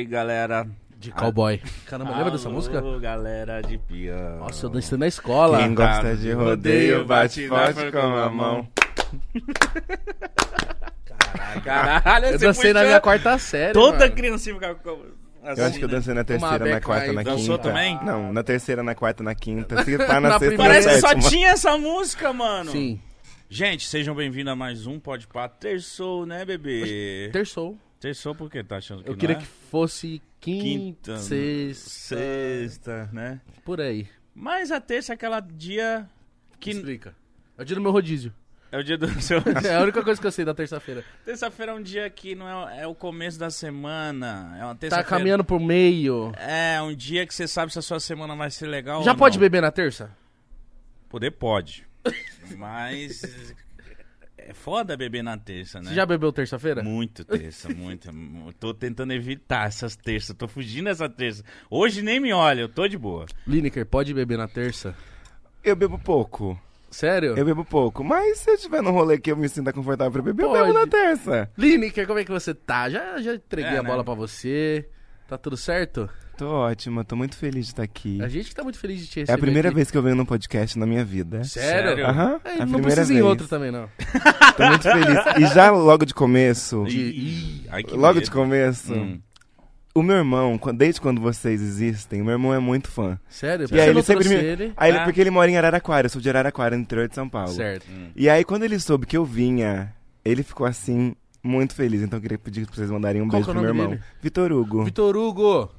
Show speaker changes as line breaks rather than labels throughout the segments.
Oi, galera.
De cowboy. Caramba, lembra dessa música?
galera de piano.
Nossa, eu dancei na escola.
Quem gosta de rodeio, bate forte com a mão.
Caralho,
Eu dancei na minha quarta série.
Toda
mano.
criança fica com- assim,
Eu acho que eu dancei na terceira, na quarta,
aí.
na
Dançou
quinta.
também?
Não, na terceira, na quarta, na quinta. Se tá na,
Na
sexta,
Parece que só tinha essa música, mano.
Sim.
Gente, sejam bem-vindos a mais um Pode Pá Terçou, né, bebê?
Terçou.
Terçou por quê? Tá achando que
Eu queria
é?
que fosse quinta,
Quinta,
sexta,
Sexta, né?
por aí.
Mas a terça é aquela dia que
Explica. É o dia do meu rodízio.
é o dia do seu...
É a única coisa que eu sei da terça-feira.
Terça-feira é um dia que não é, é o começo da semana. É uma
Tá
terça-feira.
caminhando pro meio.
É um dia que você sabe se a sua semana vai ser legal
Já pode
não.
beber na terça?
Poder pode. Mas é foda beber na terça, né?
Você já bebeu terça-feira?
Muito terça, muito. mu- Tô tentando evitar essas terças. Tô fugindo dessa terça. Hoje nem me olha, eu tô de boa.
Lineker, pode beber na terça?
Eu bebo pouco.
Sério?
Eu bebo pouco. Mas se eu estiver num rolê que eu me sinta confortável pra beber, eu bebo
Pode.
na terça.
Lineker, como é que você tá? Já, já entreguei
É,
a bola
né?
pra você. Tá tudo certo?
Tô ótima, tô muito feliz de estar aqui.
A gente que tá muito feliz de te receber
É a primeira
aqui.
vez que eu venho num podcast na minha vida.
Sério?
Aham,
É,
é
não
primeira
precisa
vez.
em outro também, não.
Tô muito feliz. E já logo de começo,
Ih, ai, que
logo
medo.
de começo,
Hum.
o meu irmão, desde quando vocês existem, o meu irmão é muito fã.
Sério?
E aí ele sempre me...
ele?
Aí ele,
Ah.
porque ele mora em Araraquara, eu sou de Araraquara, no interior de São Paulo.
Certo.
E aí quando ele soube que eu vinha, ele ficou assim, muito feliz. Então eu queria pedir pra vocês mandarem um
Qual
beijo
que é
pro
o
meu
nome
irmão.
dele?
Vitor Hugo.
Vitor Hugo,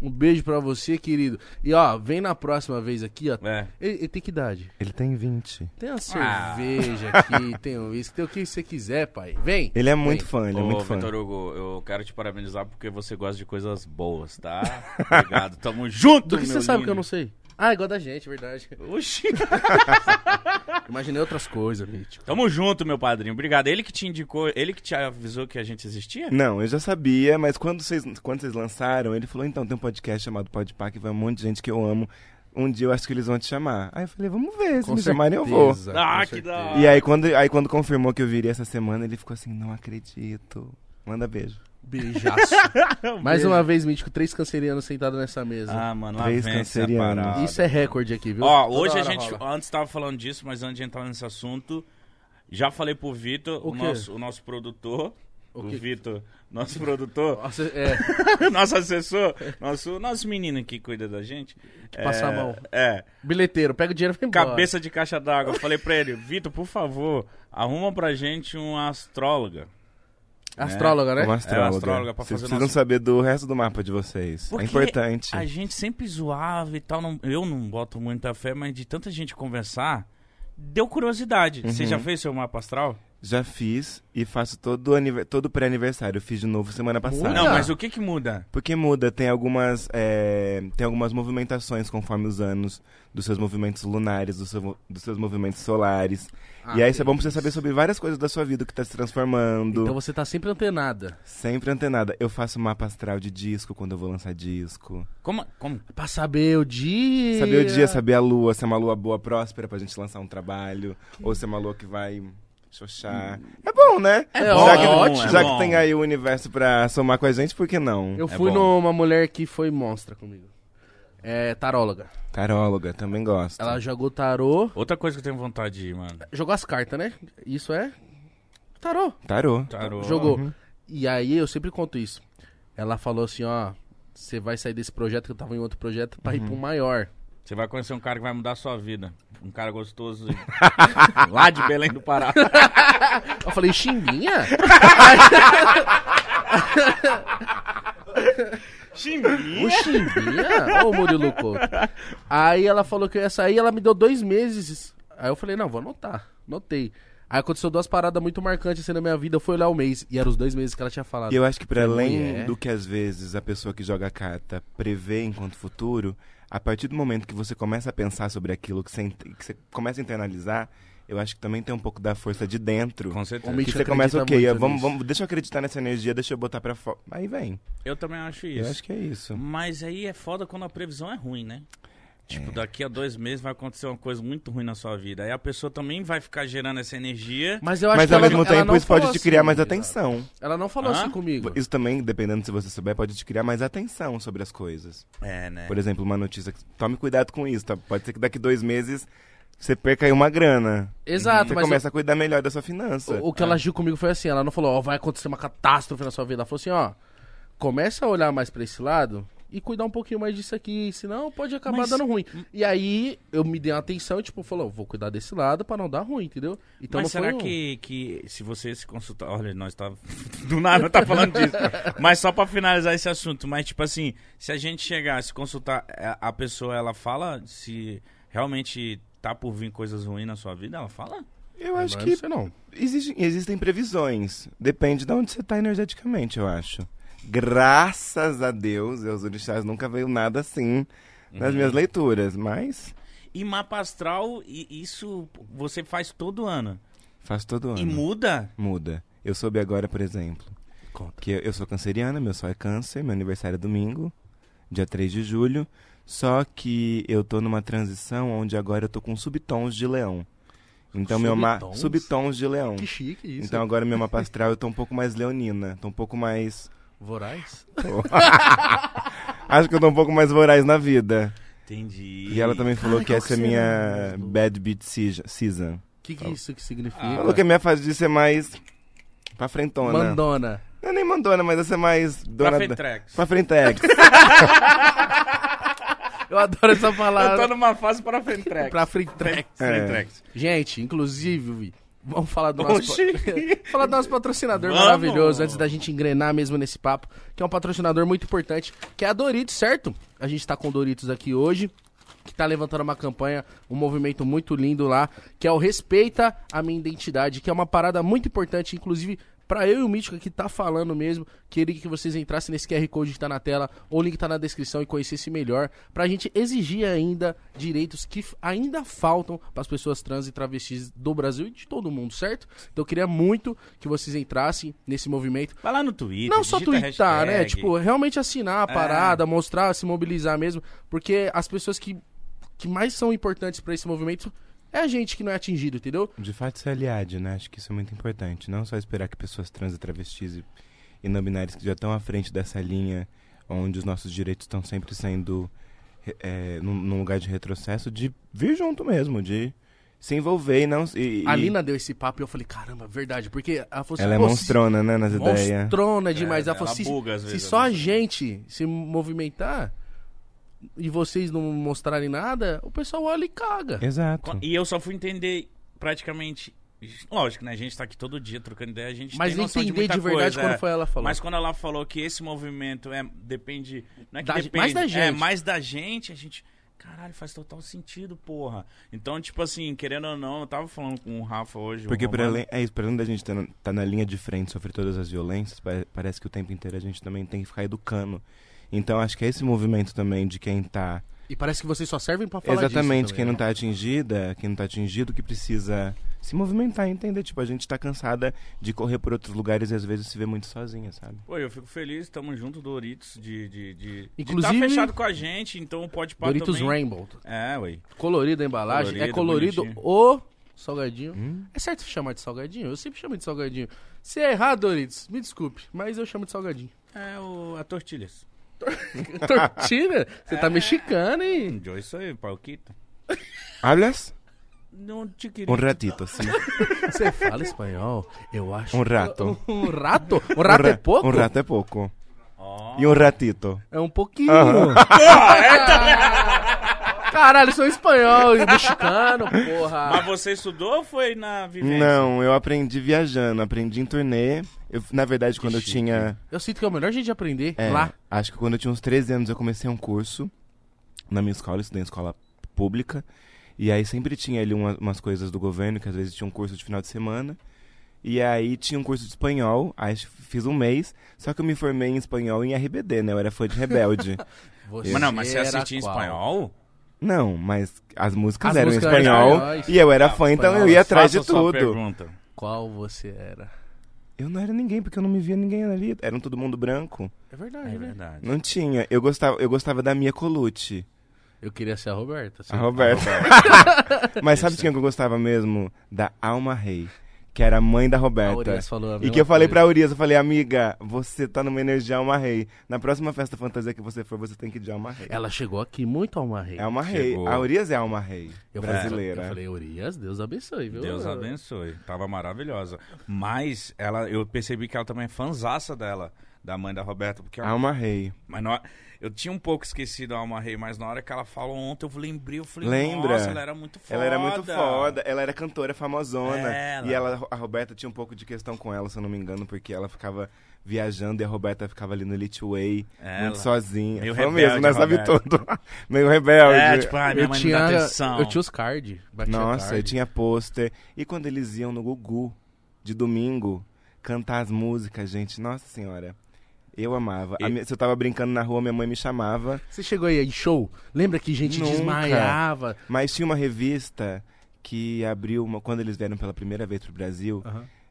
um beijo pra você, querido. E ó, vem na próxima vez aqui, ó.
É.
Ele, ele tem que idade?
Ele tem 20.
Tem uma
Ah.
cerveja aqui, tem um uísque, tem o que você quiser, pai. Vem.
Ele é muito
Vem.
fã, ele é
Ô,
muito fã.
Vitor Hugo, eu quero te parabenizar porque você gosta de coisas boas, tá? Obrigado, tamo junto,
Do que
meu
você sabe que eu
lindo.
não sei? Ah, igual da gente, verdade.
Oxi.
Imaginei outras coisas, mítico.
Tamo junto, meu padrinho. Obrigado. Ele que te indicou, ele que te avisou que a gente existia?
Não, eu já sabia, mas quando vocês, quando vocês lançaram, ele falou, então, tem um podcast chamado Podpah, que vai um monte de gente que eu amo. Um dia eu acho que eles vão te chamar. Aí eu falei, vamos ver, se
Com
me chamarem eu vou.
certeza,
Ah, que
certeza.
da hora.
E aí quando, aí quando confirmou que eu viria essa semana, ele ficou assim, não acredito. Manda beijo.
Beijaço. Mais
beijo.
uma vez, mítico, três cancerianos sentados nessa mesa.
Ah, mano, lá
Três
vem essa
cancerianos.
parada.
Isso é recorde aqui, viu?
Ó,
Toda
hoje a
hora
gente,
rola.
antes tava falando disso, mas antes de entrar nesse assunto, já falei pro Vitor,
O
o,
quê?
nosso, o nosso produtor,
O
o,
quê?
Vitor, nosso produtor,
Nossa, é,
nosso assessor, nosso, nosso menino que cuida da gente. Que
passa a mão.
É,
bilheteiro, pega o dinheiro e vai embora.
cabeça de caixa d'água. Eu falei pra ele, Vitor, por favor, arruma pra gente uma astróloga.
Astróloga, né?
Uma astróloga.
astróloga pra
Vocês
fazer
precisam
nosso-
saber do resto do mapa de vocês.
Porque
é importante.
A gente sempre zoava e tal. não- eu não boto muita fé, mas de tanta gente conversar, deu curiosidade. Você
Uhum.
já fez seu mapa astral?
Já fiz e faço todo, todo pré-aniversário. Eu fiz de novo semana passada.
Não, mas o que que muda?
Porque muda, tem algumas, é, tem algumas movimentações conforme os anos dos seus movimentos lunares, dos, seu- dos seus movimentos solares.
Ah,
e aí isso é bom pra você saber sobre várias coisas da sua vida que tá se transformando.
Então você tá sempre antenada.
Sempre antenada. Eu faço mapa astral de disco quando eu vou lançar disco.
Como? como?
Pra saber o dia.
Saber o dia, saber a lua, se é uma lua boa, próspera pra gente lançar um trabalho. Ou se é uma lua que vai xoxar. É bom, né?
É
já
bom,
que,
é ótimo,
já
é
que
bom.
tem aí o universo pra somar com a gente, por que não?
Eu
É
fui
bom.
numa mulher que foi monstra comigo. É taróloga.
Taróloga, também gosto.
Ela jogou tarô.
Outra coisa que eu tenho vontade de ir, mano.
Jogou as cartas, né? Isso é. Tarô.
Tarô.
Tarô.
Jogou.
Uhum.
E aí eu sempre conto isso. Ela falou assim, ó. Você vai sair desse projeto que eu tava em outro projeto pra ir
Uhum.
pra um maior.
Você vai conhecer um cara que vai mudar a sua vida. Um cara gostoso. lá de Belém do Pará.
Eu falei, Chimbinha?
Chimbinha?
O Chimbinha? Ô, Murilo Couto. Aí ela falou que eu ia sair, ela me deu dois meses. Aí eu falei, não, vou anotar. Notei. Aí aconteceu duas paradas muito marcantes assim na minha vida. Eu fui olhar o mês. E eram os dois meses que ela tinha falado.
E eu acho que para além
mulher.
do que às vezes a pessoa que joga a carta prevê enquanto futuro, a partir do momento que você começa a pensar sobre aquilo, que você, que você começa a internalizar, eu acho que também tem um pouco da força de dentro.
Com certeza.
Que você começa, ok, vamos, vamos, deixa eu acreditar nessa energia, deixa eu botar pra fora. Aí vem.
Eu também acho
Eu
isso.
acho que é isso.
Mas aí é foda quando a previsão é ruim, né? Tipo, daqui a dois meses vai acontecer uma coisa muito ruim na sua vida. Aí a pessoa também vai ficar gerando essa energia.
Mas eu acho
Mas
que
ao
ela
mesmo
não-
tempo isso pode te
assim,
criar mais
exato.
atenção.
Ela não falou
Hã?
assim comigo.
Isso também, dependendo se você souber, pode te criar mais atenção sobre as coisas.
É, né?
Por exemplo, uma notícia que tome cuidado com isso, tá? Pode ser que daqui dois meses você perca aí uma grana.
Exato,
Você
mas
começa a cuidar melhor da sua finança.
o, o que ela agiu comigo foi assim, ela não falou, ó, vai acontecer uma catástrofe na sua vida. Ela falou assim, ó, começa a olhar mais pra esse lado e cuidar um pouquinho mais disso aqui, senão pode acabar
Mas-
dando ruim. E aí eu me dei uma atenção e tipo, falou, vou cuidar desse lado pra não dar ruim, entendeu? Então
Mas
não
será que, que se você se consultar. Olha, nós tá. Do nada tá falando disso. mas só pra finalizar esse assunto. Mas, tipo assim, se a gente chegar, se consultar, é, a pessoa ela fala se realmente tá por vir coisas ruins na sua vida, ela fala?
Eu acho
Mas
que
não.
Existem, existem previsões. Depende de onde você tá energeticamente, eu acho. Graças a Deus, os orixás nunca veio nada assim nas
Uhum.
minhas leituras, mas
E mapa astral, isso você faz todo ano.
faço todo ano.
E muda?
Muda. Eu soube agora, por exemplo,
Conta.
que eu sou canceriana, meu sol é câncer, meu aniversário é domingo, dia 3 de julho. Só que eu tô numa transição onde agora eu tô com subtons de leão. Então meu ma...
Subtons?
subtons de leão.
Que chique isso.
Então agora meu mapa astral eu tô um pouco mais leonina, tô um pouco mais
Voraz?
Acho que eu tô um pouco mais voraz na vida.
Entendi.
E ela também falou
Ai,
que essa
que
é
será
minha bad beat season-.
O que, que isso que significa?
Falou que a minha fase de ser mais pra frentona.
Mandona.
Não é nem mandona, mas essa é mais
Pra
dona da...
Fetrex.
Pra frentex.
Eu adoro essa
Eu tô
palavra.
numa fase para Fentrex.
Pra track.
É.
Gente, inclusive, vamos falar do nosso, falar do nosso patrocinador
Vamos.
maravilhoso, antes da gente engrenar mesmo nesse papo, que é um patrocinador muito importante, que é a Doritos, certo? A gente tá com Doritos aqui hoje, que tá levantando uma campanha, um movimento muito lindo lá, que é o Respeita a Minha Identidade, que é uma parada muito importante, inclusive... Pra eu e o Mítico que tá falando mesmo, queria que vocês entrassem nesse QR Code que tá na tela, ou o link tá na descrição e conhecessem melhor, pra gente exigir ainda direitos que ainda faltam pras pessoas trans e travestis do Brasil e de todo mundo, certo? Então eu queria muito que vocês entrassem nesse movimento.
Vai lá no Twitter.
Não só twittar, né? Tipo, realmente assinar a
É.
parada, mostrar, se mobilizar mesmo, porque as pessoas que, que mais são importantes pra esse movimento é a gente que não é atingido, entendeu?
De fato, ser aliado, né? Acho que isso é muito importante. Não só esperar que pessoas trans e travestis e, e não binárias que já estão à frente dessa linha, onde os nossos direitos estão sempre sendo é, num, num lugar de retrocesso, de vir junto mesmo, de se envolver e não. E,
A
e-
Lina deu esse papo e eu falei, caramba, verdade, porque ela falou assim,
Ela é
"Pô,
monstrona, né? Nas ideias.
monstrona demais.
É,
ela falou,
ela
se,
buga às
se
vezes,
só
né?
a gente se movimentar e vocês não mostrarem nada, o pessoal olha e caga.
Exato.
E eu só fui entender praticamente. Lógico, né? A gente tá aqui todo dia trocando ideia, a gente
Mas
tem noção de,
entender
muita
de, verdade
coisa,
quando
é.
foi ela falou.
Mas quando ela falou que esse movimento é depende, não é que
Da-
depende,
mais da
é
gente.
mais da gente, a gente, caralho, faz total sentido, porra. Então, tipo assim, querendo ou não, eu tava falando com o Rafa hoje, o
Porque por além, é isso, por além da gente estar tá na linha de frente, sofrer todas as violências, pare- parece que o tempo inteiro a gente também tem que ficar educando. Então acho que é esse movimento também de quem tá.
E parece que vocês só servem pra falar
exatamente,
disso
quem não
também, né?
tá atingida, quem não tá atingido, que precisa se movimentar e entender. Tipo, a gente tá cansada de correr por outros lugares e às vezes se vê muito sozinha, sabe?
Pô, eu fico feliz, tamo junto, Doritos, de, de, de,
Inclusive-
de tá fechado com a gente, então pode parar
Doritos
também.
Rainbow.
É, ué.
Colorido a embalagem. é
Colorido,
colorido
bonitinho.
o salgadinho.
Hum?
É certo chamar de salgadinho? Eu sempre chamo de salgadinho. Se é errado, Doritos, me desculpe, mas eu chamo de salgadinho.
É o, a tortilhas.
Tortilha? Você
É.
tá mexicano, hein?
Eu isso aí, Pauquito.
Hablas?
Não te queria.
Um ratito, sim.
Você fala espanhol? Eu acho.
Um rato.
Um rato? Um rato
Um
é
ra-
pouco?
Um rato é pouco.
Ó.
E um ratito.
É um pouquinho.
Aham.
Caralho, sou espanhol e mexicano, porra.
Mas você estudou ou foi na vivência?
Não, eu aprendi viajando, aprendi em turnê. Eu, na verdade, quando eu tinha.
Eu sinto que é o melhor jeito de aprender
É,
lá.
Acho que quando eu tinha uns 13 anos eu comecei um curso na minha escola, eu estudei em escola pública. E aí sempre tinha ali uma- umas coisas do governo, que às vezes tinha um curso de final de semana. E aí tinha um curso de espanhol, aí fiz um mês, só que eu me formei em espanhol em RBD, né? Eu era fã de Rebelde.
Você
Mas não, mas você assistia em espanhol?
Não, mas as músicas
As
eram
músicas
em
eram
espanhol
espanhóis.
e eu era
Ah,
fã, então eu ia atrás
Faça
de
a
tudo.
pergunta.
Qual você era?
Eu não era ninguém, porque eu não me via ninguém ali. Eram todo mundo branco.
É verdade,
É
né?
verdade.
Não tinha. Eu gostava, eu gostava da Mia Colucci.
Eu queria ser a Roberta. assim.
A Roberta. Mas sabe de quem que eu gostava mesmo? Da Alma Rei, que era a mãe da
A
Roberta.
Urias falou a
E que eu falei
coisa.
pra Urias, eu falei, amiga, você tá numa energia Alma Rei. Na próxima festa fantasia que você for, você tem que ir de Alma Rei.
Ela chegou aqui muito Alma Rei.
É Alma Rei.
Chegou.
A Urias é Alma Rei.
Eu falei-
brasileira.
eu falei, Urias, Deus abençoe, viu?
Deus abençoe. Tava maravilhosa. Mas ela, eu percebi que ela também é fanzaça dela, da mãe da Roberta, porque ela
Alma Rei.
Mas na hora- eu tinha um pouco esquecido a Alma Rei, mas na hora que ela falou ontem, eu lembrei, eu falei,
Lembra?
nossa, ela era muito foda.
Ela era muito foda, ela era cantora famosona.
Ela.
E ela, a Roberta tinha um pouco de questão com ela, se eu não me engano, porque ela ficava viajando e a Roberta ficava ali no Elite Way,
Ela.
muito sozinha.
Meio
Foi
rebelde,
mesmo, nós
a
sabe tudo. Meio rebelde.
É, tipo, ai, minha
Eu
mãe
tinha,
não dá atenção.
eu tinha os card. batia
Nossa,
card.
eu tinha pôster. E quando eles iam no Gugu, de domingo, cantar as músicas, gente, nossa senhora. Eu amava. A
E-
minha- se eu tava brincando na rua, minha mãe me chamava.
Você chegou aí em show? Lembra que gente
Nunca.
desmaiava?
Mas tinha uma revista que abriu, uma, quando eles vieram pela primeira vez pro Brasil,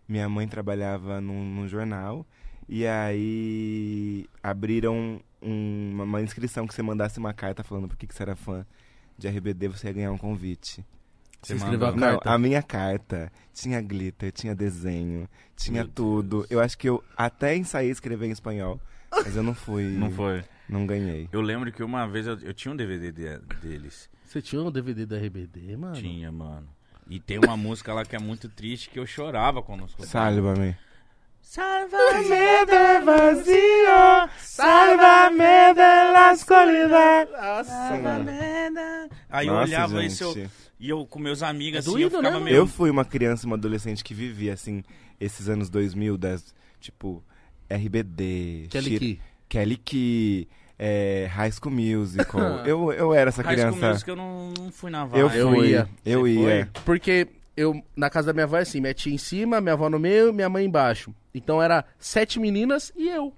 minha mãe trabalhava num, num jornal. E aí abriram um- uma, uma inscrição que você mandasse uma carta falando por que que você era fã de RBD, você ia ganhar um convite.
Você escreveu a
mandou.
Não,
carta?
a minha carta tinha glitter, tinha desenho, tinha
Meu
tudo.
Deus.
Eu acho que eu até ensaiei escrever em espanhol, mas eu não fui.
Não foi.
Não ganhei.
Eu lembro que uma vez eu, eu tinha um DVD de- deles.
Você tinha um DVD da RBD, mano?
Tinha, mano. E tem uma música lá que é muito triste que eu chorava quando escutava.
Sálvame.
Salva-me
do vazio, sálvame de la escuridad.
Aí eu
Nossa,
olhava
gente.
isso eu- e eu com meus amigos
É
assim,
doído,
eu ficava
né,
meio...
Eu fui uma criança, uma adolescente que vivia, assim, esses anos 2000, das, tipo, RBD,
Kelly
Shir-
Key.
Kelly Key, é, High School Musical. eu, eu era essa
High School
criança.
Music eu não, não fui na vibe.
Eu
Eu
fui,
ia.
eu
Você
ia.
Porque eu, na casa da minha avó é assim, minha tia em cima, minha avó no meio, minha mãe embaixo. Então era sete meninas e eu.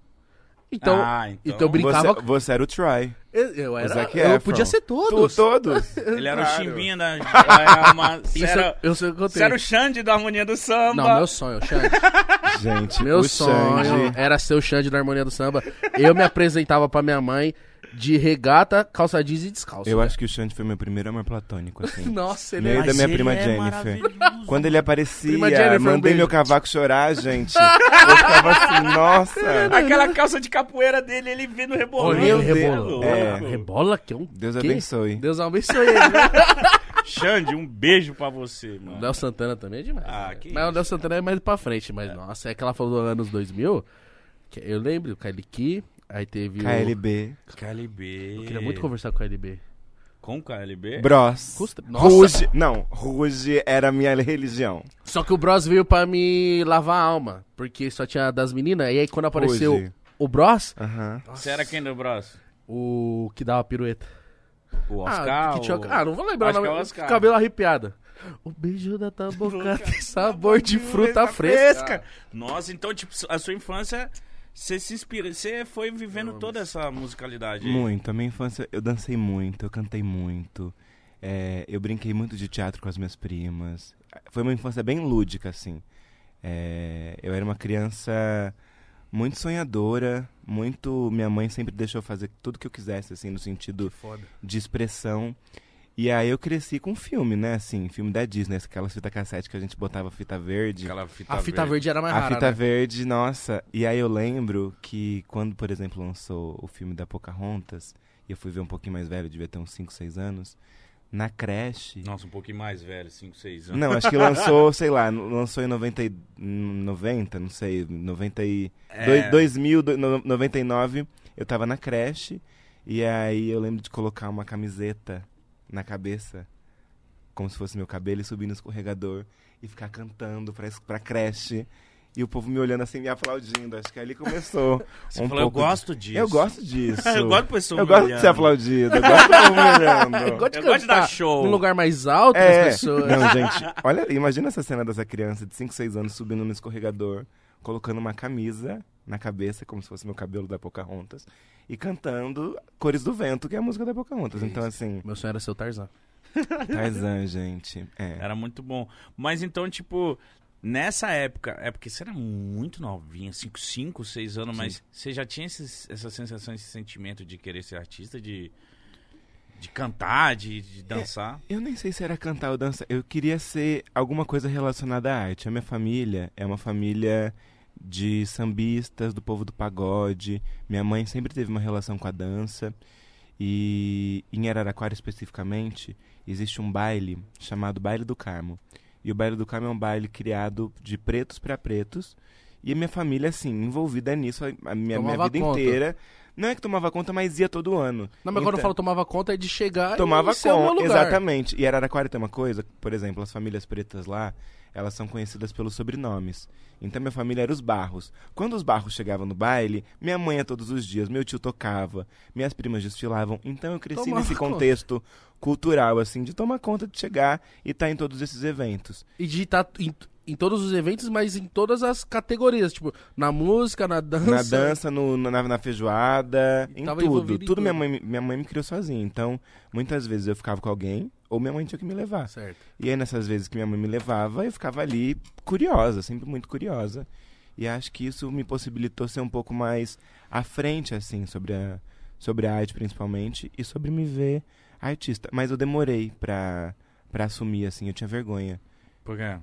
Então,
Ah, então-
então eu brincava.
Você, você era o Try.
Eu, eu era. Eu
Efron.
podia ser todos.
Tu- todos.
Ele era
Claro.
o chimbinha da... era uma- Você
Isso
era,
eu sei o que eu
você era
tenho.
o Xande da Harmonia do Samba.
Não, meu sonho, Xande.
Gente,
Meu
o
sonho
Xande.
era ser o Xande da harmonia do samba. Eu me apresentava pra minha mãe de regata, calça jeans e descalço.
Eu acho que o Xande foi meu primeiro amor platônico, assim.
Nossa, ele
Meio
é...
da minha prima
é
Jennifer. Quando ele aparecia,
Jennifer, um
mandei
beijo.
meu cavaco chorar, gente. Eu ficava assim, nossa.
Aquela calça de capoeira dele, ele vindo rebolando.
Olha, ele rebola.
É.
Rebola que é um...
Deus
quê?
abençoe.
Deus abençoe ele, né?
Xande, um beijo pra você,
O
mano.
Léo Santana também é demais.
Ah,
né?
que
mas o
isso,
Léo Santana é mais pra frente, mas nossa, é que ela falou dos anos 2000. Que eu lembro, o Kylie Key, aí teve
KLB.
KLB.
o... Eu queria muito conversar com o KLB.
Com KLB?
Bros.
Custa- Nossa.
Ruge. Não, Ruge era a minha religião.
Só que o Bros veio pra me lavar a alma, porque só tinha das meninas, e aí quando apareceu
Ruge.
o Bros,
Aham.
Você era quem do braço?
o que dava pirueta.
O Oscar?
ah, que tinha...
o-
ah, não vou lembrar
Acho
o
que é
nome.
o Oscar.
Cabelo arrepiado. O beijo da tua boca tem sabor de fruta fresca.
Nossa, então, tipo, a sua infância, você se inspira, você foi vivendo toda essa musicalidade. aí.
Muito. A minha infância, eu dancei muito, eu cantei muito. É, eu brinquei muito de teatro com as minhas primas. Foi uma infância bem lúdica, assim. É, eu era uma criança muito sonhadora, muito... Minha mãe sempre deixou eu fazer tudo que eu quisesse, assim, no sentido de expressão. E aí eu cresci com filme, né? Assim, filme da Disney, aquelas fita cassete que a gente botava fita verde.
Aquela fita
A fita verde era mais
A
rara,
fita
né?
verde, nossa. E aí eu lembro que quando, por exemplo, lançou o filme da Pocahontas, e eu fui ver um pouquinho mais velho, devia ter uns 5, 6 anos, na creche.
Nossa, um pouquinho mais velho, 5, 6 anos.
Não, acho que lançou, sei lá, lançou em 90, e- 90 não sei, 90 e...
É.
dois- 2000, do- no- 99, eu tava na creche, e aí eu lembro de colocar uma camiseta na cabeça, como se fosse meu cabelo, e subir no escorregador, e ficar cantando pra, pra creche, e o povo me olhando assim, me aplaudindo, acho que ali começou
Você
um
falou, eu
de-
gosto disso.
Eu gosto disso.
eu gosto de pessoa
Eu
me
gosto de
olhando.
ser aplaudido, eu gosto de povo me olhando.
Eu gosto de,
Eu gosto de dar show.
num lugar mais alto
É,
das pessoas.
não, gente, olha, imagina essa cena dessa criança de 5, 6 anos subindo no escorregador, colocando uma camisa na cabeça, como se fosse meu cabelo da Pocahontas, e cantando Cores do Vento, que é a música da Pocahontas. Então, assim,
Meu sonho era ser o Tarzan.
Tarzan, gente. É.
Era muito bom. Mas então, tipo, nessa época, é porque você era muito novinha, 5, 5, 6 anos, mas você já tinha esses- essa sensação, esse sentimento de querer ser artista, de... De cantar, de, de dançar?
Eu nem sei se era cantar ou dançar. Eu queria ser alguma coisa relacionada à arte. A minha família é uma família de sambistas, do povo do pagode. Minha mãe sempre teve uma relação com a dança. E em Araraquara especificamente, existe um baile chamado Baile do Carmo. E o Baile do Carmo é um baile criado de pretos para pretos. E a minha família, assim, envolvida nisso a minha, minha vida
conta.
inteira. Não é que tomava conta, mas ia todo ano.
Não, mas quando eu
Então-
falo tomava conta é de chegar
tomava
e
conta,
lugar.
exatamente. E Araraquara tem uma coisa, por exemplo, as famílias pretas lá, elas são conhecidas pelos sobrenomes. Então minha família era os Barros. Quando os Barros chegavam no baile, minha mãe ia todos os dias, meu tio tocava, minhas primas desfilavam. Então eu cresci
Tomava
nesse
conta.
contexto cultural, assim, de tomar conta de chegar e estar em todos esses eventos.
E de estar em, em todos os eventos, mas em todas as categorias. Tipo, na música, na dança.
Na dança, no- na, na feijoada, em tudo.
em
Tudo minha mãe, minha mãe me criou sozinha. Então, muitas vezes eu ficava com alguém, ou minha mãe tinha que me levar.
Certo.
E aí, nessas vezes que minha mãe me levava, eu ficava ali curiosa, sempre muito curiosa. E acho que isso me possibilitou ser um pouco mais à frente, assim, sobre a, sobre a arte, principalmente, e sobre me ver artista. Mas eu demorei pra, pra assumir, assim, eu tinha vergonha.
Por quê?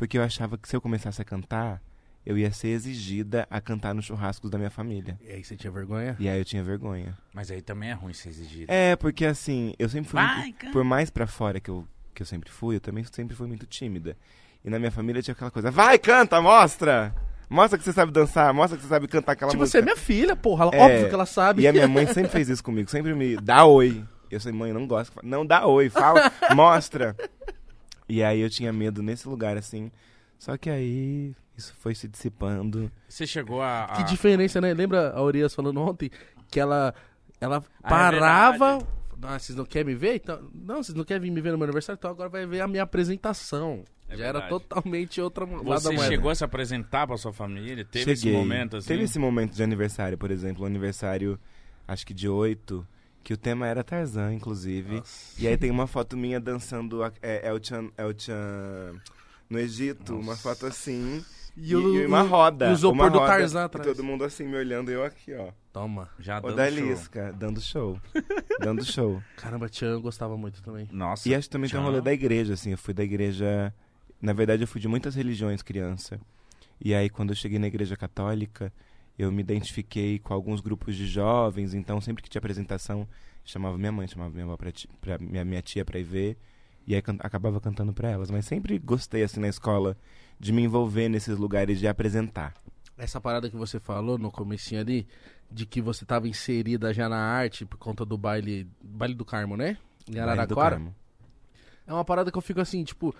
Porque eu achava que se eu começasse a cantar, eu ia ser exigida a cantar nos churrascos da minha família.
E aí você tinha vergonha?
E aí eu tinha vergonha.
Mas aí também é ruim ser exigido.
É, porque assim, eu sempre fui.
Vai,
muito- por mais pra fora que eu, que eu sempre fui, eu também sempre fui muito tímida. E na minha família tinha aquela coisa: vai, canta, mostra! Mostra que você sabe dançar, mostra que você sabe cantar aquela
tipo, você é
música.
minha filha, porra. ela-
É,
Óbvio que ela sabe.
E a minha mãe sempre fez isso comigo, sempre me dá oi. Eu sei, mãe, eu não gosto. Não, dá oi, fala, mostra. E aí eu tinha medo nesse lugar, assim. Só que aí isso foi se dissipando.
Você chegou a. a-
Que diferença, né? Lembra a Urias falando ontem que ela, ela
Ah, é
parava.
verdade.
ah, vocês não querem me ver? Então, não, vocês não querem vir me ver no meu aniversário? Então agora vai ver a minha apresentação.
É
Já era
verdade.
totalmente outra
Você chegou a se apresentar pra sua família? Teve
Cheguei.
esse momento assim?
Teve esse momento de aniversário, por exemplo, um aniversário, acho que de oito, que o tema era Tarzan, inclusive. E aí tem uma foto minha dançando é, El Chan, El Chan no Egito, uma foto assim. E,
o-
e uma roda.
e o isopor do
roda,
Tarzan
e
atrás.
todo mundo assim me olhando, eu aqui, ó.
Toma.
Já dando show.
Odalisca, dando show. dando show.
Caramba, Tchan eu gostava muito também.
Nossa.
E acho que também tem um
Tchan.
rolê da igreja, assim. Eu fui da igreja. Na verdade, eu fui de muitas religiões criança. E aí, quando eu cheguei na igreja católica, eu me identifiquei com alguns grupos de jovens. Então, sempre que tinha apresentação, chamava minha mãe, chamava minha avó pra, pra minha, minha tia pra ir ver. E aí can- acabava cantando pra elas. Mas sempre gostei, assim, na escola, de me envolver nesses lugares de apresentar.
Essa parada que você falou no comecinho ali, de que você tava inserida já na arte por conta do baile, baile do Carmo, né? Em Araraquara. É uma parada que eu fico assim, tipo.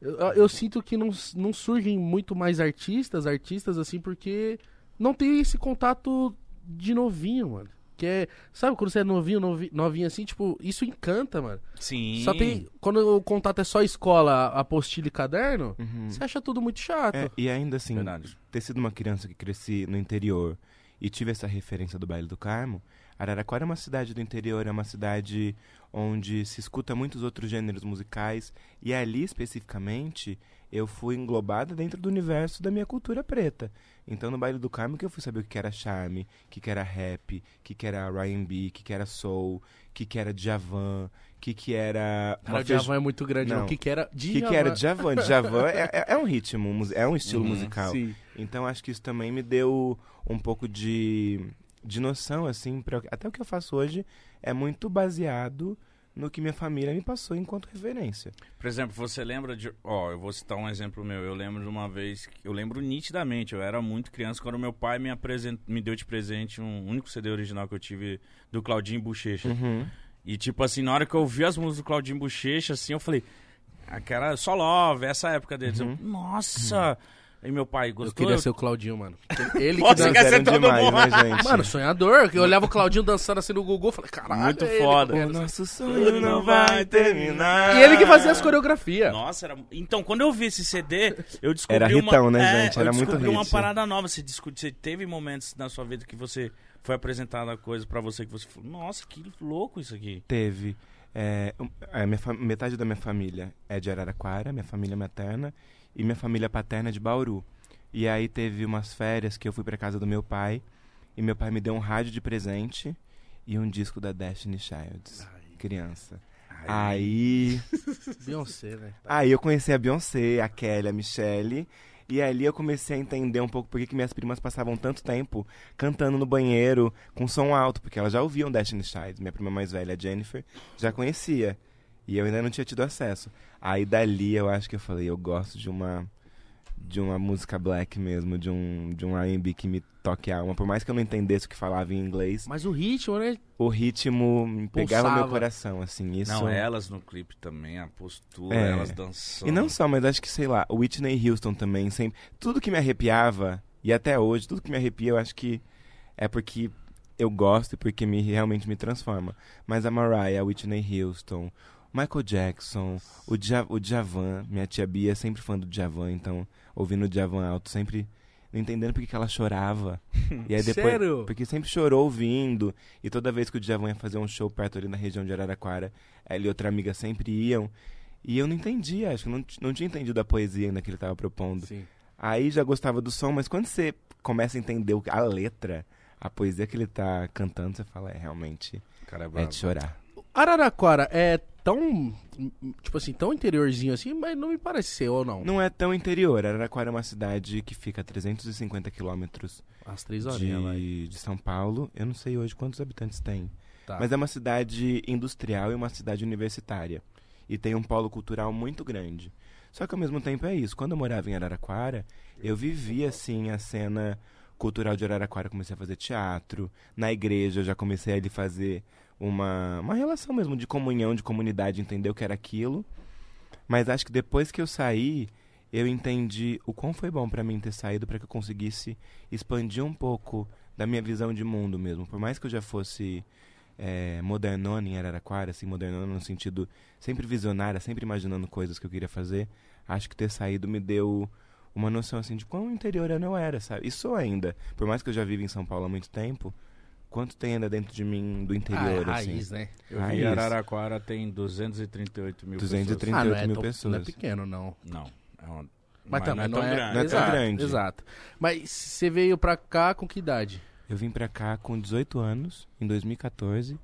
Eu, eu sinto que não, não surgem muito mais artistas, artistas assim, porque não tem esse contato de novinho, mano. Que é. Sabe quando você é novinho, novi- novinho assim, tipo, isso encanta, mano.
Sim.
Só tem. Quando o contato é só escola, apostila e caderno,
Uhum.
você acha tudo muito chato.
É, e ainda assim,
Verdade.
ter sido uma criança que cresci no interior e tive essa referência do Baile do Carmo, Araraquara é uma cidade do interior, é uma cidade onde se escuta muitos outros gêneros musicais e ali especificamente eu fui englobada dentro do universo da minha cultura preta. Então no Baile do Carmo que eu fui saber o que era charme, o que era rap, o que era R&B, o que era soul, o que era Djavan, o que que era...
Cara, o Djavan é muito grande.
Não.
O que que era?
O que, que era Djavan? Djavan é, é- é um ritmo, é um estilo
Uhum,
musical.
Sim.
Então acho que isso também me deu um pouco de, de noção, assim, pra, até o que eu faço hoje é muito baseado no que minha família me passou enquanto referência.
Por exemplo, você lembra de. Ó, eu vou citar um exemplo meu. Eu lembro de uma vez. Eu lembro nitidamente. Eu era muito criança quando meu pai me, apresent... me deu de presente um único CD original que eu tive do Claudinho Bochecha.
Uhum.
E tipo assim, na hora que eu ouvi as músicas do Claudinho Bochecha, assim, eu falei. Aquela só love, essa época deles. Eu, Nossa! Aí meu pai
Eu
gostou.
queria
eu-
ser o Claudinho, mano. Ele que dança.
quer ser
eram
todo
demais,
mundo.
né, gente?
Mano, sonhador. Que eu olhava o Claudinho dançando assim no Gugu, eu falei, caralho.
Muito
é ele,
foda.
mano.
nosso sonho não vai terminar.
E ele que fazia as coreografias.
Nossa, era... então quando eu vi esse CD, eu descobri
Era hitão,
uma...
né,
É,
gente? Era
eu
muito
descobri uma
hit.
parada nova. Você, discu- você teve momentos na sua vida que você foi apresentada coisa pra você que você falou, nossa, que louco isso aqui.
Teve. é, a minha fa- metade da minha família é de Araraquara, minha família materna, e minha família paterna é de Bauru. E aí teve umas férias que eu fui pra casa do meu pai, e meu pai me deu um rádio de presente e um disco da Destiny Childs. criança. Aí.
Beyoncé, né?
Aí eu conheci a Beyoncé, a Kelly, a Michelle. E ali eu comecei a entender um pouco por que que minhas primas passavam tanto tempo cantando no banheiro com som alto, porque elas já ouviam Destiny Child. Minha prima mais velha, a Jennifer, já conhecia. E eu ainda não tinha tido acesso. Aí dali eu acho que eu falei, eu gosto de uma de uma música black mesmo, de um de um R&B que me toque a alma, por mais que eu não entendesse o que falava em inglês,
Mas o ritmo, né?
o ritmo me pegava
Pulsava.
meu coração, assim, isso.
Não, elas no clipe também, a postura,
É.
elas dançando.
E não só, mas acho que, sei lá, o Whitney Houston também, sempre. Tudo que me arrepiava, e até hoje, tudo que me arrepia, eu acho que é porque eu gosto e porque me, realmente me transforma. Mas a Mariah, a Whitney Houston, Michael Jackson, o, Dja, o Djavan, minha tia Bia é sempre fã do Djavan, então, ouvindo o Djavan alto, sempre não entendendo porque que ela chorava. E aí depois,
Sério?
porque sempre chorou ouvindo. E toda vez que o Djavan ia fazer um show perto ali na região de Araraquara, ela e outra amiga sempre iam. E eu não entendia, acho que não, não tinha entendido a poesia ainda que ele estava propondo.
Sim.
Aí já gostava do som, mas quando você começa a entender a letra, a poesia que ele tá cantando, você fala, é realmente
Cara, é
é de chorar.
Araraquara é tão, tipo assim, tão interiorzinho assim, mas não me parece ser, ou não?
Não é tão interior, Araraquara é uma cidade que fica a 350 quilômetros
Às três horinhas, vai.
de, de São Paulo. Eu não sei hoje quantos habitantes tem.
Tá.
Mas é uma cidade industrial e uma cidade universitária. E tem um polo cultural muito grande. Só que ao mesmo tempo é isso. Quando eu morava em Araraquara, eu vivia assim a cena cultural de Araraquara. Comecei a fazer teatro. Na igreja eu já comecei a fazer uma, uma relação mesmo de comunhão, de comunidade, entender o que era aquilo. Mas acho que depois que eu saí, eu entendi o quão foi bom pra mim ter saído para que eu conseguisse expandir um pouco da minha visão de mundo mesmo. Por mais que eu já fosse é, modernona em Araraquara, assim, modernona no sentido sempre visionária, sempre imaginando coisas que eu queria fazer, acho que ter saído me deu uma noção assim de quão interior eu era, sabe? E sou ainda. Por mais que eu já vivo em São Paulo há muito tempo, quanto tem ainda dentro de mim do
Ah, é
interior,
raiz,
assim.
né?
Eu vi
Raiz.
Araraquara tem 238 mil
230.
Ah, não
38
é,
mil
tão-
pessoas.
Não é pequeno, não.
pessoas. Não, é uma...
Mas, também
não é tão grande.
Não é tão
exato,
grande.
Exato. Mas você veio pra cá com que idade?
Eu vim pra cá com 18 anos, em 2014.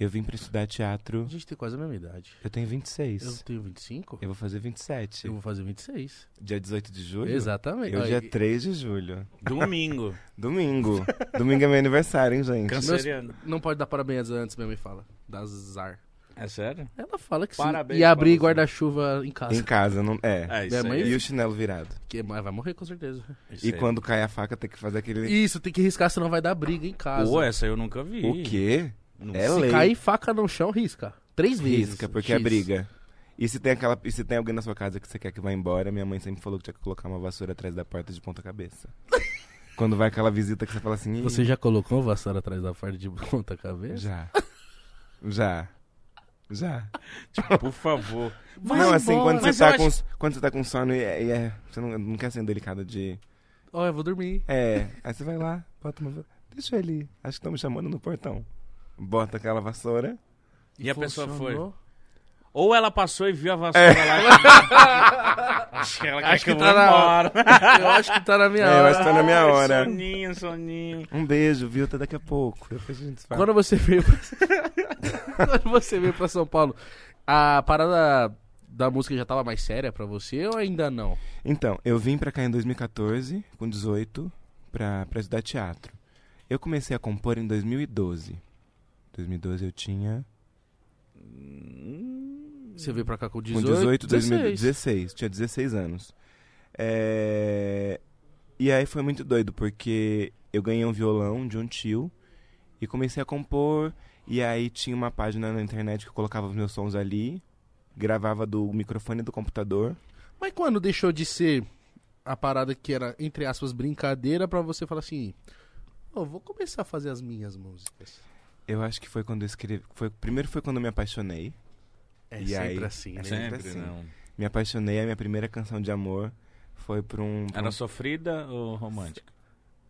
Eu vim pra estudar teatro.
A gente tem quase a mesma idade.
Eu tenho 26.
Eu tenho 25?
Eu vou fazer 27.
Eu vou fazer 26.
Dia 18 de julho?
Exatamente.
Eu
Ó,
dia
e-
3 de julho.
Domingo.
Domingo. Domingo é meu aniversário, hein, gente?
Canceriano.
Não pode dar parabéns antes, minha mãe fala. Da Zar.
É sério?
Ela fala que sim.
Parabéns
E abrir guarda-chuva em casa.
Em casa, não. É.
É, isso
Minha mãe-
aí.
E o chinelo virado.
Que mas vai morrer com certeza.
Isso
E
aí.
quando cai a faca, tem que fazer aquele.
Isso, tem que riscar, senão vai dar briga em casa.
Pô, essa eu nunca vi.
O quê?
Não
É
sei.
lei.
Se cair faca no chão, risca. Três vezes.
Risca, porque
X.
é briga. E se tem aquela. E se tem alguém na sua casa que você quer que vá embora, minha mãe sempre falou que tinha que colocar uma vassoura atrás da porta de ponta cabeça. Quando vai aquela visita que você fala assim. "Ih,
Você já colocou uma vassoura atrás da parte de ponta cabeça?
Já. Já. Já.
Por favor.
Vai
não, assim,
embora.
quando você, tá
eu
com,
acho-
quando você tá com sono e é, é- Você não, não quer ser delicado de.
Ó, eu vou dormir.
É. Aí você vai lá, bota uma. Deixa eu ali. Acho que estão me chamando no portão. Bota aquela vassoura.
E a pessoa foi? Ou ela passou e viu a vassoura lá. Acho que ela
Acho
que,
que
eu
tá na-
embora.
Eu acho que tá na minha
É, eu
hora.
acho que tá na minha
Ai,
hora.
Soninho, soninho.
Um beijo, viu? Até daqui a pouco. Depois a gente fala.
Quando você veio pra... Quando você veio pra São Paulo, a parada da música já tava mais séria pra você ou ainda não?
Então, eu vim pra cá em 2014, com 18, pra, pra estudar teatro. Eu comecei a compor em 2012. 2012 eu tinha.
Você veio pra cá com
Com
18,
18,
16.
2016. Tinha 16 anos. É, E aí foi muito doido, porque eu ganhei um violão de um tio e comecei a compor. E aí tinha uma página na internet que eu colocava os meus sons ali, gravava do microfone do computador.
Mas quando deixou de ser a parada que era, entre aspas, brincadeira pra você falar assim... "Ô, vou começar a fazer as minhas músicas.
Eu acho que foi quando eu escrevi. Foi, primeiro foi quando eu me apaixonei.
É
E
sempre
aí?
assim, né?
É sempre
Sempre,
assim.
não.
Me apaixonei, a minha primeira canção de amor foi por um. por
Era
um-
sofrida ou romântica?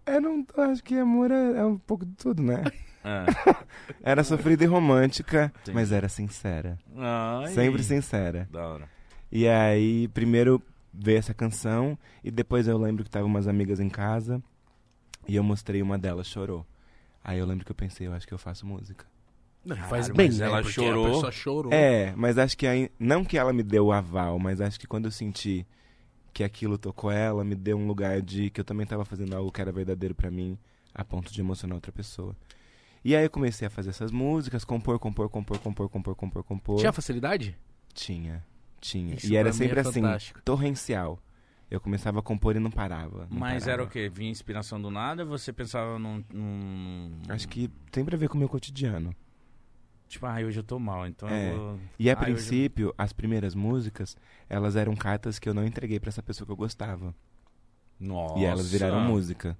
É, não, acho que amor é, é um pouco de tudo, né?
Ah.
Era sofrida e romântica,
Entendi.
mas era sincera.
Ai.
Sempre sincera.
Da hora.
E aí, primeiro veio essa canção, e depois eu lembro que tava umas amigas em casa, e eu mostrei uma delas, chorou. Aí eu lembro que eu pensei, eu acho que eu faço música.
Não,
Caralho,
faz bem,
mas
né?
ela
Porque
chorou.
A pessoa chorou.
É, mas acho que aí, não que ela me deu o aval, mas acho que quando eu senti que aquilo tocou ela, me deu um lugar de que eu também tava fazendo algo que era verdadeiro pra mim, a ponto de emocionar outra pessoa. E aí eu comecei a fazer essas músicas, compor, compor, compor, compor, compor, compor, compor.
Tinha facilidade?
Tinha, tinha.
Isso
e era
mim
sempre
é
assim, torrencial. Eu começava a compor e não parava. não
Mas
parava.
era o quê? Vinha inspiração do nada? Você pensava num. num-
Acho que sempre a ver com o meu cotidiano.
Tipo, ah, hoje eu tô mal, então
É.
eu vou.
E a
Ah, eu
princípio, as primeiras músicas, elas eram cartas que eu não entreguei pra essa pessoa que eu gostava.
Nossa.
E elas viraram música.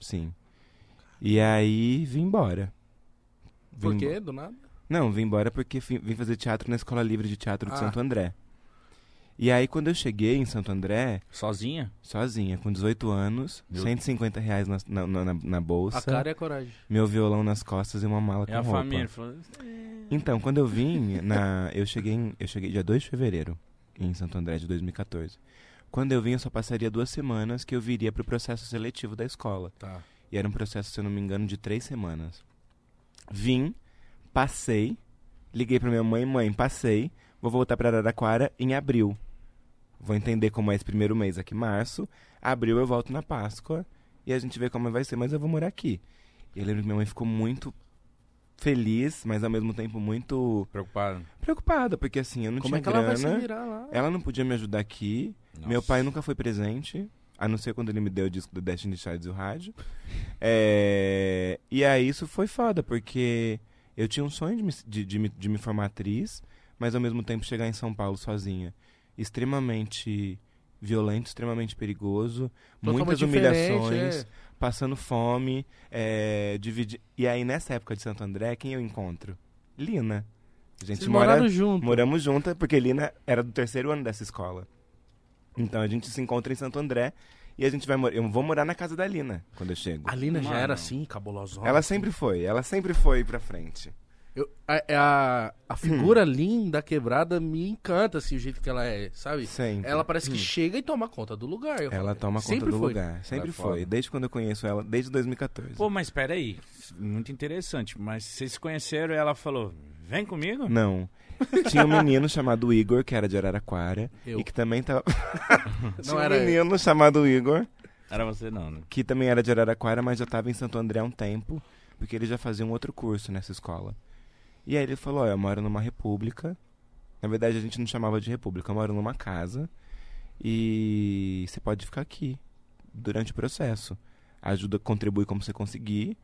Sim. E aí vim embora. Vim
Por quê? Do nada?
Não, vim embora porque vim fazer teatro na Escola Livre de Teatro de
Ah.
Santo André. E aí quando eu cheguei em Santo André,
Sozinha?
sozinha, com 18 anos,
Meu-
150 reais na, na, na- na bolsa,
A cara e a coragem.
meu violão nas costas e uma mala
E
com
a
roupa.
família falou.
Então, quando eu vim, na, eu cheguei em- eu cheguei dia 2 de fevereiro, em Santo André de 2014. Quando eu vim, eu só passaria duas semanas que eu viria pro processo seletivo da escola.
Tá.
E era um processo, se eu não me engano, de três semanas. Vim, passei, liguei pra minha mãe, mãe, passei, vou voltar pra Araraquara em abril. Vou entender como é esse primeiro mês aqui, março. Abril eu volto na Páscoa e a gente vê como vai ser, mas eu vou morar aqui. E eu lembro que minha mãe ficou muito feliz, mas ao mesmo tempo muito
Preocupado.
preocupada, porque assim, eu não
Como
tinha
é que ela vai se
grana.
virar lá?
ela não podia me ajudar aqui. Meu
Nossa.
pai nunca foi presente, a não ser quando ele me deu o disco do Destiny Child e o rádio. É, E aí isso foi foda, porque eu tinha um sonho de me, de, de me, de me formar atriz, mas ao mesmo tempo chegar em São Paulo sozinha. Extremamente violento, extremamente perigoso, muitas
Totalmente diferente,
humilhações,
é.
passando fome, é, dividi... E aí nessa época de Santo André, quem eu encontro? Lina. A gente
Vocês
mora...
junto.
Moramos juntas, porque Lina era do terceiro ano dessa escola. Então a gente se encontra em Santo André e a gente vai morar. Eu vou morar na casa da Lina quando eu chego.
A Lina já
Mano.
era assim, cabulosona.
Ela
assim.
sempre foi, ela sempre foi pra frente.
Eu- a, a, a figura linda, quebrada, me encanta, assim, o jeito que ela é, sabe?
Sempre.
Ela parece que chega e toma conta do lugar. eu
Ela
falo.
toma conta
Sempre
do
foi.
lugar. Sempre
é
foi.
foda.
Desde quando eu conheço ela, desde 2014.
Pô, mas peraí. Muito interessante. Mas vocês se conheceram e ela falou: vem comigo?
Não. Tinha um menino chamado Igor, que era de Araraquara.
Eu.
E que também tava. Tinha
Não
um
era eu.
menino chamado Igor,
Era você não, né?
que também era de Araraquara, mas já tava em Santo André há um tempo, porque ele já fazia um outro curso nessa escola. E aí ele falou, ó, eu moro numa república. Na verdade a gente não chamava de república, eu moro numa casa. E você pode ficar aqui durante o processo. Ajuda, contribui como você conseguir.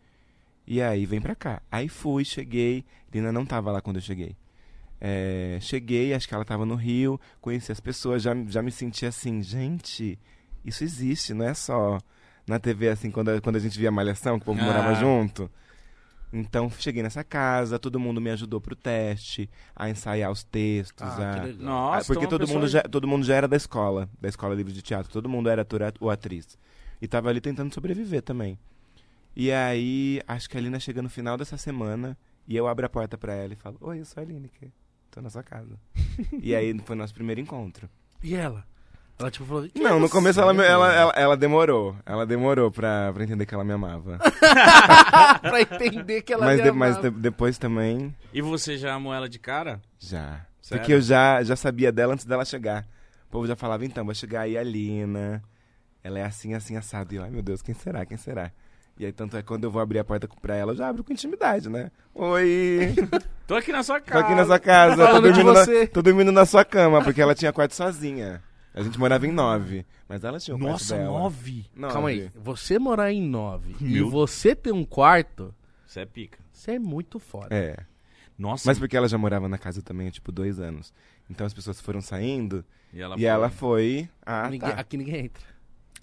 E aí vem pra cá. Aí fui, cheguei. Lina não tava lá quando eu cheguei. É, cheguei, acho que ela tava no Rio, conheci as pessoas, já, já me senti assim, gente, isso existe, não é só na TV assim, quando, a- quando a gente via Malhação, que o povo
Ah.
morava junto. Então cheguei nessa casa, todo mundo me ajudou pro teste, a ensaiar os textos,
Ah,
a...
que legal.
Nossa,
Ah, porque todo,
pessoa-
mundo já, todo mundo já era da escola, da escola livre de teatro. Todo mundo era ator ou atriz. E tava ali tentando sobreviver também. E aí, acho que a Lina chega no final dessa semana e eu abro a porta pra ela e falo: Oi, eu sou a Aline, que tô na sua casa. e aí foi nosso primeiro encontro.
E ela? Ela tipo falou. "Quem
Não, no
você?"
começo ela, ela, ela, ela demorou. Ela demorou pra, pra entender que ela me amava.
pra entender que ela
mas
me
de- mas
amava.
de- depois também,
E você já amou ela de cara?
já.
Sério?
Porque eu já, já sabia dela antes dela chegar. O povo já falava, então, vai chegar aí a Lina. Ela é assim, assim, assado. E eu, ai meu Deus, quem será? Quem será? E aí, tanto é que quando eu vou abrir a porta pra ela, eu já abro com intimidade, né? Oi!
Tô aqui na sua
Tô
casa.
aqui na sua casa, tô dormindo, na, tô dormindo na sua cama, porque ela tinha quarto sozinha. A gente morava em nove, mas ela tinha o quarto
Nossa,
dela.
nove.
Nove.
Calma aí. Você morar em nove e
Meu-
você ter um quarto,
Você é pica.
você é muito foda.
É.
Nossa.
Mas porque ela já morava na casa também há, tipo, dois anos. Então as pessoas foram saindo
E ela
e
foi.
ela foi... Ah,
Ninguém-
tá.
Aqui ninguém entra.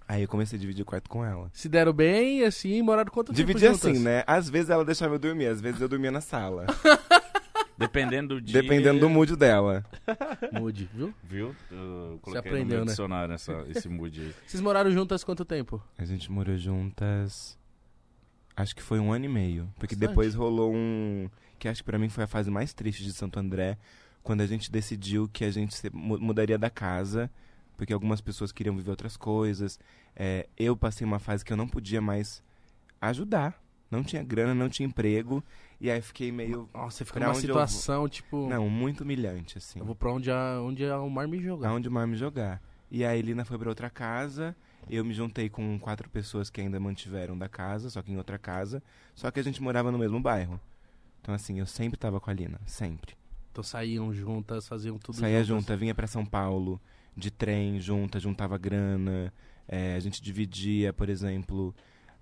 Aí eu comecei a dividir o quarto com ela.
Se deram bem, assim, moraram quanto tempo
Dividir
juntas?
assim, né? Às vezes ela deixava eu dormir, às vezes eu dormia na sala.
Dependendo do dia.
dependendo do mood dela.
Mude, viu?
Viu? Eu coloquei
aprendeu,
no meu
né?
dicionário essa, esse mood aí.
Vocês moraram juntas quanto tempo?
A gente morou juntas. Acho que foi um ano e meio. Porque
Bastante.
depois rolou um. Que acho que pra mim foi a fase mais triste de Santo André. Quando a gente decidiu que a gente mudaria da casa. Porque algumas pessoas queriam viver outras coisas. É, eu passei uma fase que eu não podia mais ajudar. Não tinha grana, não tinha emprego. E aí fiquei meio.
Nossa, fica numa situação, tipo.
Não, muito humilhante, assim.
Eu vou pra onde, a, onde a- o mar me jogar.
Aonde o mar me jogar. E aí Lina foi pra outra casa. Eu me juntei com quatro pessoas que ainda mantiveram da casa, só que em outra casa. Só que a gente morava no mesmo bairro. Então, assim, eu sempre tava com a Lina. Sempre.
Então saíam juntas, faziam tudo
Saía
juntas.
junta, vinha pra São Paulo, de trem, junta, juntava grana. É, a gente dividia, por exemplo.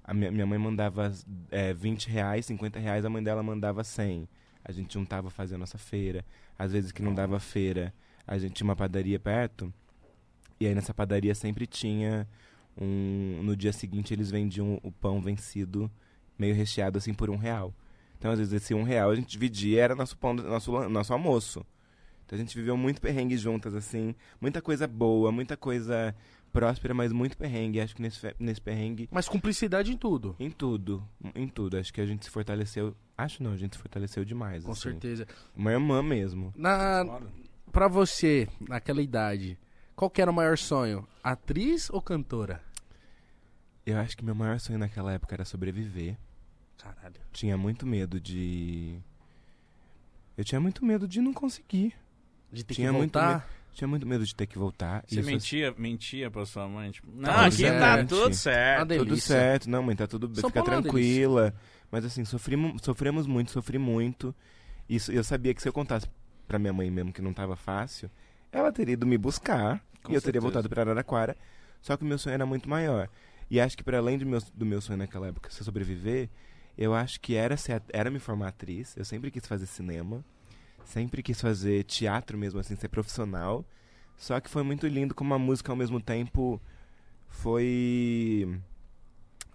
A minha, minha mãe mandava é, 20 reais, 50 reais, a mãe dela mandava 100. A gente juntava fazia a nossa feira. Às vezes que não dava feira, a gente tinha uma padaria perto. E aí nessa padaria sempre tinha um. No dia seguinte eles vendiam o pão vencido, meio recheado assim por um real. Então às vezes esse um real a gente dividia, era nosso pão, nosso, nosso almoço. Então a gente viveu muito perrengue juntas, assim. Muita coisa boa, muita coisa próspera, mas muito perrengue. Acho que nesse, nesse perrengue,
Mas cumplicidade em tudo.
em tudo. Em tudo. Acho que a gente se fortaleceu. Acho não, a gente se fortaleceu demais.
Com
assim.
certeza.
Uma irmã mesmo.
Na, pra você, naquela idade, qual que era o maior sonho? Atriz ou cantora?
Eu acho que meu maior sonho naquela época era sobreviver.
Caralho.
Tinha muito medo de. Eu tinha muito medo de não conseguir.
De ter
Tinha
que
muito
voltar.
Tinha muito medo de ter que voltar.
Você
Isso,
mentia, mentia pra sua mãe? Tipo, não,
Tá
aqui
tudo
tá
certo.
tudo certo.
Tudo certo, não, mãe, tá tudo bem, fica
é
tranquila. Mas assim, sofrimos, sofremos muito, sofri muito. Isso, eu sabia que se eu contasse pra minha mãe mesmo que não tava fácil, ela teria ido me buscar
Com
e eu teria voltado pra Araraquara. Só que o meu sonho era muito maior. E acho que para além do meu, do meu sonho naquela época ser sobreviver, eu acho que era, ser, era me formar atriz. Eu sempre quis fazer cinema. Sempre quis fazer teatro mesmo, assim, ser profissional. Só que foi muito lindo como a música ao mesmo tempo foi.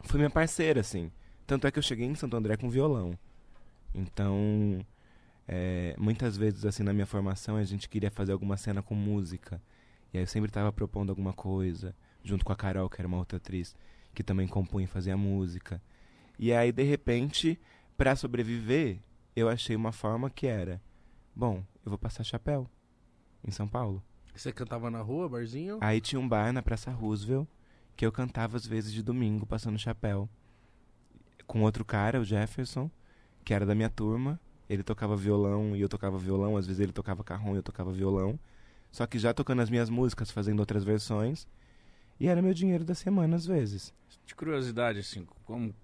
Foi minha parceira, assim. Tanto é que eu cheguei em Santo André com violão. Então, é, muitas vezes, assim, na minha formação, a gente queria fazer alguma cena com música. E aí eu sempre estava propondo alguma coisa, junto com a Carol, que era uma outra atriz, que também compunha e fazia música. E aí, de repente, para sobreviver, eu achei uma forma que era: bom, eu vou passar chapéu em São Paulo.
Você cantava na rua, barzinho?
Aí tinha um bar na Praça Roosevelt que eu cantava às vezes de domingo, passando chapéu. Com outro cara, o Jefferson, que era da minha turma. Ele tocava violão e eu tocava violão. Às vezes ele tocava carrom e eu tocava violão. Só que já tocando as minhas músicas, fazendo outras versões. E era meu dinheiro da semana às vezes.
De curiosidade, assim, como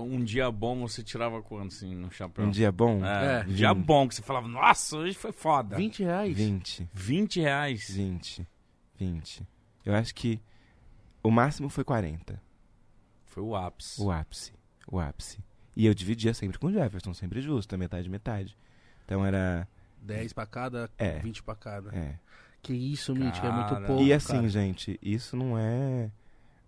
um dia bom você tirava quanto, assim, no chapéu?
Um dia bom?
É,
É.
um dia bom, que você falava, nossa, hoje foi foda.
20 reais?
20.
20 reais.
20. 20. Eu acho que o máximo foi 40.
Foi o ápice.
O ápice. O ápice. E eu dividia sempre com o Jefferson, sempre justo, metade, metade. Então era.
10 pra cada,
É.
20 pra cada.
É.
Que isso, Mítico, é muito pouco.
e assim,
cara.
gente, isso não é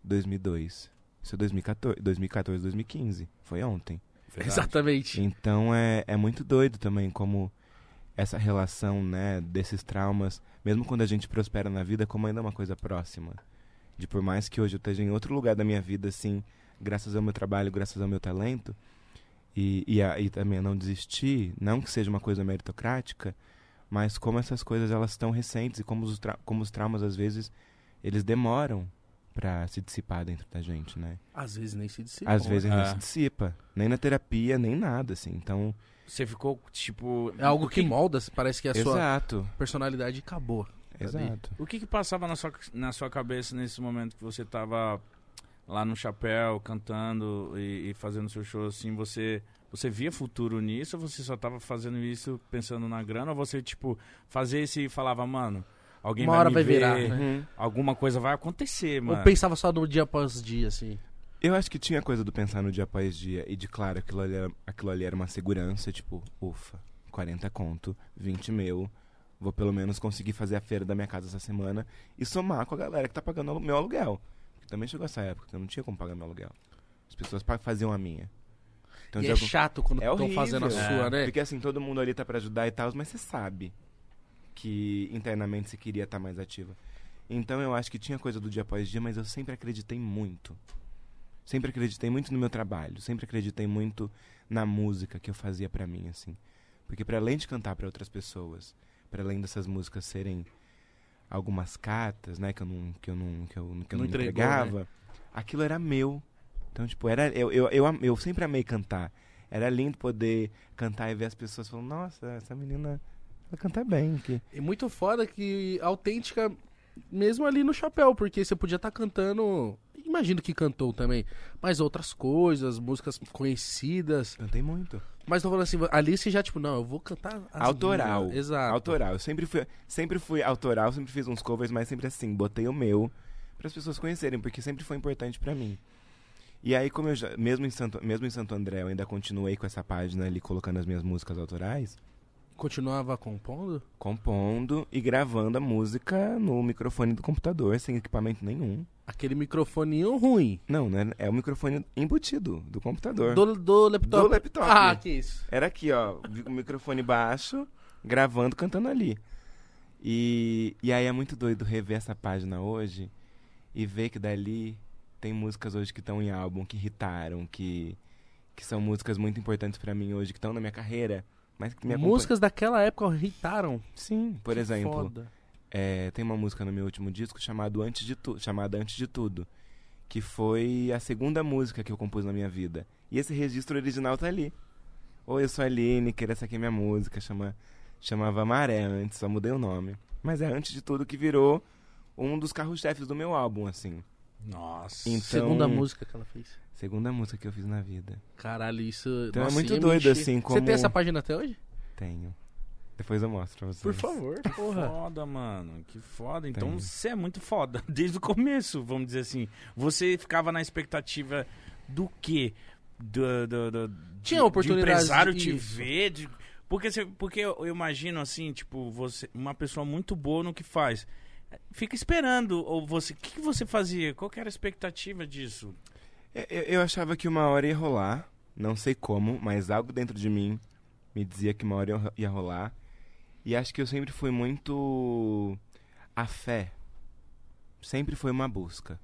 2002. Isso é 2014, 2014 2015. Foi ontem.
Verdade.
Exatamente.
Então é, é muito doido também como essa relação, né, desses traumas, mesmo quando a gente prospera na vida, como ainda é uma coisa próxima. De por mais que hoje eu esteja em outro lugar da minha vida, assim, graças ao meu trabalho, graças ao meu talento, e, e, a- e também a não desistir, não que seja uma coisa meritocrática, mas como essas coisas elas estão recentes e como os, tra- como os traumas às vezes eles demoram pra se dissipar dentro da gente, né?
Às vezes nem se dissipa.
Às vezes
É.
não se dissipa, nem na terapia, nem nada, assim. Então,
Você ficou, tipo...
É algo
o
que molda, parece que a sua
exato,
personalidade acabou.
exato.
O que que passava na sua, na sua cabeça nesse momento que você tava lá no chapéu, cantando e, e fazendo seu show, assim, você... Você via futuro nisso ou você só tava fazendo isso pensando na grana? Ou você, tipo, fazia isso e falava, mano, alguém
Uma
vai
hora
me
vai
ver,
virar, né?
Uhum.
alguma coisa vai acontecer, mano.
Ou pensava só no dia após dia, assim.
Eu acho que tinha coisa do pensar no dia após dia. E de claro, aquilo ali, era, aquilo ali era uma segurança, tipo, ufa, 40 conto, 20 mil. Vou pelo menos conseguir fazer a feira da minha casa essa semana e somar com a galera que tá pagando o meu aluguel. Porque também chegou essa época que eu não tinha como pagar meu aluguel. As pessoas faziam a minha. Então,
e é
algum-
chato quando
É
estão
horrível.
fazendo a sua,
É.
né?
Porque assim, todo mundo ali tá pra ajudar e tal, mas você sabe que internamente você queria estar mais ativa. Então eu acho que tinha coisa do dia após dia, mas eu sempre acreditei muito. Sempre acreditei muito no meu trabalho, sempre acreditei muito na música que eu fazia pra mim, assim. Porque para além de cantar pra outras pessoas, para além dessas músicas serem algumas cartas, né, que eu não que eu não que eu, que eu
Não
não, entregava, aquilo era meu. Então, tipo, era eu, eu, eu, eu sempre amei cantar. era lindo poder cantar e ver as pessoas falando, nossa, essa menina ela canta bem. Que...
E muito foda que autêntica, mesmo ali no chapéu, porque você podia estar cantando. Imagino que cantou também. Mas outras coisas, músicas conhecidas.
Cantei muito.
Mas tô falando assim, ali você já, tipo, não, eu vou cantar. as
Autoral.
minhas. Exato.
Autoral. Eu sempre fui, sempre fui autoral, sempre fiz uns covers, mas sempre assim, botei o meu para as pessoas conhecerem, porque sempre foi importante para mim. E aí, como eu já, mesmo em, Santo, mesmo em Santo André, eu ainda continuei com essa página ali, colocando as minhas músicas autorais,
Continuava compondo?
compondo e gravando a música no microfone do computador, sem equipamento nenhum.
Aquele microfoninho ruim.
Não, né? É o microfone embutido do computador.
Do, do laptop.
Do laptop.
Ah, que isso.
Era aqui, ó, o microfone baixo, gravando, cantando ali. E, e aí é muito doido rever essa página hoje e ver que dali tem músicas hoje que estão em álbum, que irritaram, que, que são músicas muito importantes pra mim hoje, que estão na minha carreira. Mas que me acompanham.
Músicas daquela época irritaram.
Sim, por
Que
exemplo,
foda.
é, tem uma música no meu último disco chamado Antes de Tu- chamada Antes de Tudo, que foi a segunda música que eu compus na minha vida. E esse registro original tá ali. Oi, eu sou a Aline, quero essa aqui é minha música, chama, chamava Maré antes, só mudei o nome. Mas é Antes de Tudo que virou um dos carros-chefes do meu álbum, assim.
Nossa.
Então-
Segunda música que ela fez.
Segunda música que eu fiz na vida.
Caralho, isso.
Então é
Nossa,
muito
ia me
doido,
encher.
assim,
Você
como-
tem essa página até hoje?
Tenho. Depois eu mostro pra vocês.
Por favor, porra.
Foda, mano. Que foda. Então
Tem.
você é muito foda. Desde o começo, vamos dizer assim. Você ficava na expectativa do quê? Do, do, do-
Tinha
de-
oportunidades
De empresário te
isso.
ver. de- porque, você, porque eu, eu imagino assim, tipo, você, uma pessoa muito boa no que faz. Fica esperando. Ou você. O que, que você fazia? Qual que era a expectativa disso?
Eu, eu- eu achava que uma hora ia rolar, não sei como, mas algo dentro de mim me dizia que uma hora ia- rolar. E acho que eu sempre fui muito. A fé sempre foi uma busca,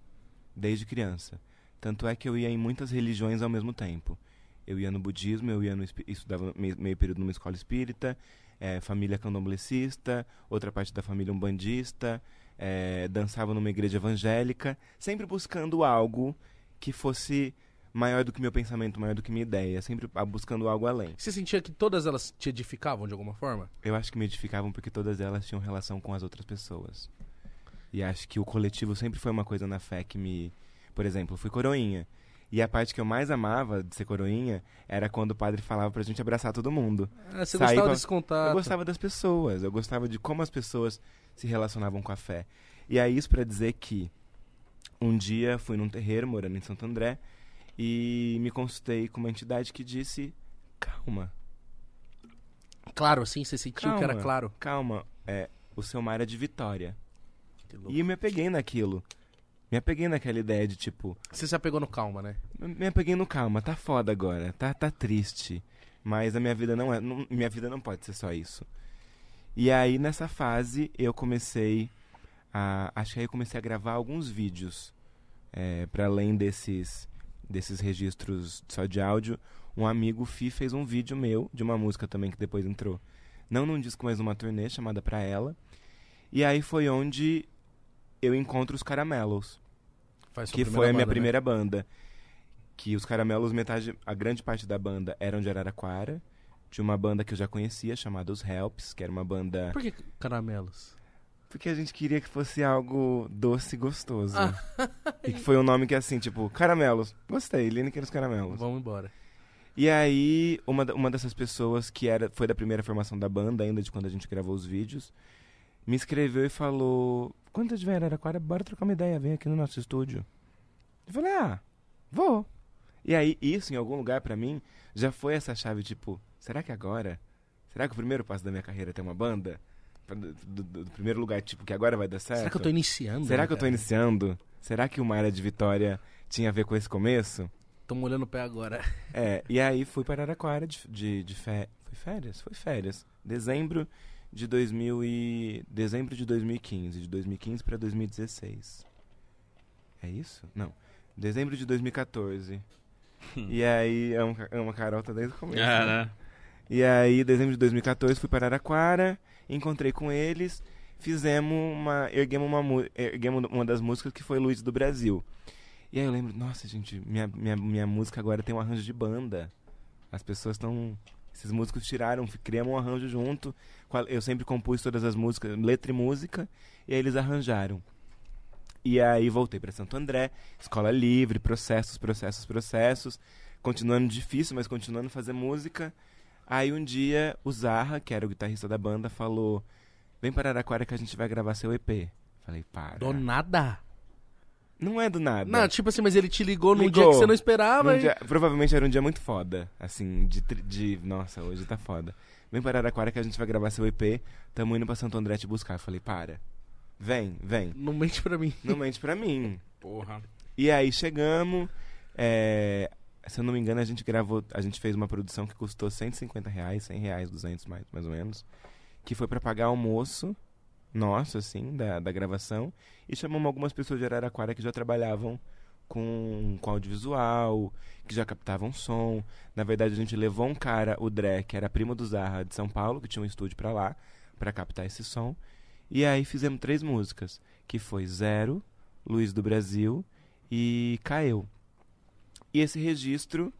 desde criança. Tanto é que eu ia em muitas religiões ao mesmo tempo. Eu ia no budismo, eu ia no, estudava meio, período numa escola espírita, eh, família candomblessista, outra parte da família umbandista, eh, dançava numa igreja evangélica, sempre buscando algo que fosse maior do que meu pensamento, maior do que minha ideia, sempre ah, buscando algo além.
Você sentia que todas elas te edificavam de alguma forma?
Eu acho que me edificavam porque todas elas tinham relação com as outras pessoas. E acho que o coletivo sempre foi uma coisa na fé que me. Por exemplo, fui coroinha. E a parte que eu mais amava de ser coroinha era quando o padre falava pra gente abraçar todo mundo.
Ah, você gostava
com a-
desse contato.
Eu gostava das pessoas, eu gostava de como as pessoas se relacionavam com a fé. E é isso pra dizer que um dia fui num terreiro morando em Santo André e me consultei com uma entidade que disse: calma,
Claro, assim, você sentiu que era
Calma.
claro.
calma, é, o seu mar é de vitória. E eu me apeguei naquilo. Me apeguei naquela ideia de tipo,
Você se apegou no calma, né?
me apeguei no calma, tá foda agora, tá, tá triste. Mas a minha vida não é. não- minha vida não pode ser só isso. E aí, nessa fase, eu comecei a. Acho que aí eu comecei a gravar alguns vídeos. É, para além desses, desses registros só de áudio, um amigo Fi fez um vídeo meu, de uma música também que depois entrou. Não num disco, mas numa turnê chamada Pra Ela. E aí foi onde eu encontro os Caramelos que foi a minha
banda, né?
primeira banda. Que os Caramelos, metade, a grande parte da banda eram de Araraquara. Tinha uma banda que eu já conhecia, chamada Os Helps, que era uma banda.
Por que caramelos?
Porque a gente queria que fosse algo doce e gostoso.
Ah.
e que foi um nome que assim, tipo, Caramelos. Gostei, Lineker os Caramelos.
Vamos embora.
E aí, uma, uma dessas pessoas que era, foi da primeira formação da banda, ainda de quando a gente gravou os vídeos, me escreveu e falou: Quando eu estiver em Araraquara, bora trocar uma ideia, vem aqui no nosso estúdio. Eu falei: Ah, vou. E aí, isso em algum lugar pra mim já foi essa chave, tipo, será que agora? Será que o primeiro passo da minha carreira é ter uma banda? Do, do- do primeiro lugar, tipo, que agora vai dar certo?
Será que eu tô iniciando?
Será
né,
que eu tô
cara?
iniciando? Será que uma área de Vitória tinha a ver com esse começo?
Tô molhando o pé agora.
É, e aí fui para Araraquara de, de, de fé- Foi férias? Foi férias. Dezembro de 2000 e... Dezembro de 2015. De 2015 para 2016. É isso? Não. Dezembro de 2014. e aí, amo, amo a Carol tá desde o começo.
É,
né?
né?
E aí, dezembro de 2014, fui para Araraquara, encontrei com eles, fizemos uma. Erguemos uma, erguemos uma das músicas que foi Luz do Brasil. E aí eu lembro, nossa, gente, minha, minha, minha música agora tem um arranjo de banda. As pessoas estão. Esses músicos tiraram, criamos um arranjo junto. Eu sempre compus todas as músicas, letra e música, e aí eles arranjaram. E aí voltei para Santo André, escola livre, processos, processos, processos. Continuando difícil, mas continuando a fazer música. Aí um dia o Zarra, que era o guitarrista da banda, falou: Vem para Araraquara que a gente vai gravar seu EP. Falei, para.
Do nada.
Não é do nada.
Não, tipo assim, mas ele te ligou num
Ligou.
dia que você não esperava.
Num
e-
dia- provavelmente era um dia muito foda. Assim, de, de. Nossa, hoje tá foda. Vem para Araraquara que a gente vai gravar seu EP. Tamo indo pra Santo André te buscar. Eu falei, para. Vem, vem.
Não mente pra mim.
Não mente pra mim.
Porra.
E aí chegamos. é, se eu não me engano, a gente gravou. A gente fez uma produção que custou 150 reais, 100 reais, 200 mais, mais ou menos. Que foi pra pagar almoço nosso, assim, da, da gravação. E chamamos algumas pessoas de Araraquara que já trabalhavam com, com audiovisual, que já captavam som. Na verdade, a gente levou um cara, o Dré, que era primo do Zarra de São Paulo, que tinha um estúdio pra lá, pra captar esse som. E aí fizemos três músicas, que foi Zero, Luiz do Brasil e Caeu. E esse registro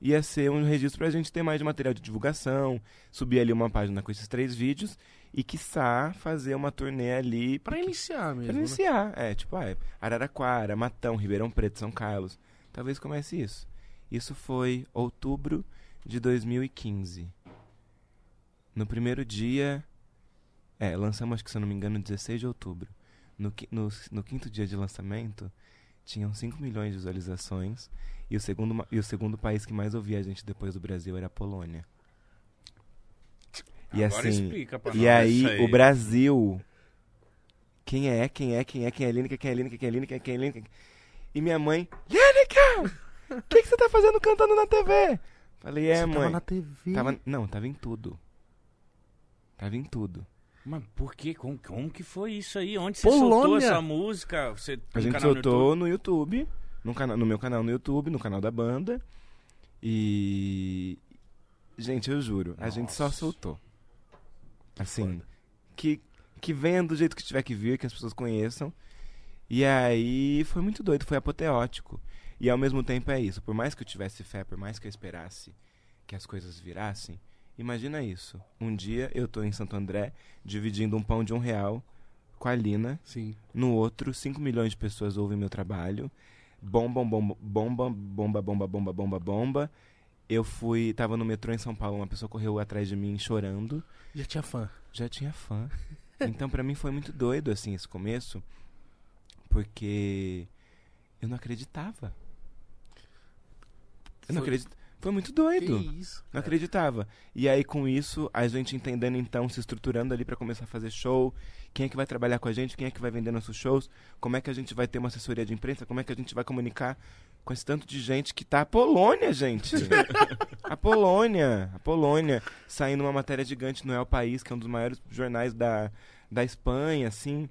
ia ser um registro pra gente ter mais de material de divulgação, subir ali uma página com esses três vídeos e, quiçá, fazer uma turnê ali
Pra iniciar mesmo.
Pra
né?
iniciar. É, tipo, ah, Araraquara, Matão, Ribeirão Preto, São Carlos. Talvez comece isso. Isso foi outubro de 2015. No primeiro dia. É, lançamos, acho que se eu não me engano, 16 de outubro. No, no, no quinto dia de lançamento, tinham 5 milhões de visualizações. E o, segundo, e o segundo país que mais ouvia a gente depois do Brasil era a Polônia. E
Agora
assim.
explica pra
E
nós
aí,
isso
o Brasil. Quem é, quem é, quem é, quem é Línica, quem é Línica, quem é Línica, quem é Línica. E minha mãe, Línica! O que, que você tá fazendo cantando na TV? Falei, é,
Você
mãe.
tava na TV.
Tava- não, tava em tudo. Tava em tudo.
Mas por quê? Como, como que foi isso aí? Onde você soltou
Polônia.
essa música? Você,
A gente
canal no
soltou no YouTube, no, no meu canal no YouTube, no canal da banda. E. Gente, eu juro, a gente só
Nossa.
soltou. Assim, que, que venha do jeito que tiver que vir, que as pessoas conheçam. E aí foi muito doido, foi apoteótico. E ao mesmo tempo é isso. Por mais que eu tivesse fé, por mais que eu esperasse que as coisas virassem, imagina isso. Um dia eu tô em Santo André dividindo um pão de um real com a Lina.
Sim.
No outro, 5 milhões de pessoas ouvem meu trabalho. Bomba, bomba, bomba, bomba, bomba, bomba, bomba, bomba. Eu fui, tava no metrô em São Paulo, uma pessoa correu atrás de mim chorando.
Já tinha fã.
Já tinha fã. Então pra mim foi muito doido assim esse começo, porque eu não acreditava. Eu não
Foi-
acredito. Foi muito doido.
Que isso?
Não acreditava. E aí, com isso, a gente entendendo então, se estruturando ali pra começar a fazer show, quem é que vai trabalhar com a gente, quem é que vai vender nossos shows, como é que a gente vai ter uma assessoria de imprensa, como é que a gente vai comunicar com esse tanto de gente que tá a Polônia, gente. a Polônia, a Polônia, saindo uma matéria gigante no El País, que é um dos maiores jornais da, da Espanha, assim,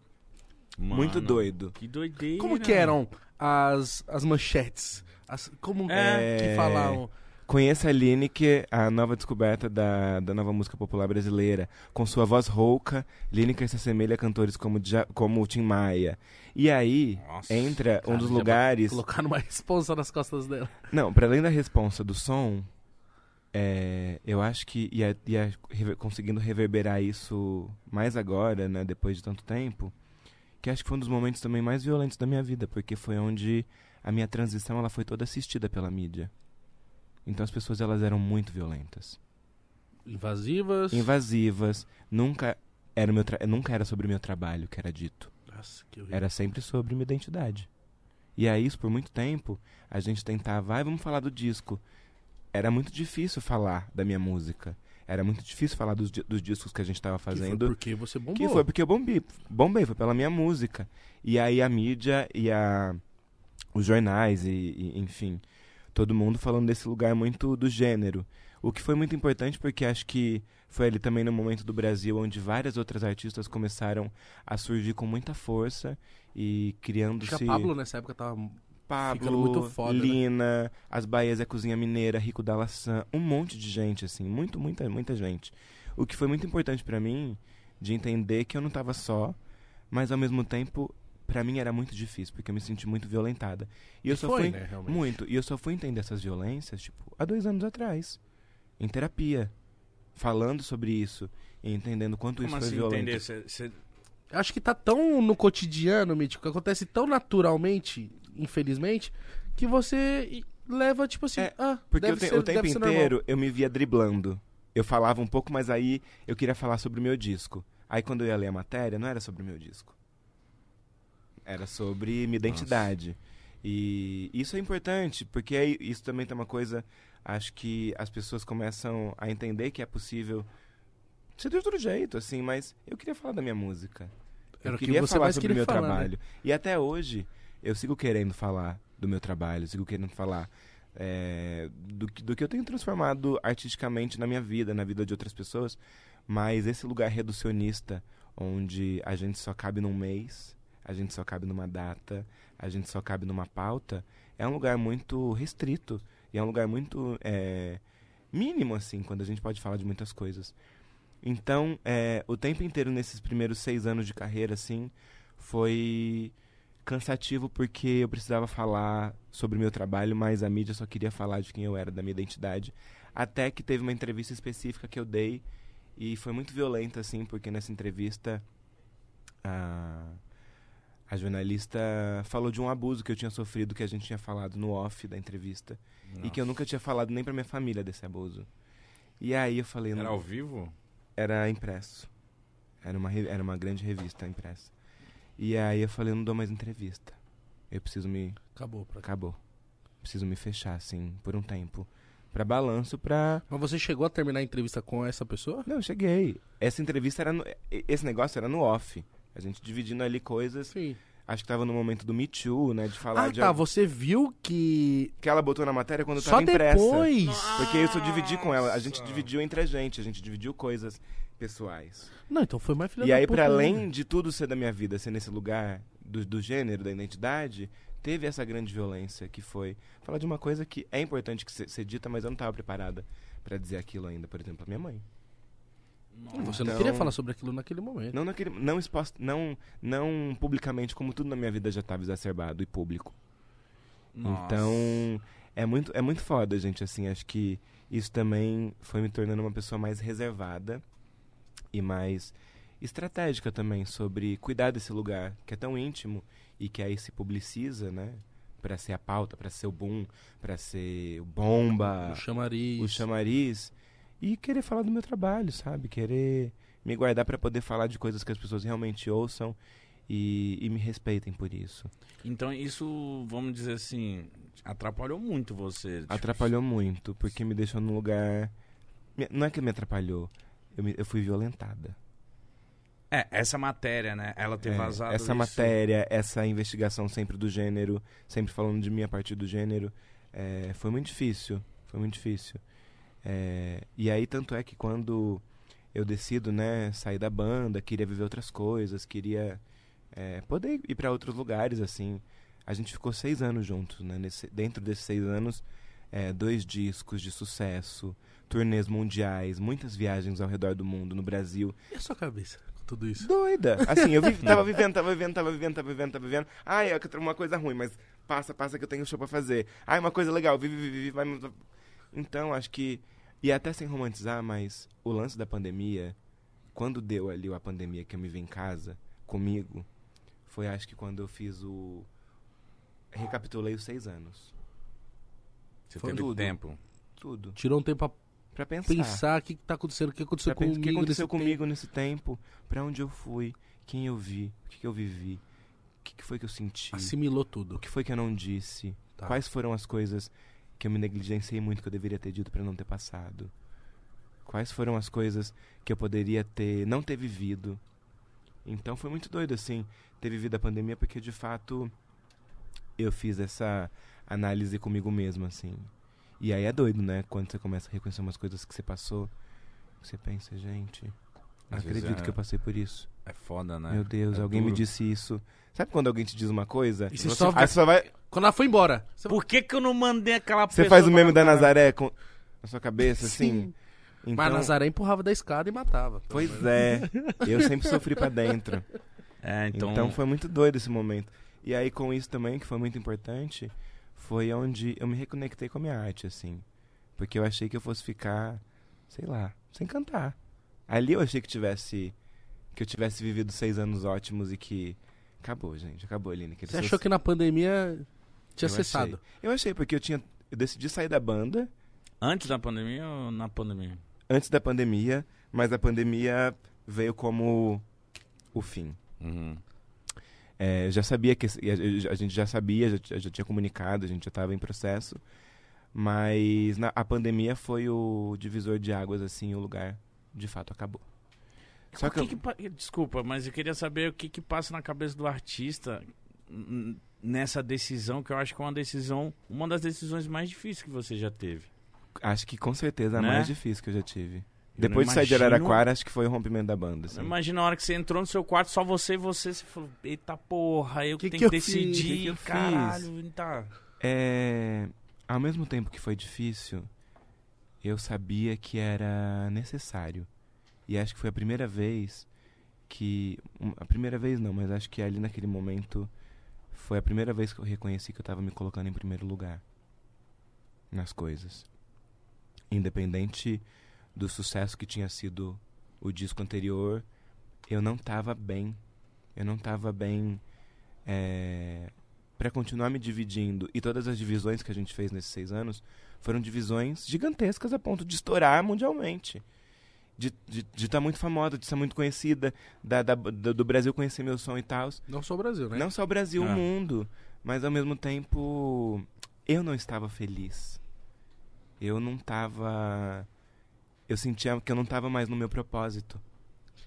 Mano,
muito doido.
Que doideira.
Como que eram as, as manchetes? As- como
É.
que falavam?
Conheça a Lineker, a nova descoberta da, da nova música popular brasileira. Com sua voz rouca, Lineker se assemelha a cantores como, como o Tim Maia. E aí,
Nossa,
entra um
cara,
dos
já
lugares...
Colocaram uma responsa nas costas dela.
Não, para além da responsa do som, é, eu acho que ia, ia rever- conseguindo reverberar isso mais agora, né, depois de tanto tempo, que acho que foi um dos momentos também mais violentos da minha vida, porque foi onde a minha transição ela foi toda assistida pela mídia. Então as pessoas elas eram muito violentas,
Invasivas.
invasivas, nunca era meu tra- nunca era sobre o meu trabalho que era dito.
Nossa, que horrível.
Era sempre sobre minha identidade. E aí, isso por muito tempo, a gente tentava, vai, vamos falar do disco. Era muito difícil falar da minha música. Era muito difícil falar dos, dos discos que a gente estava
Que foi
fazendo.
porque você bombou.
Que foi porque eu bombei, bombei, foi pela minha música. E aí a mídia e a, os jornais e, e, enfim, todo mundo falando desse lugar muito do gênero. O que foi muito importante porque acho que foi ali também no momento do Brasil onde várias outras artistas começaram a surgir com muita força e
Acho que
criando-se...
a Pablo nessa época tava.
Pablo,
foda, né?
Lina, As Bahias é Cozinha Mineira, Rico da Laçã, um monte de gente, assim, muito, muita, muita gente. O que foi muito importante pra mim, de entender que eu não tava só, mas ao mesmo tempo, pra mim era muito difícil, porque eu me senti muito violentada. E eu só
foi,
fui,
né,
muito, e eu só fui entender essas violências, tipo, há dois anos atrás. em terapia, falando sobre isso e entendendo quanto
Como
isso
assim
foi violento.
entender? Cê- cê-
Acho que tá tão no cotidiano, Mítico, acontece tão naturalmente, infelizmente, que você leva, tipo assim,
É,
ah,
Porque o, te-
ser,
o tempo
ser normal.
inteiro eu me via driblando. Eu falava um pouco, mas aí eu queria falar sobre o meu disco. Aí quando eu ia ler a matéria, não era sobre o meu disco. Era sobre minha identidade. E isso é importante, porque isso também tem uma coisa. Acho que as pessoas começam a entender que é possível ser de outro jeito, assim, mas eu queria falar da minha música.
Era
eu
que
queria
você
falar sobre o meu
falar, né?
trabalho. E até hoje, eu sigo querendo falar do meu trabalho, sigo querendo falar é, do, que- do que eu tenho transformado artisticamente na minha vida, na vida de outras pessoas. Mas esse lugar reducionista, onde a gente só cabe num mês, a gente só cabe numa data, a gente só cabe numa pauta, é um lugar muito restrito. E é um lugar muito é, mínimo, assim, quando a gente pode falar de muitas coisas. Então, é, o tempo inteiro nesses primeiros seis anos de carreira, assim, foi cansativo porque eu precisava falar sobre o meu trabalho, mas a mídia só queria falar de quem eu era, da minha identidade. Até que teve uma entrevista específica que eu dei e foi muito violenta, assim, porque nessa entrevista a jornalista falou de um abuso que eu tinha sofrido, que a gente tinha falado no off da entrevista. E que eu nunca tinha falado nem pra minha família desse abuso. E aí eu falei...
Era
não-
ao vivo?
era impresso. Era uma, era uma grande revista impressa. E aí eu falei, eu não dou mais entrevista. Eu preciso me.
Acabou. Pra...
Acabou. Preciso me fechar, assim, por um tempo. Pra balanço, pra.
Mas você chegou a terminar a entrevista com essa pessoa?
Não, eu cheguei. Essa entrevista era. No... Esse negócio era no off. A gente dividindo ali coisas.
Sim.
Acho que tava no momento do Me Too, né? De falar
Ah,
de.
tá.
algo
Você viu que
Que ela botou na matéria quando
só
tava impressa.
depois.
Porque isso eu dividi com ela. A gente
Nossa.
dividiu entre a gente. A gente dividiu coisas pessoais.
Não, então foi mais filha
E
da
aí,
ainda.
além de tudo ser da minha vida, ser nesse lugar do, do gênero, da identidade, teve essa grande violência que foi falar de uma coisa que é importante que se- ser dita, mas eu não estava preparada pra dizer aquilo ainda. Por exemplo, a minha mãe.
Você não
Então-
queria falar sobre aquilo naquele momento.
Não, naquele, não exposto, não, não publicamente, como tudo na minha vida já estava exacerbado e público.
Nossa.
Então, é muito, é muito foda, gente. Assim, acho que isso também foi me tornando uma pessoa mais reservada e mais estratégica também sobre cuidar desse lugar que é tão íntimo e que aí se publiciza, né? Pra ser a pauta, pra ser o boom, pra ser o bomba,
O chamariz.
o chamariz e querer falar do meu trabalho, sabe? Querer me guardar pra poder falar de coisas que as pessoas realmente ouçam e, e me respeitem por isso.
Então isso, vamos dizer assim, atrapalhou muito você. tipo,
Atrapalhou muito, porque me deixou num lugar. Não é que me atrapalhou, eu, me- eu fui violentada.
É, essa matéria, né? Ela ter
É,
vazado
essa
isso.
matéria, essa investigação sempre do gênero, sempre falando de mim a partir do gênero, é, foi muito difícil. Foi muito difícil. É, e aí, tanto é que quando eu decido, né, sair da banda, queria viver outras coisas, queria é, poder ir para outros lugares, assim. A gente ficou seis anos juntos, né? Nesse, dentro desses seis anos, é, dois discos de sucesso, turnês mundiais, muitas viagens ao redor do mundo, no Brasil.
E a sua cabeça com tudo isso?
Doida. Assim, eu vi, tava vivendo, tava vivendo, tava vivendo, tava vivendo, tava vivendo. Ai, é uma coisa ruim, mas passa, passa que eu tenho show pra fazer. Ai, uma coisa legal, vive, vive, vive, vai. Então, acho que. E até sem romantizar, mas o lance da pandemia, quando deu ali a pandemia que eu me vi em casa, comigo, foi acho que quando eu fiz o. Recapitulei os seis anos.
Você
Foi
teve
tudo.
tempo.
Tudo.
Tirou um tempo pra
Pra pensar.
pensar o que, que tá acontecendo, o que aconteceu
Pra pensar
comigo.
o que aconteceu
nesse
comigo nesse tempo, pra onde eu fui, quem eu vi, o que, que eu vivi, o que, que foi que eu senti,
tempo. Assimilou
o
tudo.
que foi que eu não disse,
Tá.
quais foram as coisas que eu me negligenciei muito que eu deveria ter dito pra não ter passado, quais foram as coisas que eu poderia ter não ter vivido. Então foi muito doido assim ter vivido a pandemia porque de fato eu fiz essa análise comigo mesmo assim. E aí é doido, né? Quando você começa a reconhecer umas coisas que você passou, você pensa, gente,
Às
acredito
é-
que eu passei por isso.
É foda, né?
Meu Deus,
É
alguém me
duro.
disse isso. Sabe quando alguém te diz uma coisa?
E você
Você-
só-
Aí você só vai.
Quando ela foi embora. Você...
Por que, que eu não mandei aquela
Você
pessoa
faz o meme da? Nazaré com na sua cabeça, assim?
Sim.
Então,
Mas Nazaré empurrava da escada e matava.
Pois é. Eu sempre sofri pra dentro.
É, então...
Então... foi muito doido esse momento. E aí com isso também, que foi muito importante, foi onde eu me reconectei com a minha arte, assim. Porque eu achei que eu fosse ficar, sei lá, sem cantar. Ali eu achei que tivesse. Que eu tivesse vivido seis anos ótimos e que. Acabou, gente. Acabou, Aline.
Você achou que na pandemia tinha
eu
cessado?
Achei. Eu achei, porque eu tinha. Eu decidi sair da banda
Antes da pandemia ou na pandemia?
antes da pandemia, mas a pandemia veio como o fim.
Uhum.
É, já sabia que. a gente já sabia, já, já tinha comunicado, a gente já estava em processo. Mas na- a pandemia foi o divisor de águas, assim, o lugar de fato acabou. Só que,
que
eu-
que pa- Desculpa, mas eu queria saber o que que passa na cabeça do artista nessa decisão, que eu acho que é uma decisão, uma das decisões mais difíceis que você já teve.
acho que com certeza é a
Né?
mais difícil que eu já tive.
Eu
Depois de sair de Araraquara, acho que foi o rompimento da banda. Assim.
Imagina a hora que você entrou no seu quarto, só você e você, você falou, eita porra, eu
Que
que
que
tenho que,
fiz?
decidir,
Que que
caralho, tá.
É, ao mesmo tempo que foi difícil, eu sabia que era necessário. E acho que foi a primeira vez que. A primeira vez não, mas acho que ali naquele momento foi a primeira vez que eu reconheci que eu estava me colocando em primeiro lugar nas coisas. Independente do sucesso que tinha sido o disco anterior, eu não estava bem. Eu não estava bem. É, para continuar me dividindo e todas as divisões que a gente fez nesses seis anos foram divisões gigantescas a ponto de estourar mundialmente de estar de, de tá muito famosa, de ser muito conhecida, da, da- do, do Brasil conhecer meu som e tal.
Não só o Brasil, né?
Não só o Brasil, o
Ah.
mundo. Mas ao mesmo tempo, eu não estava feliz. Eu não estava. Eu sentia que eu não estava mais no meu propósito.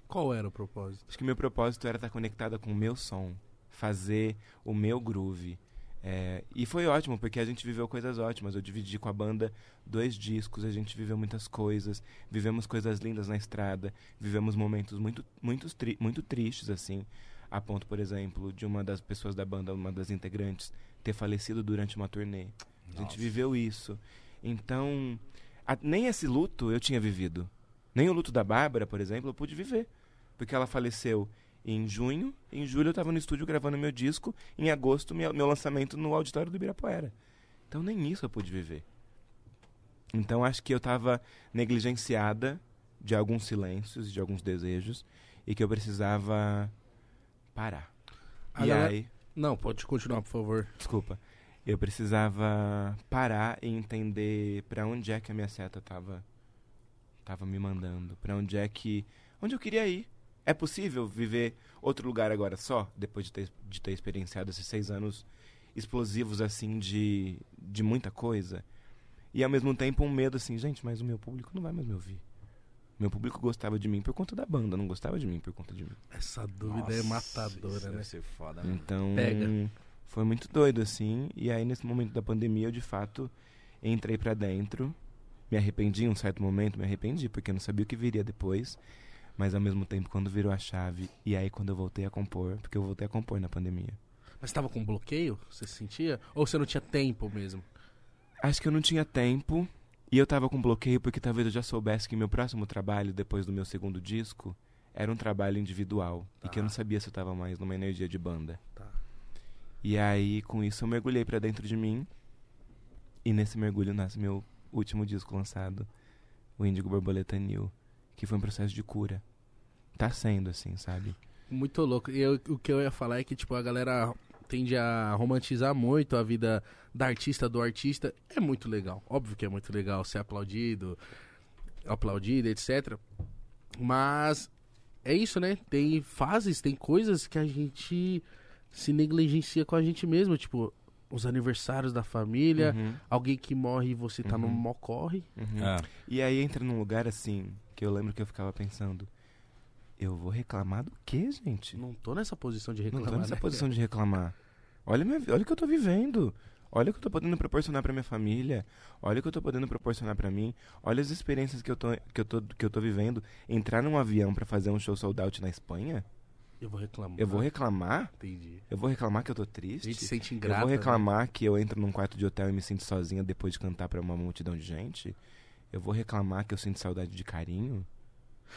Qual era o propósito?
Acho que meu propósito era estar conectada com o meu som, fazer o meu groove. É, e foi ótimo, porque a gente viveu coisas ótimas. Eu dividi com a banda dois discos, a gente viveu muitas coisas, vivemos coisas lindas na estrada, vivemos momentos muito, muito, tri muito tristes, assim. A ponto, por exemplo, de uma das pessoas da banda, uma das integrantes, ter falecido durante uma turnê. A gente viveu isso. Então, a- nem esse luto eu tinha vivido. Nem o luto da Bárbara, por exemplo, eu pude viver. Porque ela faleceu em junho, em julho eu estava no estúdio gravando meu disco, em agosto meu, meu lançamento no auditório do Ibirapuera. Então nem isso eu pude viver. Então acho que eu estava negligenciada de alguns silêncios, de alguns desejos, e que eu precisava parar.
A
e aí,
Não, pode continuar, por favor.
desculpa, eu precisava parar e entender para onde é que a minha seta tava tava me mandando, para onde é que onde eu queria ir. É possível viver outro lugar agora só, depois de ter, de ter experienciado esses seis anos explosivos assim de de muita coisa e ao mesmo tempo um medo assim, gente, mas o meu público não vai mais me ouvir. Meu público gostava de mim por conta da banda, não gostava de mim por conta de mim.
Essa dúvida é matadora, né?
ser foda, né?
Então,
Pega.
foi muito doido, assim. E aí, nesse momento da pandemia, eu de fato entrei pra dentro. Me arrependi em um certo momento, me arrependi, porque eu não sabia o que viria depois. Mas ao mesmo tempo, quando virou a chave, e aí quando eu voltei a compor, porque eu voltei a compor na pandemia.
Mas tava com bloqueio? Você sentia? Ou você não tinha tempo mesmo?
Acho que eu não tinha tempo, e eu tava com bloqueio porque talvez eu já soubesse que meu próximo trabalho, depois do meu segundo disco, era um trabalho individual. E que eu não sabia se eu tava mais numa energia de banda.
Tá.
E aí, com isso, eu mergulhei pra dentro de mim. E nesse mergulho nasce meu último disco lançado, o Índigo Borboleta New, que foi um processo de cura. Tá sendo, assim, sabe?
Muito louco. E eu- o que eu ia falar é que, tipo, a galera tende a romantizar muito a vida da artista, do artista. É muito legal. Óbvio que é muito legal ser aplaudido, aplaudido, etc. Mas é isso, né? Tem fases, tem coisas que a gente se negligencia com a gente mesmo. Tipo, os aniversários da família,
Uhum,
alguém que morre e você tá no
Uhum.
mocorre.
uhum.
É.
E aí entra num lugar assim, que eu lembro que eu ficava pensando, eu vou reclamar do quê, gente?
Não tô nessa posição de
Não
reclamar.
tô nessa
né?
posição de reclamar. Olha, minha, olha o que eu tô vivendo. Olha o que eu tô podendo proporcionar pra minha família. Olha o que eu tô podendo proporcionar pra mim. Olha as experiências que eu tô, que eu tô, que eu tô vivendo. Entrar num avião pra fazer um show sold out na Espanha?
Eu vou reclamar.
Eu vou reclamar?
Entendi.
Eu vou reclamar que eu tô
A
triste?
gente se sente
eu
ingrata.
vou
né?
reclamar que eu entro num quarto de hotel e me sinto sozinha depois de cantar pra uma multidão de gente? Eu vou reclamar que eu sinto saudade de carinho?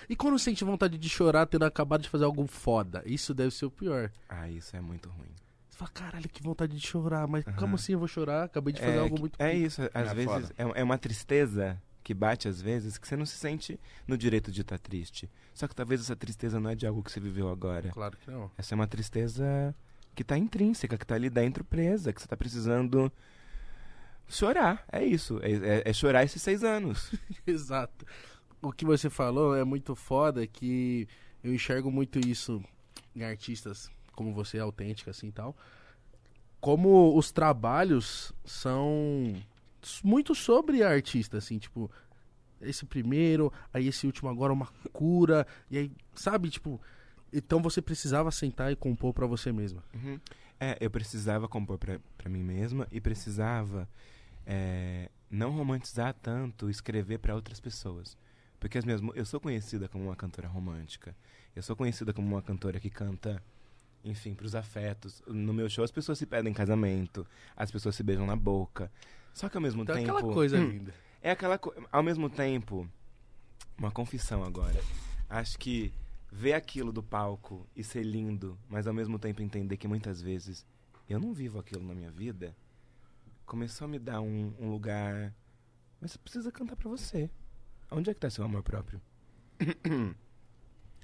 E quando sente vontade de chorar tendo acabado de fazer algo foda? Isso deve ser o pior.
Ah, isso é muito ruim.
Você fala, caralho, que vontade de chorar, mas
Aham.
como assim eu vou chorar? Acabei de fazer
É,
algo
que-
muito
é
pica."
isso, às
É
vezes é, é uma tristeza que bate às vezes que você não se sente no direito de estar triste. Só que talvez essa tristeza não é de algo que você viveu agora.
Claro que não.
Essa é uma tristeza que tá intrínseca, que tá ali dentro presa, que você tá precisando chorar. É isso. É, é- é chorar esses seis anos.
Exato. O que você falou é muito foda que eu enxergo muito isso em artistas como você, autêntica assim e tal. Como os trabalhos são muito sobre a artista, assim, tipo, esse primeiro, aí esse último agora uma cura, e aí, sabe, tipo, então você precisava sentar e compor pra você mesma.
Uhum. É, eu precisava compor pra mim mesma e precisava é, não romantizar tanto, escrever pra outras pessoas. Porque as minhas, eu sou conhecida como uma cantora romântica. Eu sou conhecida como uma cantora que canta, enfim, pros afetos. No meu show as pessoas se pedem em casamento, as pessoas se beijam na boca. Só que ao mesmo
Então é
tempo.
aquela coisa
Hum,
linda.
é aquela coisa. Ao mesmo tempo, uma confissão agora. Acho que ver aquilo do palco e ser lindo, mas ao mesmo tempo entender que muitas vezes eu não vivo aquilo na minha vida, começou a me dar um, um lugar. Mas você precisa cantar pra você. Onde é que tá seu amor próprio?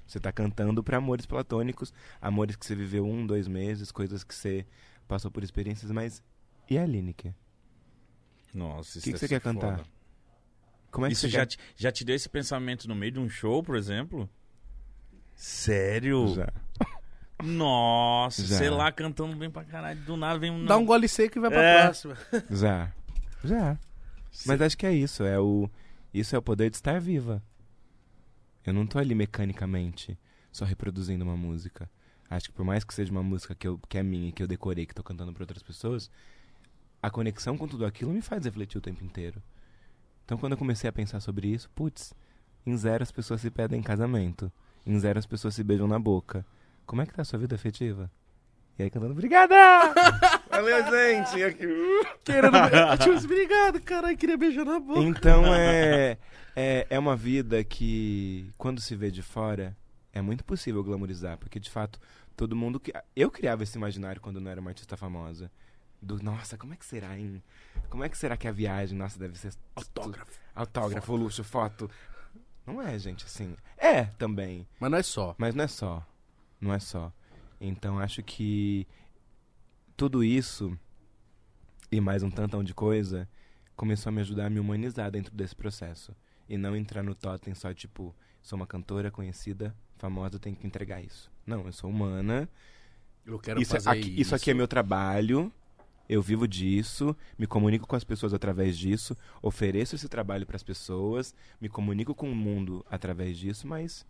Você tá cantando pra amores platônicos, amores que você viveu um, dois meses, coisas que você passou por experiências, mas. E a Lineker?
Nossa, isso
Que que
deve
você quer cantar?
foda.
Como é que
Isso
você
já
quer-
te, já te deu esse pensamento no meio de um show, por exemplo? Sério?
Já.
Nossa,
Já.
sei lá, cantando bem pra caralho. Do nada vem um.
Dá um gole seco e vai pra
É.
próxima.
Já. Já. Mas acho que é isso, é o isso é o poder de estar viva. Eu não tô ali mecanicamente só reproduzindo uma música. Acho que por mais que seja uma música que, eu, que é minha, que eu decorei, que tô cantando para outras pessoas, a conexão com tudo aquilo me faz refletir o tempo inteiro. Então quando eu comecei a pensar sobre isso, putz, em zero as pessoas se pedem em casamento. Em zero as pessoas se beijam na boca. Como é que tá a sua vida afetiva? E aí cantando, obrigada! Valeu, gente! Aqui, uh.
Querendo. Tio, obrigado, caralho, queria beijar na boca.
Então é, é, é uma vida que, quando se vê de fora, é muito possível glamorizar, porque de fato, todo mundo. que Eu criava esse imaginário quando eu não era uma artista famosa. Do, nossa, como é que será, hein? Como é que será que a viagem, nossa, deve ser.
Autógrafo.
Autógrafo, luxo, foto. Não é, gente, assim. É também.
Mas não é só.
Mas não é só. Não é só. Então acho que tudo isso e mais um tantão de coisa começou a me ajudar a me humanizar dentro desse processo. E não entrar no totem só tipo, sou uma cantora conhecida, famosa, tenho que entregar isso. Não, eu sou humana.
Eu quero
Isso,
fazer
aqui, isso aqui é meu trabalho. Eu vivo disso, me comunico com as pessoas através disso, ofereço esse trabalho para as pessoas, me comunico com o mundo através disso, mas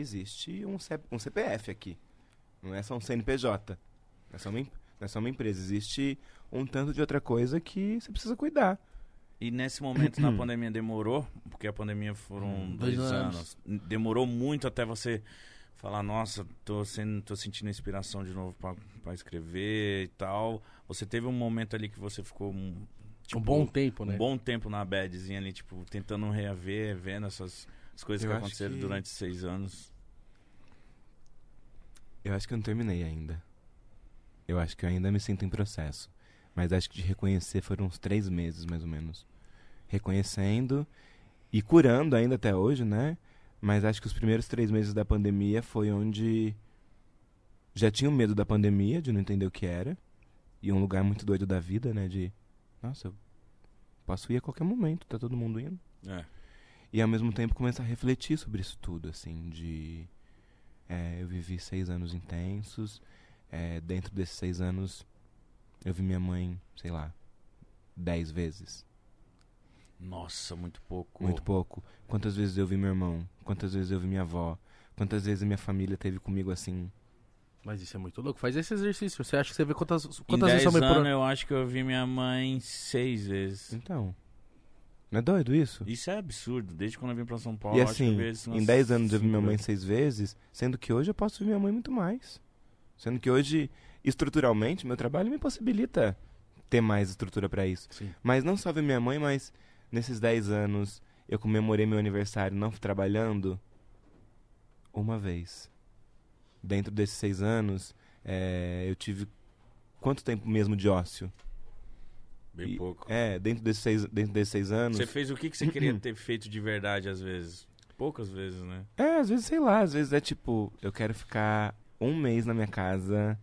existe um, C- um CPF aqui. Não é só um CNPJ. Não é só uma, não é só uma empresa. Existe um tanto de outra coisa que você precisa cuidar.
E nesse momento na pandemia demorou, porque a pandemia foram
Hum,
dois,
dois
anos. Demorou muito até você falar, nossa, tô, sendo, tô sentindo inspiração de novo pra, pra escrever e tal. Você teve um momento ali que você ficou um, tipo,
um bom tempo, né?
um bom tempo na badzinha ali, tipo, tentando reaver, vendo essas as coisas
Eu
que aconteceram
que-
durante seis anos.
Eu acho que eu não terminei ainda. Eu acho que eu ainda me sinto em processo. Mas acho que de reconhecer foram uns três meses, mais ou menos. Reconhecendo e curando ainda até hoje, né? Mas acho que os primeiros três meses da pandemia foi onde já tinha o medo da pandemia, de não entender o que era. E um lugar muito doido da vida, né? De, nossa, eu posso ir a qualquer momento, tá todo mundo indo.
É.
E ao mesmo tempo começar a refletir sobre isso tudo, assim, de... é, eu vivi seis anos intensos, é, dentro desses seis anos eu vi minha mãe, sei lá, dez vezes.
Nossa, muito pouco.
Muito pouco. Quantas vezes eu vi meu irmão? Quantas vezes eu vi minha avó? Quantas vezes a minha família teve comigo assim?
Mas isso é muito louco. Faz esse exercício. Você acha que você vê quantas,
Em
quantas vezes
10
sua mãe por ano?
eu acho que eu vi minha mãe seis vezes.
Então, não é doido isso?
Isso é absurdo. Desde quando eu vim pra São Paulo,
E assim, em
umas
10 anos eu vi minha mãe seis vezes, sendo que hoje eu posso ver minha mãe muito mais. Sendo que hoje, estruturalmente, meu trabalho me possibilita ter mais estrutura pra isso.
Sim.
Mas não só ver minha mãe, mas nesses 10 anos eu comemorei meu aniversário não trabalhando uma vez. Dentro desses seis anos, é, eu tive quanto tempo mesmo de ócio?
Bem
E-
pouco.
É, dentro desses seis, dentro desses seis anos.
Você fez o que, que você queria ter feito de verdade, às vezes? Poucas vezes, né?
É, às vezes, sei lá, às vezes é tipo, eu quero ficar um mês na minha casa,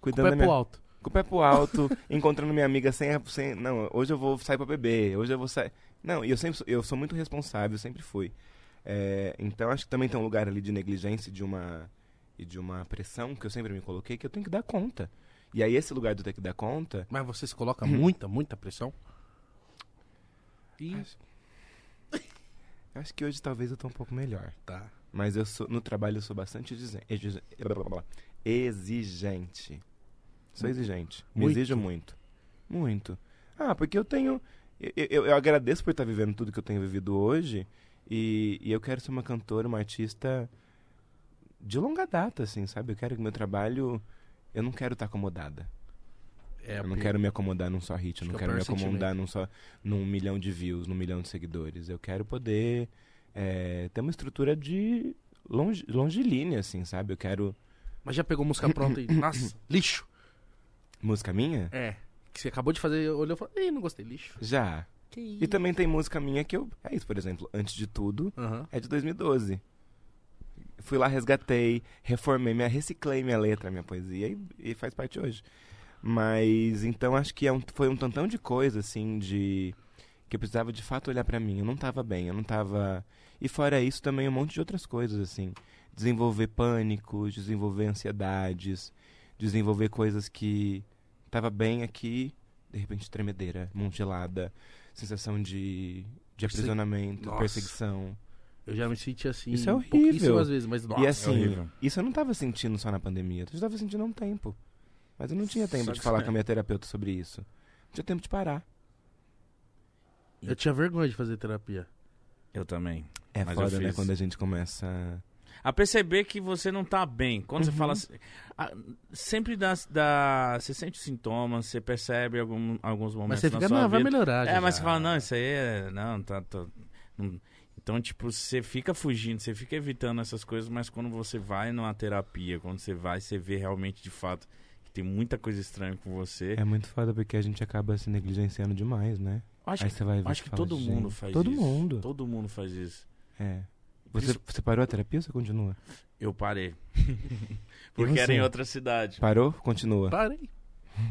Com o
cuidando
pé
da
pro
minha.
alto.
Com o pé pro alto, encontrando minha amiga sem, sem. Não, hoje eu vou sair pra beber, hoje eu vou sair. Não, e eu sempre sou- eu sou muito responsável, sempre fui. É, então acho que também tem um lugar ali de negligência de uma, e de uma pressão que eu sempre me coloquei que eu tenho que dar conta. E aí esse lugar eu ter que dar conta.
Mas você se coloca muita, muita pressão? E...
Acho, acho que hoje talvez eu tô um pouco melhor.
Tá.
Mas eu sou, no trabalho eu sou bastante exigen- exige- blá, blá, blá, exigente. Sou exigente. Me
Muito?
exijo muito. Muito. Ah, porque eu tenho. Eu, eu- eu agradeço por estar vivendo tudo que eu tenho vivido hoje. E, e eu quero ser uma cantora, uma artista de longa data, assim, sabe? Eu quero que meu trabalho. Eu não quero estar acomodada.
É,
eu não
porque-
quero me acomodar num só hit. Eu não quero me acomodar num só. num milhão de views, num milhão de seguidores. Eu quero poder é, ter uma estrutura de longe, longilínea, assim, sabe? Eu quero.
Mas já pegou música pronta e... Nossa, lixo.
Música minha?
É. Que você acabou de fazer, olhou e falou, Ih, não gostei, lixo.
Já.
Que
E também tem música minha que eu. É isso, por exemplo. Antes de tudo,
Aham.
é de 2012. Fui lá, resgatei, reformei, minha, reciclei minha letra, minha poesia e, e faz parte hoje. Mas então acho que é um- foi um tantão de coisa, assim, de. que eu precisava de fato olhar pra mim. Eu não tava bem, eu não tava. E fora isso, também um monte de outras coisas, assim. Desenvolver pânicos, desenvolver ansiedades, desenvolver coisas que. Tava bem aqui, de repente tremedeira, mão gelada, sensação de, de aprisionamento,
Nossa.
perseguição.
Eu já me senti assim
Isso é horrível.
pouquíssimas vezes, mas nossa,
e
é
assim,
horrível.
isso eu não tava sentindo só na pandemia, eu já tava sentindo há um tempo. Mas eu não tinha tempo
Só
de falar
você-
com a minha terapeuta sobre isso. Não tinha tempo de parar.
Eu tinha vergonha de fazer terapia.
Eu também.
É
Mas
foda, né? Quando a gente começa.
A perceber que você não tá bem. Quando você
Uhum.
fala. assim- ah, sempre dá, dá. Você sente sintomas, você percebe algum, alguns momentos.
Mas você
na
fica,
sua
não, vai
vida.
melhorar.
É,
já,
mas
já."
você fala, não, isso aí é. Não, tá. tá não- Então, tipo, você fica fugindo, você fica evitando essas coisas, mas quando você vai numa terapia, quando você vai, você vê realmente de fato que tem muita coisa estranha com você.
É muito foda porque a gente acaba se negligenciando demais, né?
acho
Aí
que,
você vai ver
acho que
fala,
todo
"Gente,
mundo faz
Todo
isso.
mundo.
Todo mundo faz isso.
É. Você, você parou a terapia ou você continua?
Eu parei. Porque era em outra cidade.
Parou? Continua.
Parei.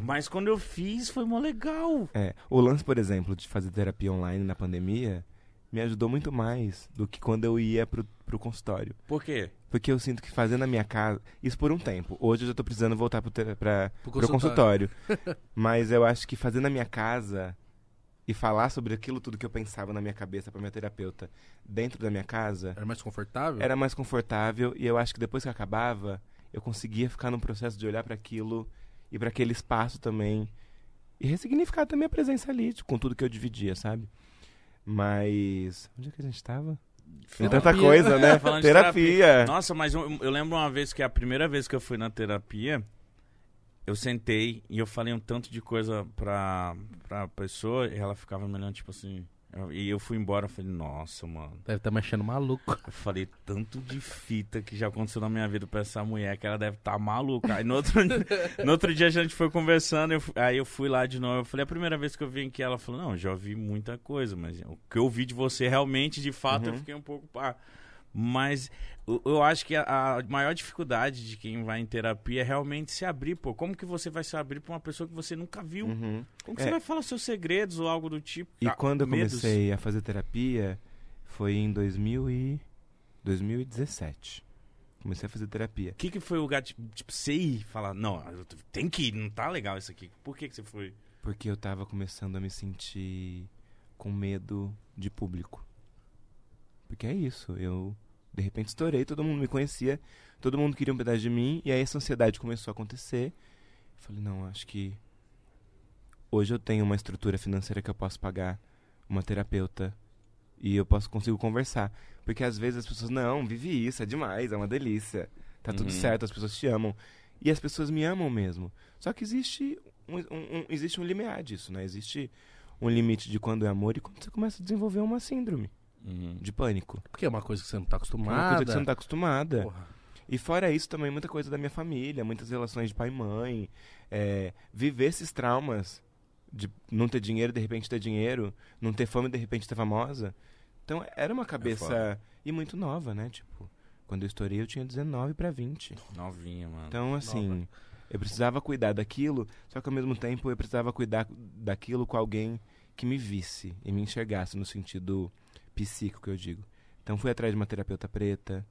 Mas quando eu fiz, foi mó legal.
É. O lance, por exemplo, de fazer terapia online na pandemia me ajudou muito mais do que quando eu ia pro, pro consultório.
Por quê?
Porque eu sinto que fazendo na minha casa. Isso por um tempo. Hoje eu já tô precisando voltar pro, tera- pra,
Pro
pro consultório. Mas eu acho que fazer na minha casa e falar sobre aquilo tudo que eu pensava na minha cabeça pra minha terapeuta dentro da minha casa
Era mais confortável?
era mais confortável e eu acho que depois que acabava, eu conseguia ficar num processo de olhar pra aquilo e pra aquele espaço também e ressignificar também a presença ali, tipo, com tudo que eu dividia, sabe? Mas onde é que a gente tava? Tem
Terapia.
tanta coisa, né?
De
terapia.
Nossa, mas eu, eu lembro uma vez que a primeira vez que eu fui na terapia, eu sentei e eu falei um tanto de coisa pra, pra pessoa e ela ficava me olhando, tipo assim. Eu- e eu fui embora, eu falei, nossa, mano.
Deve estar mexendo maluco.
Eu falei tanto de fita que já aconteceu na minha vida pra essa mulher que ela deve estar maluca. Aí no outro, no outro dia a gente foi conversando, eu aí eu fui lá de novo. Eu falei, a primeira vez que eu vim aqui, ela falou, não, já ouvi muita coisa, mas o que eu ouvi de você realmente, de fato, eu
Uhum.
fiquei um pouco pá. Mas eu, acho que a, maior dificuldade de quem vai em terapia é realmente se abrir, pô. Como que você vai se abrir pra uma pessoa que você nunca viu?
Uhum.
Como que
É.
você vai falar seus segredos ou algo do tipo?
E
Ah,
quando eu
medos?
comecei a fazer terapia, foi em 2000 e... 2017. Comecei a fazer terapia.
O que, que foi o gato, tipo, você ir falar, não, tem que ir, não tá legal isso aqui. Por que, que você foi?
Porque eu tava começando a me sentir com medo de público. Porque é isso, eu de repente estourei, todo mundo me conhecia, todo mundo queria um pedaço de mim, e aí essa ansiedade começou a acontecer. Eu falei, não, acho que hoje eu tenho uma estrutura financeira que eu posso pagar uma terapeuta e eu posso consigo conversar. Porque às vezes as pessoas, não, vive isso, é demais, é uma delícia. Tá tudo
Uhum.
certo, as pessoas te amam. E as pessoas me amam mesmo. Só que existe um, um- um- existe um limiar disso, né? Existe um limite de quando é amor e quando você começa a desenvolver uma síndrome de pânico.
Porque é uma coisa que você não tá
É
acostumado.
uma coisa que você não tá acostumada.
Porra.
E fora isso, também muita coisa da minha família, muitas relações de pai e mãe. é, viver esses traumas de não ter dinheiro, de repente ter dinheiro, não ter fama e de repente ter famosa. Então era uma cabeça.
foda.
e muito nova, né? Tipo, quando eu estourei eu tinha 19 pra 20.
Novinha, mano.
Então, assim, eu precisava cuidar daquilo, só que ao mesmo tempo eu precisava cuidar daquilo com alguém que me visse e me enxergasse no sentido psíquico que eu digo. Então fui atrás de uma terapeuta preta,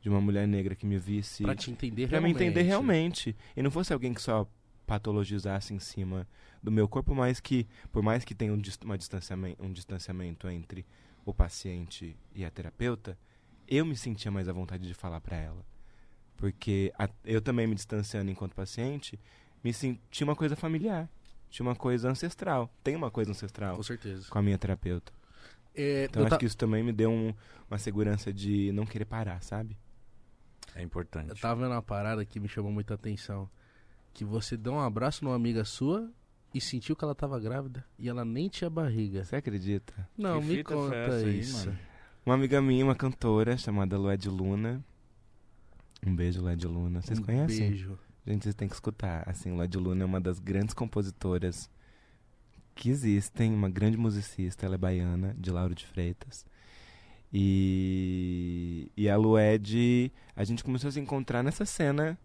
de uma mulher negra que me visse,
Pra te entender
pra me
realmente.
entender realmente. E não fosse alguém que só patologizasse em cima do meu corpo, mas que, por mais que tenha um, uma distanciamento, um distanciamento entre o paciente e a terapeuta, eu me sentia mais à vontade de falar pra ela. Porque a- eu também me distanciando enquanto paciente, me senti uma coisa familiar. Tinha uma coisa ancestral. Tem uma coisa ancestral
Com certeza.
com a minha terapeuta.
É,
Então
eu
acho
ta-
que isso também me deu um- uma segurança de não querer parar, sabe?
É importante.
Eu tava vendo uma parada que me chamou muita atenção. Que você deu um abraço numa amiga sua e sentiu que ela tava grávida e ela nem tinha barriga.
Você acredita?
Não,
Que
me conta
aí,
isso.
mano?
Uma amiga minha, uma cantora chamada Lued Luna. Um beijo, Lued Luna. Vocês
um
conhecem?
Beijo.
Gente, vocês têm que escutar. Assim, Lued Luna é uma das grandes compositoras que existem, uma grande musicista, ela é baiana, de Lauro de Freitas. E, e a Lued, a gente começou a se encontrar nessa cena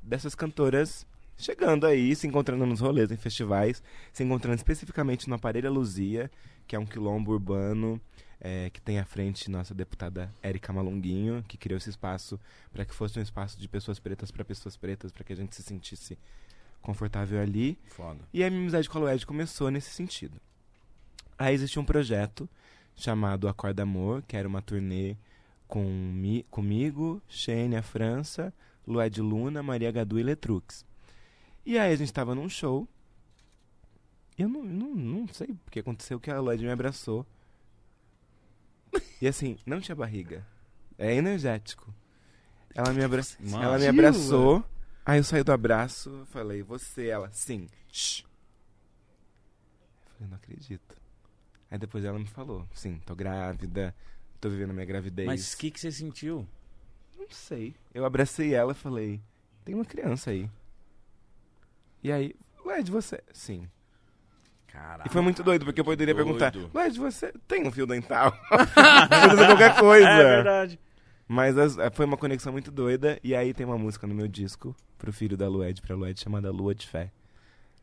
dessas cantoras chegando aí, se encontrando nos rolês, em festivais, se encontrando especificamente no Aparelho Luzia, que é um quilombo urbano é, que tem à frente nossa deputada Érica Malonguinho, que criou esse espaço para que fosse um espaço de pessoas pretas para pessoas pretas, para que a gente se sentisse confortável ali.
Foda.
E a minha amizade com a Lued começou nesse sentido. Aí existia um projeto chamado Acorda Amor, que era uma turnê com mi- comigo, Shane, a França, Lued Luna, Maria Gadu e Letrux. E aí a gente tava num show. Eu não, não, não sei o que aconteceu, que a Lued me abraçou. E assim, não tinha barriga. É energético. Ela me, abra... Ela me abraçou. Aí eu saí do abraço, falei, você, ela, sim. Shh. Eu falei, não acredito. Aí depois ela me falou, sim, tô grávida, tô vivendo a minha gravidez.
Mas o que, que você sentiu?
Não sei. Eu abracei ela e falei, tem uma criança aí. E aí, ué, de você? Sim.
Caralho.
E foi muito doido, porque eu poderia
doido.
perguntar, ué, de você tem um fio dental? Qualquer coisa.
É verdade.
Mas as- foi uma conexão muito doida. E aí tem uma música no meu disco, pro filho da Lued, pra Lued, chamada Lua de Fé.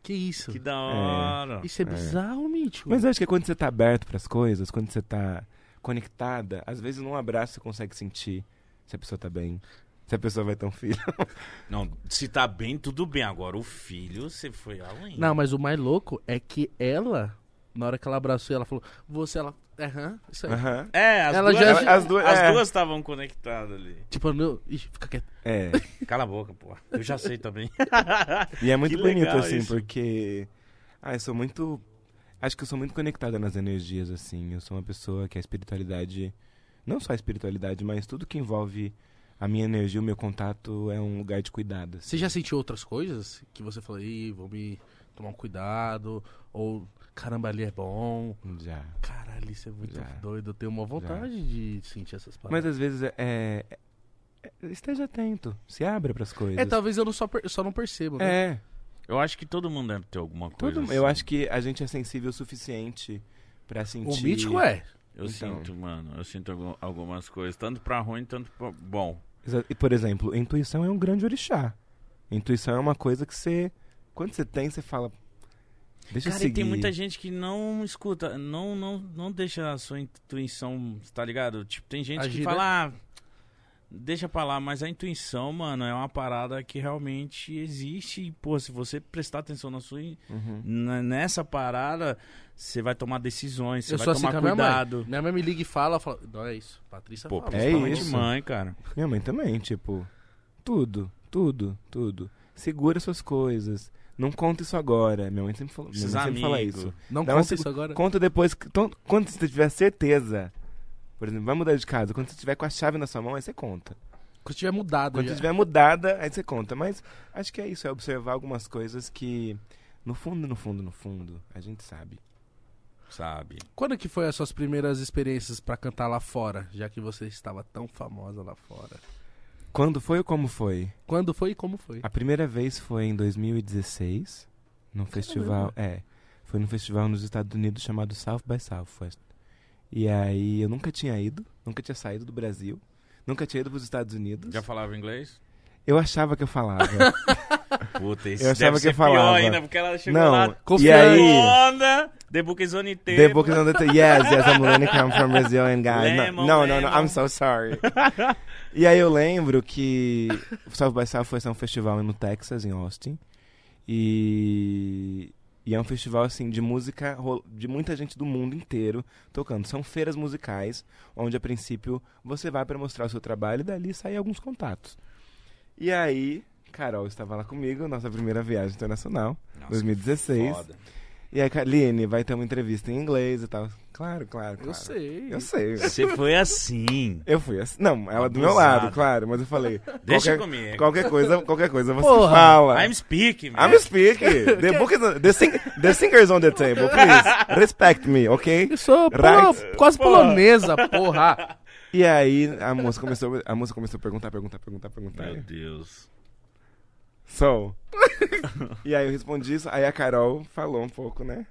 Que isso?
Que da hora.
Isso é bizarro, Mítico.
Mas eu acho que é quando você tá aberto pras coisas, quando você tá conectada, às vezes num abraço você consegue sentir se a pessoa tá bem, se a pessoa vai ter um filho.
Não, se tá bem, tudo bem. Agora o filho, você foi além.
Não, mas o mais louco é que ela, na hora que ela abraçou, ela falou, você, ela, aham, isso aí.
Aham.
É, as
Ela
duas
já-
Ela- as duas-
as
é.
duas estavam conectadas ali.
Tipo, não, ixi, fica quieto.
É.
Cala a boca, pô. Eu já sei também.
E é muito
Que
bonito, assim,
isso.
porque. Ah, eu sou muito. Acho que eu sou muito conectada nas energias, assim. Eu sou uma pessoa que a espiritualidade. Não só a espiritualidade, mas tudo que envolve a minha energia, o meu contato é um lugar de cuidado. assim.
Você já sentiu outras coisas que você falou, ih, vou me tomar um cuidado, ou caramba, ali é bom.
Já.
Caralho, isso é muito
Já.
doido. Eu tenho uma vontade de sentir essas
Mas
paradas.
às vezes é. é- é- Esteja atento. Se abra pras coisas.
É, talvez eu não só, per- só não percebo, né?
É.
Eu acho que todo mundo deve ter alguma coisa.
Todo,
assim.
eu acho que a gente é sensível o suficiente pra sentir.
O mítico é.
Eu
Então.
sinto, mano. Eu sinto algu- algumas coisas. Tanto pra ruim, tanto pra bom.
E, por exemplo, intuição é um grande orixá. Intuição é uma coisa que você. Quando você tem, você fala. Deixa
Cara,
eu seguir.
e tem muita gente que não escuta, não, não, não deixa a sua intuição, tá ligado? Tipo, tem gente
Agir,
que fala, ah, deixa pra lá, mas a intuição, mano, é uma parada que realmente existe. E, pô, se você prestar atenção na sua,
Uhum.
nessa parada, você vai tomar decisões, você vai
assim
tomar
a minha
cuidado.
mãe. Minha mãe me liga e fala, fala não é isso. Patrícia
Pô,
fala.
É isso.
mãe, cara.
Minha mãe também, tipo. Tudo, tudo, tudo. Segura suas coisas. Não conta isso agora. Minha mãe sempre, falou, minha mãe sempre fala
amigos.
isso.
Não
Dá uma
conta
segu-
isso agora.
Conta depois. que- ton- Quando você tiver certeza. Por exemplo, vai mudar de casa. Quando você tiver com a chave na sua mão, aí você conta.
Quando tiver mudado
Quando
já.
você tiver mudada, aí você conta. Mas acho que é isso, é observar algumas coisas que, no fundo, no fundo, no fundo, a gente sabe.
Sabe?
Quando que foi as suas primeiras experiências pra cantar lá fora, já que você estava tão famosa lá fora?
Quando foi ou como foi?
Quando foi e como foi?
A primeira vez foi em 2016, num festival. É. Foi num festival nos Estados Unidos chamado South by Southwest. E aí eu nunca tinha ido, nunca tinha saído do Brasil, nunca tinha ido para os Estados Unidos.
Já falava inglês?
Eu achava que eu falava.
Puta, isso
Eu achava
deve
que eu falava.
ainda, porque ela chegou
Não,
lá
e aí?
onda, The Book is on the table.
The book is on the table. Yes, yes, I'm learning I'm from Brazilian guys.
Lemon,
no, no, no, no. I'm so sorry. e aí eu lembro que o South by Southwest é um festival no Texas, em Austin. E, e é um festival assim de música de muita gente do mundo inteiro tocando. São feiras musicais, onde a princípio você vai para mostrar o seu trabalho e dali saem alguns contatos. E aí, Carol estava lá comigo, nossa primeira viagem internacional,
Nossa,
2016.
Foda.
E aí, Kaline, vai ter uma entrevista em inglês e tal. Claro, claro, claro.
Eu sei.
Eu sei.
Você foi assim.
Eu fui assim. Não, ela do meu
Abusado.
lado, claro, mas eu falei.
Deixa
qualquer,
comigo.
qualquer coisa, qualquer coisa você
Porra.
fala.
I'm speaking, man.
I'm speaking. The book is on, the, sing, the singer's on the table, please. Respect me, ok?
Eu sou
Right.
quase
Porra.
polonesa, porra.
E aí a moça começou, a moça começou a perguntar, perguntar, perguntar, perguntar.
Meu Deus.
So. e aí eu respondi isso, aí a Carol falou um pouco, né?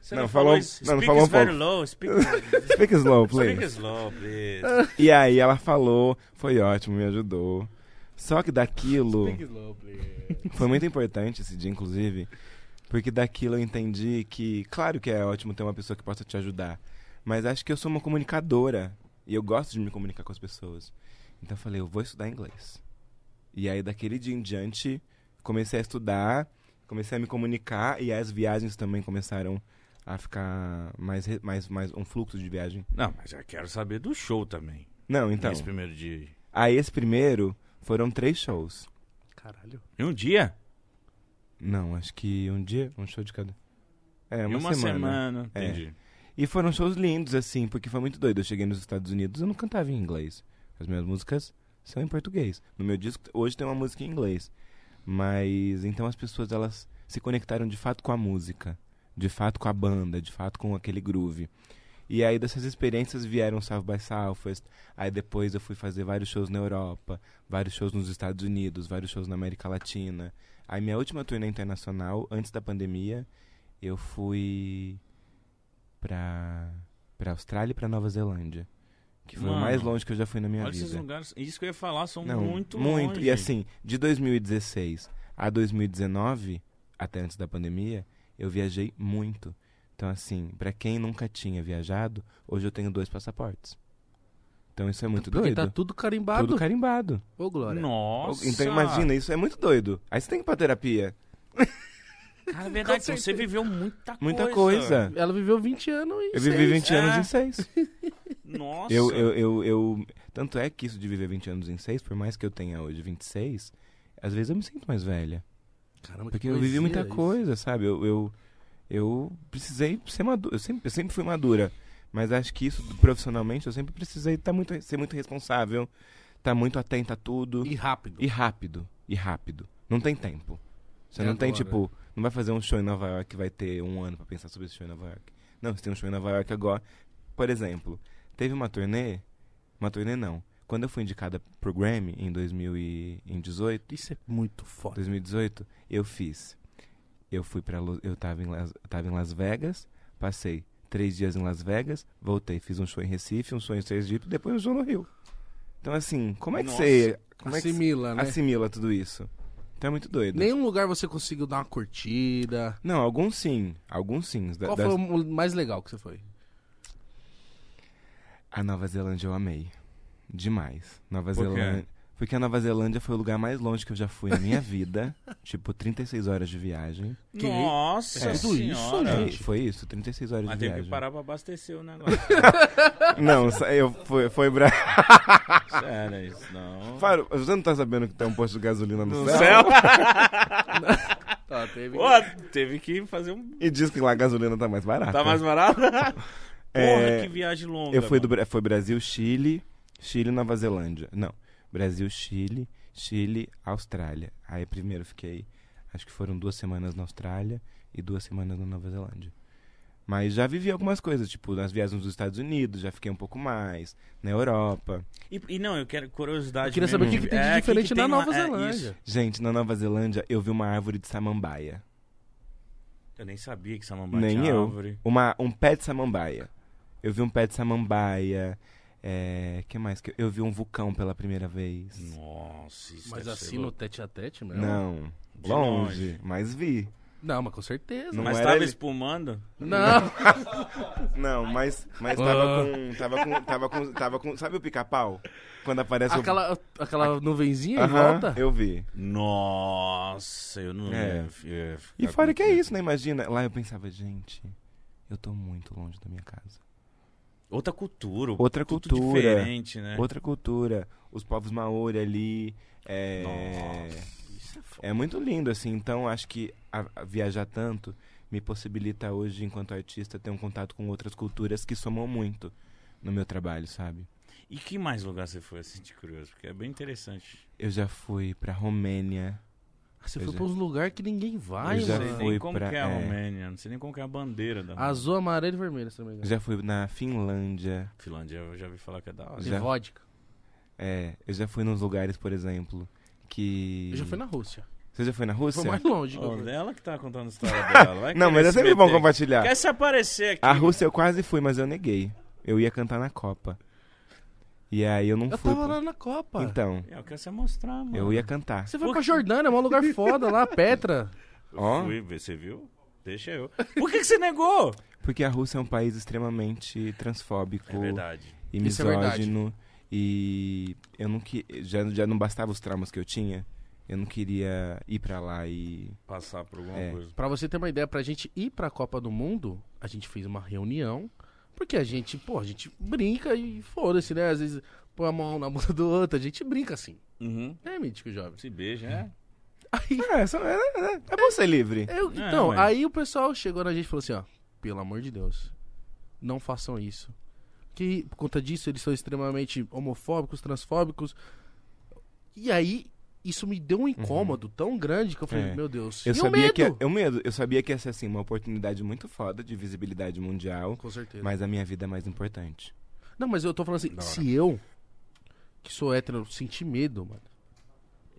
Você
Não,
não,
falou- não, não
speak
falou um
is very
pouco.
low. Speak,
Speak slow, please.
speak slow, please.
E aí ela falou, foi ótimo, me ajudou. Só que daquilo. Foi muito importante esse dia, inclusive, porque daquilo eu entendi que, claro que é ótimo ter uma pessoa que possa te ajudar, mas acho que eu sou uma comunicadora e eu gosto de me comunicar com as pessoas. Então eu falei, eu vou estudar inglês. E aí daquele dia em diante, comecei a estudar, comecei a me comunicar e as viagens também começaram a ficar mais, mais, mais um fluxo de viagem.
Não, mas já quero saber do show também.
Não, então.
Nesse primeiro dia.
Aí esse primeiro foram três shows.
Caralho.
Em um dia?
Não, acho que um dia, um show de cada. É,
em
uma,
uma
semana.
semana.
É.
Entendi.
E foram shows lindos, assim, porque foi muito doido. Eu cheguei nos Estados Unidos, eu não cantava em inglês. As minhas músicas são em português. No meu disco, hoje tem uma música em inglês. Mas, então as pessoas, elas se conectaram de fato com a música. De fato com a banda, de fato com aquele groove. E aí dessas experiências vieram South by Southwest. Aí depois eu fui fazer vários shows na Europa, vários shows nos Estados Unidos, vários shows na América Latina. Aí minha última turnê internacional, antes da pandemia, eu fui pra, pra Austrália e pra Nova Zelândia. Que foi
Mano,
o mais longe que eu já fui na minha
Olha esses
vida.
lugares. Isso que eu ia falar, são
Não,
muito
muito.
longe.
E assim, de 2016 a 2019, até antes da pandemia, eu viajei muito. Então, assim, pra quem nunca tinha viajado, hoje eu tenho dois passaportes. Então isso é muito
Porque
doido.
tá tudo carimbado.
Tudo carimbado.
Ô, Glória.
Nossa.
Então imagina, isso é muito doido. Aí você tem que ir pra terapia.
Cara, é verdade, você viveu muita coisa.
Muita coisa.
Ela viveu 20 anos e
Eu vivi
seis.
20
é.
anos em seis.
Nossa.
Eu, eu, eu, eu- Tanto é que isso de viver 20 anos em seis, por mais que eu tenha hoje 26, às vezes eu me sinto mais velha.
Caramba, que
Porque eu vivi muita
isso.
coisa, sabe? Eu, eu, eu precisei ser madura. Eu sempre, eu sempre fui madura. Mas acho que isso, profissionalmente, eu sempre precisei tá muito, ser muito responsável, estar muito atento a tudo.
E rápido.
E rápido. E rápido. Não tem tempo. Você
E
não tem,
agora?
tipo, não vai fazer um show em Nova York que vai ter um ano pra pensar sobre esse show em Nova York. Não, você tem um show em Nova York agora. Por exemplo, teve uma turnê. Uma turnê não. Quando eu fui indicada pro Grammy em 2018,
Isso é muito foda.
2018, eu fiz. Eu fui para eu tava em, Las, eu tava em Las Vegas, passei três dias em Las Vegas, voltei, fiz um show em Recife, um show em Sergipe, depois um show no Rio. Então assim, como é que
Nossa,
você como é que
Assimila, né?
assimila tudo isso? Então é muito doido.
Nenhum lugar você conseguiu dar uma curtida.
Não, alguns sim, alguns sim.
Qual
das-
foi o mais legal que você foi?
A Nova Zelândia eu amei. Demais. Nova
Por quê?
Zelândia. Porque a Nova Zelândia foi o lugar mais longe que eu já fui na minha vida. tipo, 36 horas de viagem.
Que-
Nossa
É tudo isso, gente?
Foi isso, 36 horas
Mas
de
teve
viagem.
que parar pra abastecer o negócio.
Não, eu foi, foi pra.
Sério, isso não.
Faro, você não tá sabendo que tem um posto de gasolina no,
No
céu?
céu?
Tá, teve.
Pô, teve que fazer um.
E diz que lá a gasolina tá mais barata.
Tá mais barato? Porra,
É,
que viagem longa.
Eu fui do
mano.
Bra- foi Brasil, Chile, Chile, Nova Zelândia. Não, Brasil, Chile, Chile, Austrália. Aí primeiro fiquei, acho que foram duas semanas na Austrália e duas semanas na Nova Zelândia. Mas já vivi algumas coisas, tipo, nas viagens dos Estados Unidos, já fiquei um pouco mais, na Europa.
E, e não, eu quero curiosidade
Eu queria
mesmo.
saber o que, que tem de
É, que
diferente
que
na
tem lá-
Nova
é,
Zelândia.
isso.
Gente, na Nova Zelândia eu vi uma árvore de samambaia.
Eu nem sabia que Samambaia
Nem
tinha
eu.
árvore.
Uma, um pé de samambaia. Eu vi um pé de samambaia. É, que mais? que eu- vi um vulcão pela primeira vez.
Nossa, isso
Mas
deve ser
assim no
louco.
tete a tete, mesmo?
Não,
De
longe,
longe.
mas vi.
Não, mas com certeza.
Não
Mas
era
tava
ele-
espumando?
Não.
Não, mas, mas
Ah.
tava com. Tava com. Tava com. Tava com. Sabe o pica-pau? Quando aparece
aquela, aquela nuvenzinha em
Aham,
volta?
eu vi.
Nossa, eu não
É.
ia, ia ficar
E fora
com
que é isso, né? Imagina. Lá eu pensava, gente, eu tô muito longe da minha casa.
Outra cultura.
Outra cultura.
diferente, né?
Outra cultura. Os povos maori ali. É.
Nossa, isso é foda.
É muito lindo, assim. Então, acho que a- a viajar tanto me possibilita hoje, enquanto artista, ter um contato com outras culturas que somam muito no meu trabalho, sabe?
E que mais lugar você foi, assim, de curioso? Porque é bem interessante.
Eu já fui pra Romênia.
Você
Eu
foi
já-
pra uns lugares que ninguém vai,
Eu já
não sei
mano.
fui
nem como
pra-
que é a
é.
Romênia, não sei nem como que é a bandeira da
Azul, amarelo e vermelho, se não me engano.
Já fui na Finlândia.
Finlândia. Eu já ouvi falar que é da hora.
Já.
vodka.
É, eu já fui nos lugares, por exemplo, que.
Eu já fui na Rússia.
Você já foi na Rússia?
Foi mais longe. que fui.
ela que tá contando a história dela. vai
Não, mas é
se
sempre bom compartilhar.
Quer se aparecer aqui.
A Rússia eu quase fui, mas eu neguei. Eu ia cantar na Copa. E aí eu não
Eu
fui.
tava
pô.
lá na Copa.
Então,
Eu quero se mostrar, mano.
eu ia cantar.
Você foi pra Jordânia, é um lugar foda lá, Petra.
Eu
Ó.
fui, você viu? Deixa eu. Por que, que você negou?
Porque a Rússia é um país extremamente transfóbico
É verdade.
e
Isso é verdade.
misógino. e eu não que já, já não bastava os traumas que eu tinha. Eu não queria ir pra lá e.
Passar por alguma
É.
coisa.
Pra você ter uma ideia, pra gente ir pra Copa do Mundo, a gente fez uma reunião. Porque a gente, pô, a gente brinca e foda-se, né? Às vezes põe a mão na bunda do outro, a gente brinca assim.
Uhum.
É, mítico jovem.
Se beija, é?
Aí,
É, só- é, é, é bom ser livre.
eu-
É,
então,
ué.
aí o pessoal chegou na gente e falou assim, ó, pelo amor de Deus, não façam isso. Que por conta disso eles são extremamente homofóbicos, transfóbicos. E aí, isso me deu um incômodo tão grande que eu falei,
É.
meu Deus.
Eu
e
sabia
o medo?
que eu medo, eu sabia que ia ser assim uma oportunidade muito foda de visibilidade mundial,
Com certeza.
mas a minha vida é mais importante.
Não, mas eu tô falando assim,
hora.
se eu, que sou hétero, sentir medo, mano,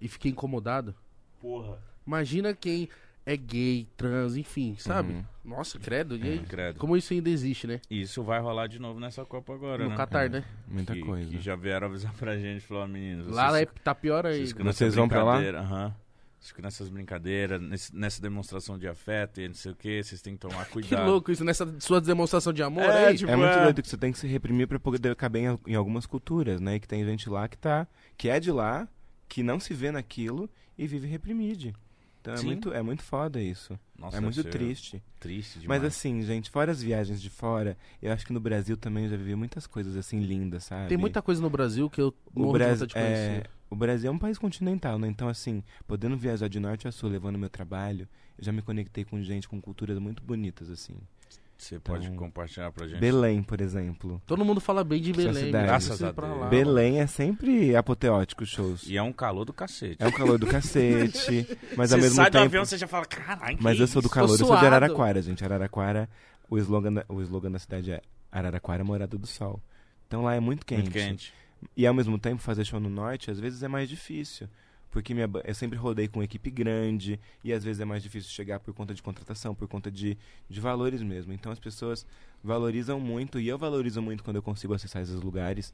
e fiquei incomodado,
Porra.
imagina quem é gay, trans, enfim, sabe?
Uhum.
Nossa, credo, e aí?
Credo.
Como isso ainda existe, né?
Isso vai rolar de novo nessa Copa agora,
no
né?
Catar, né?
Muita
que,
coisa.
Que já vieram avisar pra gente, falou, meninos.
Lá
vocês,
é, tá pior aí.
vocês
Vocês vão pra lá?
brincadeira, Aham. Ficam nessas brincadeiras, nesse- nessa demonstração de afeto e não sei o que, vocês têm que tomar
Que
cuidado.
louco isso, nessa sua demonstração de amor
É,
aí.
tipo,
é muito
é.
doido que você tem que se reprimir pra poder caber em, em algumas culturas, né? E que tem gente lá que tá, que é de lá, que não se vê naquilo e vive reprimido. Então é
Sim.
muito, é muito foda isso.
Nossa,
é muito triste.
Triste demais.
Mas assim, gente, fora as viagens de fora, eu acho que no Brasil também eu já vivi muitas coisas assim lindas, sabe?
Tem muita coisa no Brasil que eu
o
morro de
Brasil,
de conhecer.
é, o Brasil é um país continental, né? Então, assim, podendo viajar de norte a sul, levando meu trabalho, eu já me conectei com gente com culturas muito bonitas, assim.
Você pode
Então,
compartilhar pra gente.
Belém, por exemplo.
Todo mundo fala bem de Belém. meu.
Graças a Deus.
lá,
Belém é sempre apoteótico os shows.
E é um calor do cacete.
É um calor do cacete, mas ao
você
mesmo
sai do
tempo...
avião, você já fala, caralho,
Mas
que
eu sou do
isso?"
calor, eu sou de. Araraquara, gente. Araraquara, o slogan, da, o slogan da cidade é Araraquara, morada do sol. Então lá é muito quente.
Muito quente.
E ao mesmo tempo fazer show no norte às vezes é mais difícil. Porque minha, eu sempre rodei com equipe grande e às vezes é mais difícil chegar por conta de contratação, por conta de, de valores mesmo. Então as pessoas valorizam muito e eu valorizo muito quando eu consigo acessar esses lugares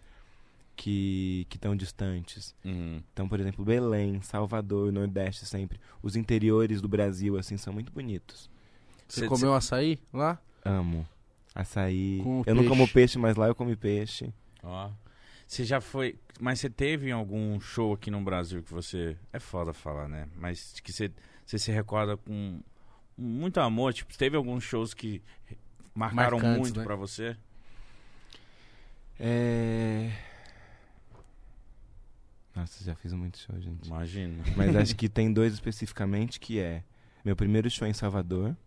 que estão distantes.
Uhum.
Então, por exemplo, Belém, Salvador, Nordeste sempre. Os interiores do Brasil, assim, são muito bonitos.
Você
Cê-
comeu açaí lá?
Amo. Açaí.
Com
eu não como
peixe.
peixe, mas lá eu como peixe.
Ó. Você já foi. Mas você teve algum show aqui no Brasil que você. É foda falar, né? Mas que você, você se recorda com muito amor? Tipo, teve alguns shows que marcaram
Marcantes,
muito
né?
pra você?
É. Nossa, já fiz muito show, gente.
Imagina.
Mas acho que tem dois especificamente que é meu primeiro show em Salvador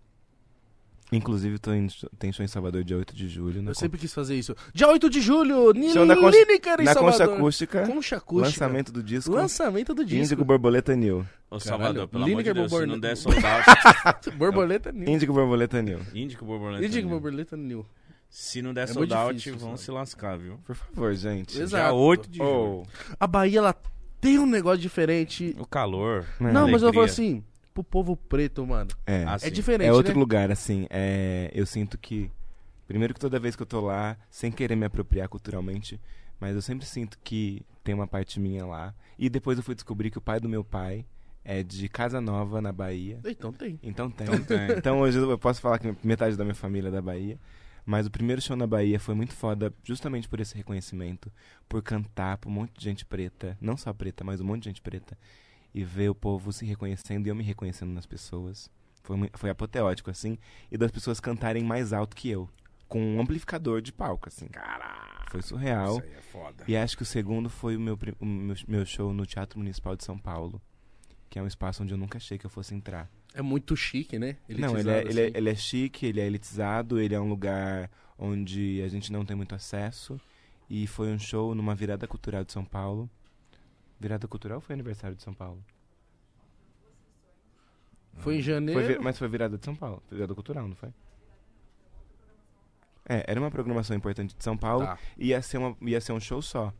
Inclusive, tô em, tem show em Salvador dia 8 de julho. Na
Eu sempre quis fazer isso. Dia 8 de julho,
Show na Concha-
Lineker em
Na Concha. Acústica,
Concha Acústica.
lançamento do disco
Lançamento do disco.
Índigo Borboleta New.
Ô,
Caralho,
Salvador, pelo amor de
Lineker
Deus, se não der sold out...
Borboleta New.
Índigo Borboleta New.
Índico Borboleta.
Índigo. Borboleta New.
Se não der
É
sold out,
difícil,
vão
sabe?
se lascar, viu?
Por favor, gente.
Exato.
Dia 8 de julho.
Oh,
A Bahia, ela tem um negócio diferente.
O calor.
né?
Não, mas eu falo
alegria.
assim, pro povo preto, mano.
É.
Ah,
É
sim.
diferente,
É outro
né?
lugar, assim. É, eu sinto que. Primeiro que toda vez que eu tô lá, sem querer me apropriar culturalmente, mas eu sempre sinto que tem uma parte minha lá. E depois eu fui descobrir que o pai do meu pai é de Casa Nova, na Bahia.
Então tem.
Então tem.
Então tem.
Então hoje eu posso falar que metade da minha família é da Bahia. Mas o primeiro show na Bahia foi muito foda, justamente por esse reconhecimento, por cantar pra um monte de gente preta, não só preta, mas um monte de gente preta, e ver o povo se reconhecendo e eu me reconhecendo nas pessoas. Foi, foi apoteótico, assim, e das pessoas cantarem mais alto que eu, com um amplificador de palco, assim.
Caralho.
Foi surreal.
Isso aí é foda.
E acho que o segundo foi o meu, o meu, meu show no Teatro Municipal de São Paulo, que é um espaço onde eu nunca achei que eu fosse entrar.
É muito chique, né?
Não, ele é,
Elitizado,
ele, é,
assim.
ele é chique, ele é elitizado, ele é um lugar onde a gente não tem muito acesso. E foi um show numa virada cultural de São Paulo. Virada cultural ou foi aniversário de São Paulo?
Foi em
Foi
janeiro.
vi- mas foi virada de São Paulo. Virada cultural, não foi? É, era uma programação importante de São Paulo.
Tá.
Ia ser, uma, ia ser um show só.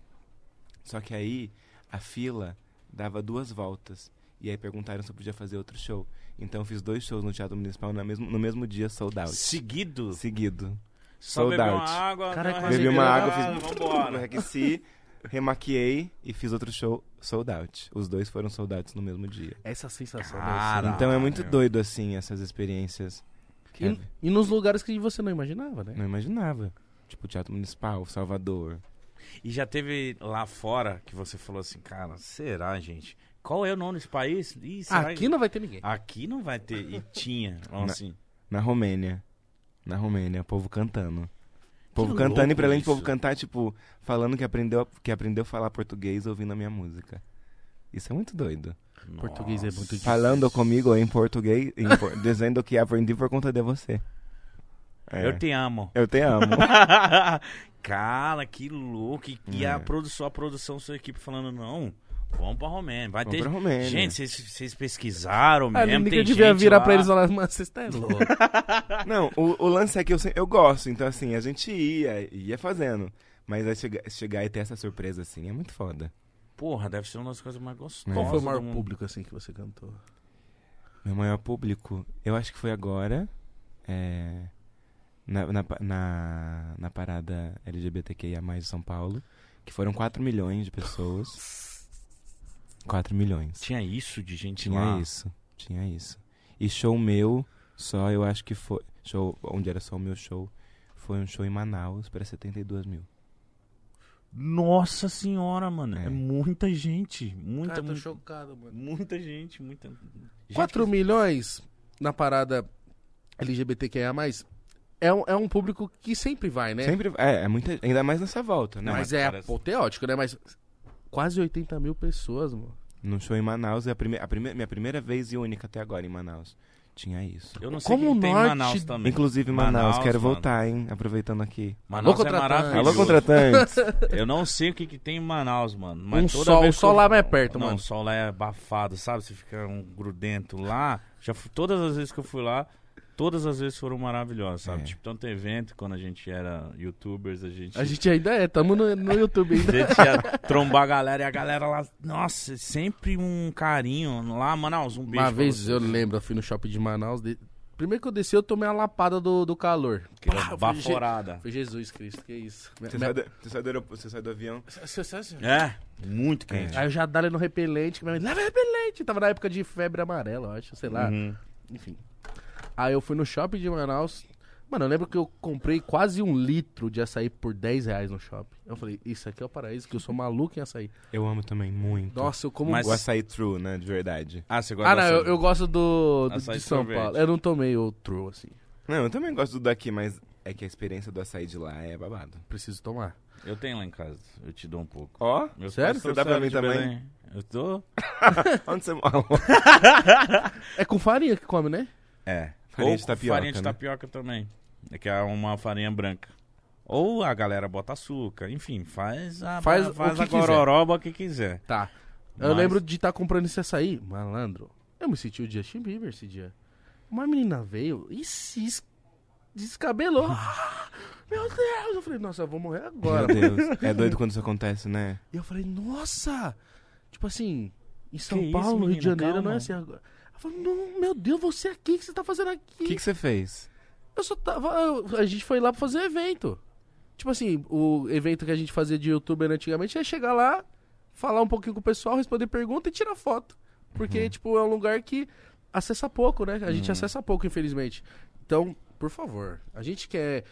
Só que aí a fila dava duas voltas. E aí perguntaram se eu podia fazer outro show. Então eu fiz dois shows no Teatro Municipal no mesmo, no mesmo dia, sold out.
Seguido.
Seguido.
Só
sold
bebeu uma
out.
água.
Caraca,
deu
Mas
Bebi uma água, fiz
Vambora.
aqueci, remaquiei e fiz outro show sold out. Os dois foram sold outs no mesmo dia.
Essa sensação.
Cara.
deve
Então é muito doido, assim, essas experiências.
E, e nos lugares que você não imaginava, né?
Não imaginava. Tipo, Teatro Municipal, Salvador.
E já teve lá fora que você falou assim, cara, será, gente? Qual é o nome desse país? Ih, será
Aqui não vai ter ninguém.
Aqui não vai ter. E tinha. Vamos
Na-
assim.
Na Romênia. Na Romênia, o povo cantando. Povo
Que
cantando e pra além de povo cantar, tipo, falando que aprendeu, que aprendeu a falar português ouvindo a minha música. Isso é muito doido.
Português é
Nossa.
muito difícil.
Falando comigo em português, em por- dizendo que aprendi por conta de você. É.
Eu te amo.
Eu te amo.
Cara, que louco. E, e
É.
a produção, a produção, sua equipe falando, não, vamos pra Romênia. Vai
Vamos
ter.
pra Romênia.
Gente, vocês- pesquisaram
A
mesmo.
Lineker
tem
devia
gente
virar
lá.
pra eles e falar, mano, vocês tá louco.
Não, o, o lance é que eu, eu gosto, então assim, a gente ia, ia fazendo. Mas aí chegar, chegar e ter essa surpresa assim é muito foda.
Porra, deve ser uma das coisas mais gostosas.
Qual foi o maior público, assim, que você cantou?
Meu maior público, eu acho que foi agora, é, na, na, na, na parada LGBTQIA+, de São Paulo, que foram 4 milhões de pessoas. 4 milhões.
Tinha isso de gente
Tinha
lá.
isso, tinha isso. E show meu, só eu acho que foi, show onde era só o meu show, foi um show em Manaus para 72 mil.
Nossa senhora, mano. É,
É.
muita gente. Muita,
Cara, tô
muita,
chocado, mano.
muita gente. Muita. gente
4
que-
milhões na parada LGBTQIA+, é um, é um público que sempre vai, né?
Sempre, é, é muita, ainda mais nessa volta, né?
Não,
mas
mas,
é apoteótico, né? Mas quase 80 mil pessoas, mano.
Num show em Manaus, é a, prime a prime minha primeira vez e única até agora em Manaus. Tinha isso.
Eu não sei
Como
o que, que tem em
norte-
Manaus também.
Inclusive Manaus,
Manaus,
quero
mano.
voltar, hein? Aproveitando aqui.
Manaus
Alô,
é
contratante.
maravilhoso.
Alô, contratantes!
Eu não sei o que, que tem em Manaus, mano. Mas
Um
toda
sol-
vez
o sol
eu-
lá é mais perto,
não,
mano.
o sol lá é abafado, sabe? Você fica um grudento lá. Já fui, todas as vezes que eu fui lá, todas as vezes foram maravilhosas, sabe?
É.
Tipo, tanto evento, quando a gente era youtubers, a gente...
A gente ainda é, tamo no, no YouTube
A
ainda.
gente ia trombar a galera e a galera lá, nossa, sempre um carinho lá, Manaus, um beijo.
Uma vez
vocês.
eu lembro, eu fui no shopping de Manaus. de- Primeiro que eu desci, eu tomei uma lapada do, do calor.
Que
Pá, eu falei, "Je-
baforada.
Foi Jesus Cristo, que isso.
Você,
Minha-
sai do, você, sai do aeroporto, você sai do avião.
Você- você- você-
É, muito quente.
Aí eu já dali no repelente, que minha mãe, leva repelente. Tava na época de febre amarela, eu acho, sei lá.
Uhum.
Enfim. Aí eu fui no shopping de Manaus. Mano, eu lembro que eu comprei quase um litro de açaí por 10 reais no shopping. Eu falei, isso aqui é o paraíso, que eu sou maluco em açaí.
Eu amo também muito.
Nossa, eu como...
Mas-
O açaí true, né? De verdade.
Ah, você gosta
Ah, não, eu, eu gosto do, do-
Açaí
de São
sorvete.
Paulo. Eu não tomei o true, assim.
Não, eu também gosto do daqui, mas é que a experiência do açaí de lá é babado.
Preciso tomar.
Eu tenho lá em casa, eu te dou um pouco.
Ó,
Meus
Sério?
pais
Você dá pra mim
de
também?
Belém. Eu tô.
onde você mora?
É com farinha que come, né?
É.
Farinha de tapioca,
farinha de
né?
tapioca também. É que é uma farinha branca. Ou a galera bota açúcar, enfim, faz a,
Faz
faz,
o que
a
quiser.
gororoba que quiser.
Tá. Eu
Mas-
lembro de estar comprando esse açaí, malandro. Eu me senti o Justin Bieber esse dia. Uma menina veio e se es- descabelou. Ah, meu Deus! Eu falei, nossa, eu vou morrer agora.
Meu Deus. É doido quando isso acontece, né?
E eu falei, nossa! Tipo assim, em São
Que isso,
Paulo, no Rio de? Janeiro, não
Calma.
é assim agora. Eu falei, não, meu Deus, você aqui, o que você tá fazendo aqui?
O que, que você fez?
Eu só tava. eu- a gente foi lá pra fazer evento. Tipo assim, o evento que a gente fazia de youtuber antigamente é chegar lá, falar um pouquinho com o pessoal, responder pergunta e tirar foto. Porque,
Uhum.
tipo, é um lugar que acessa pouco, né? A gente
Uhum.
acessa pouco, infelizmente. Então, por favor, a gente quer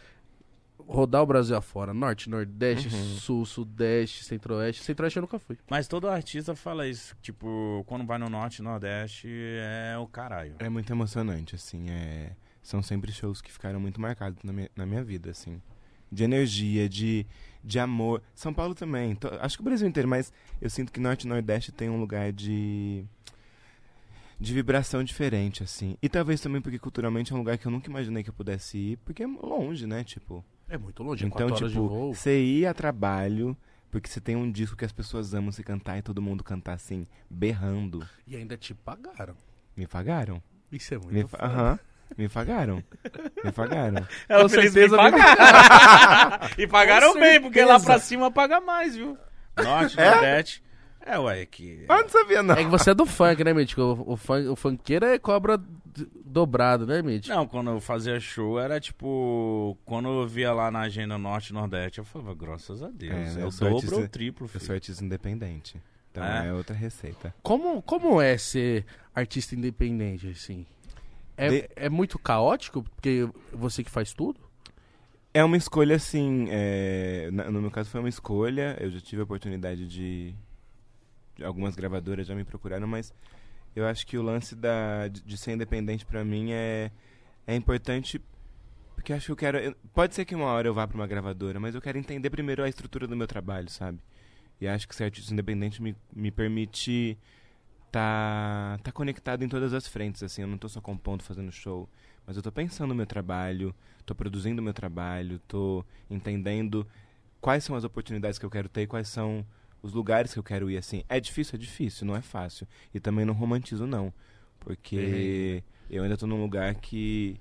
rodar o Brasil afora. Norte, Nordeste,
Uhum.
Sul, Sudeste, Centro-Oeste. Centro-Oeste eu nunca fui.
Mas todo artista fala isso. Tipo, quando vai no norte e nordeste, é o caralho.
É muito emocionante, assim. É... São sempre shows que ficaram muito marcados na minha, na minha vida, assim. De energia, de, de amor. São Paulo também. to- Acho que o Brasil inteiro, mas eu sinto que Norte e Nordeste tem um lugar de. de vibração diferente, assim. E talvez também porque culturalmente é um lugar que eu nunca imaginei que eu pudesse ir, porque é longe, né? Tipo.
É muito longe, é
Então,
quatro horas de
tipo,
voo.
você ir a trabalho, porque você tem um disco que as pessoas amam se cantar e todo mundo cantar assim, berrando.
E ainda te pagaram.
Me pagaram.
Isso é muito
Me,
foda.
Aham. Me pagaram. Me pagaram.
Ela
Com
feliz
certeza
me
me
pagaram. e pagaram bem, porque lá pra cima paga mais, viu? Norte,
É?
Nordeste. É, ué, é que.
Ah, não sabia, não.
É que você é do funk, né, Mítico? O, o, fun, o funkeiro é cobra dobrado, né, Mítico?
Não, quando eu fazia show era tipo. Quando eu via lá na agenda Norte e Nordeste, eu falava, graças a Deus.
É, eu
o
sou
dobro
artista-
ou triplo,
Eu
filho.
sou artista independente. Então
É?
é, outra receita.
Como, como é ser artista independente, assim? É,
De-
é muito caótico, porque você que faz tudo?
É uma escolha, assim. é, no meu caso foi uma escolha. Eu já tive a oportunidade de. Algumas gravadoras já me procuraram, mas eu acho que o lance da, de, de ser independente pra mim é, é importante. Porque acho que eu quero. eu- pode ser que uma hora eu vá pra uma gravadora, mas eu quero entender primeiro a estrutura do meu trabalho, sabe? E acho que ser artista independente me, me permite tá, tá conectado em todas as frentes, assim. Eu não tô só compondo, fazendo show, mas eu tô pensando no meu trabalho, tô produzindo o meu trabalho, tô entendendo quais são as oportunidades que eu quero ter e quais são os lugares que eu quero ir, assim. É difícil? É difícil, não é fácil. E também não romantizo, não. Porque eu ainda tô num lugar que...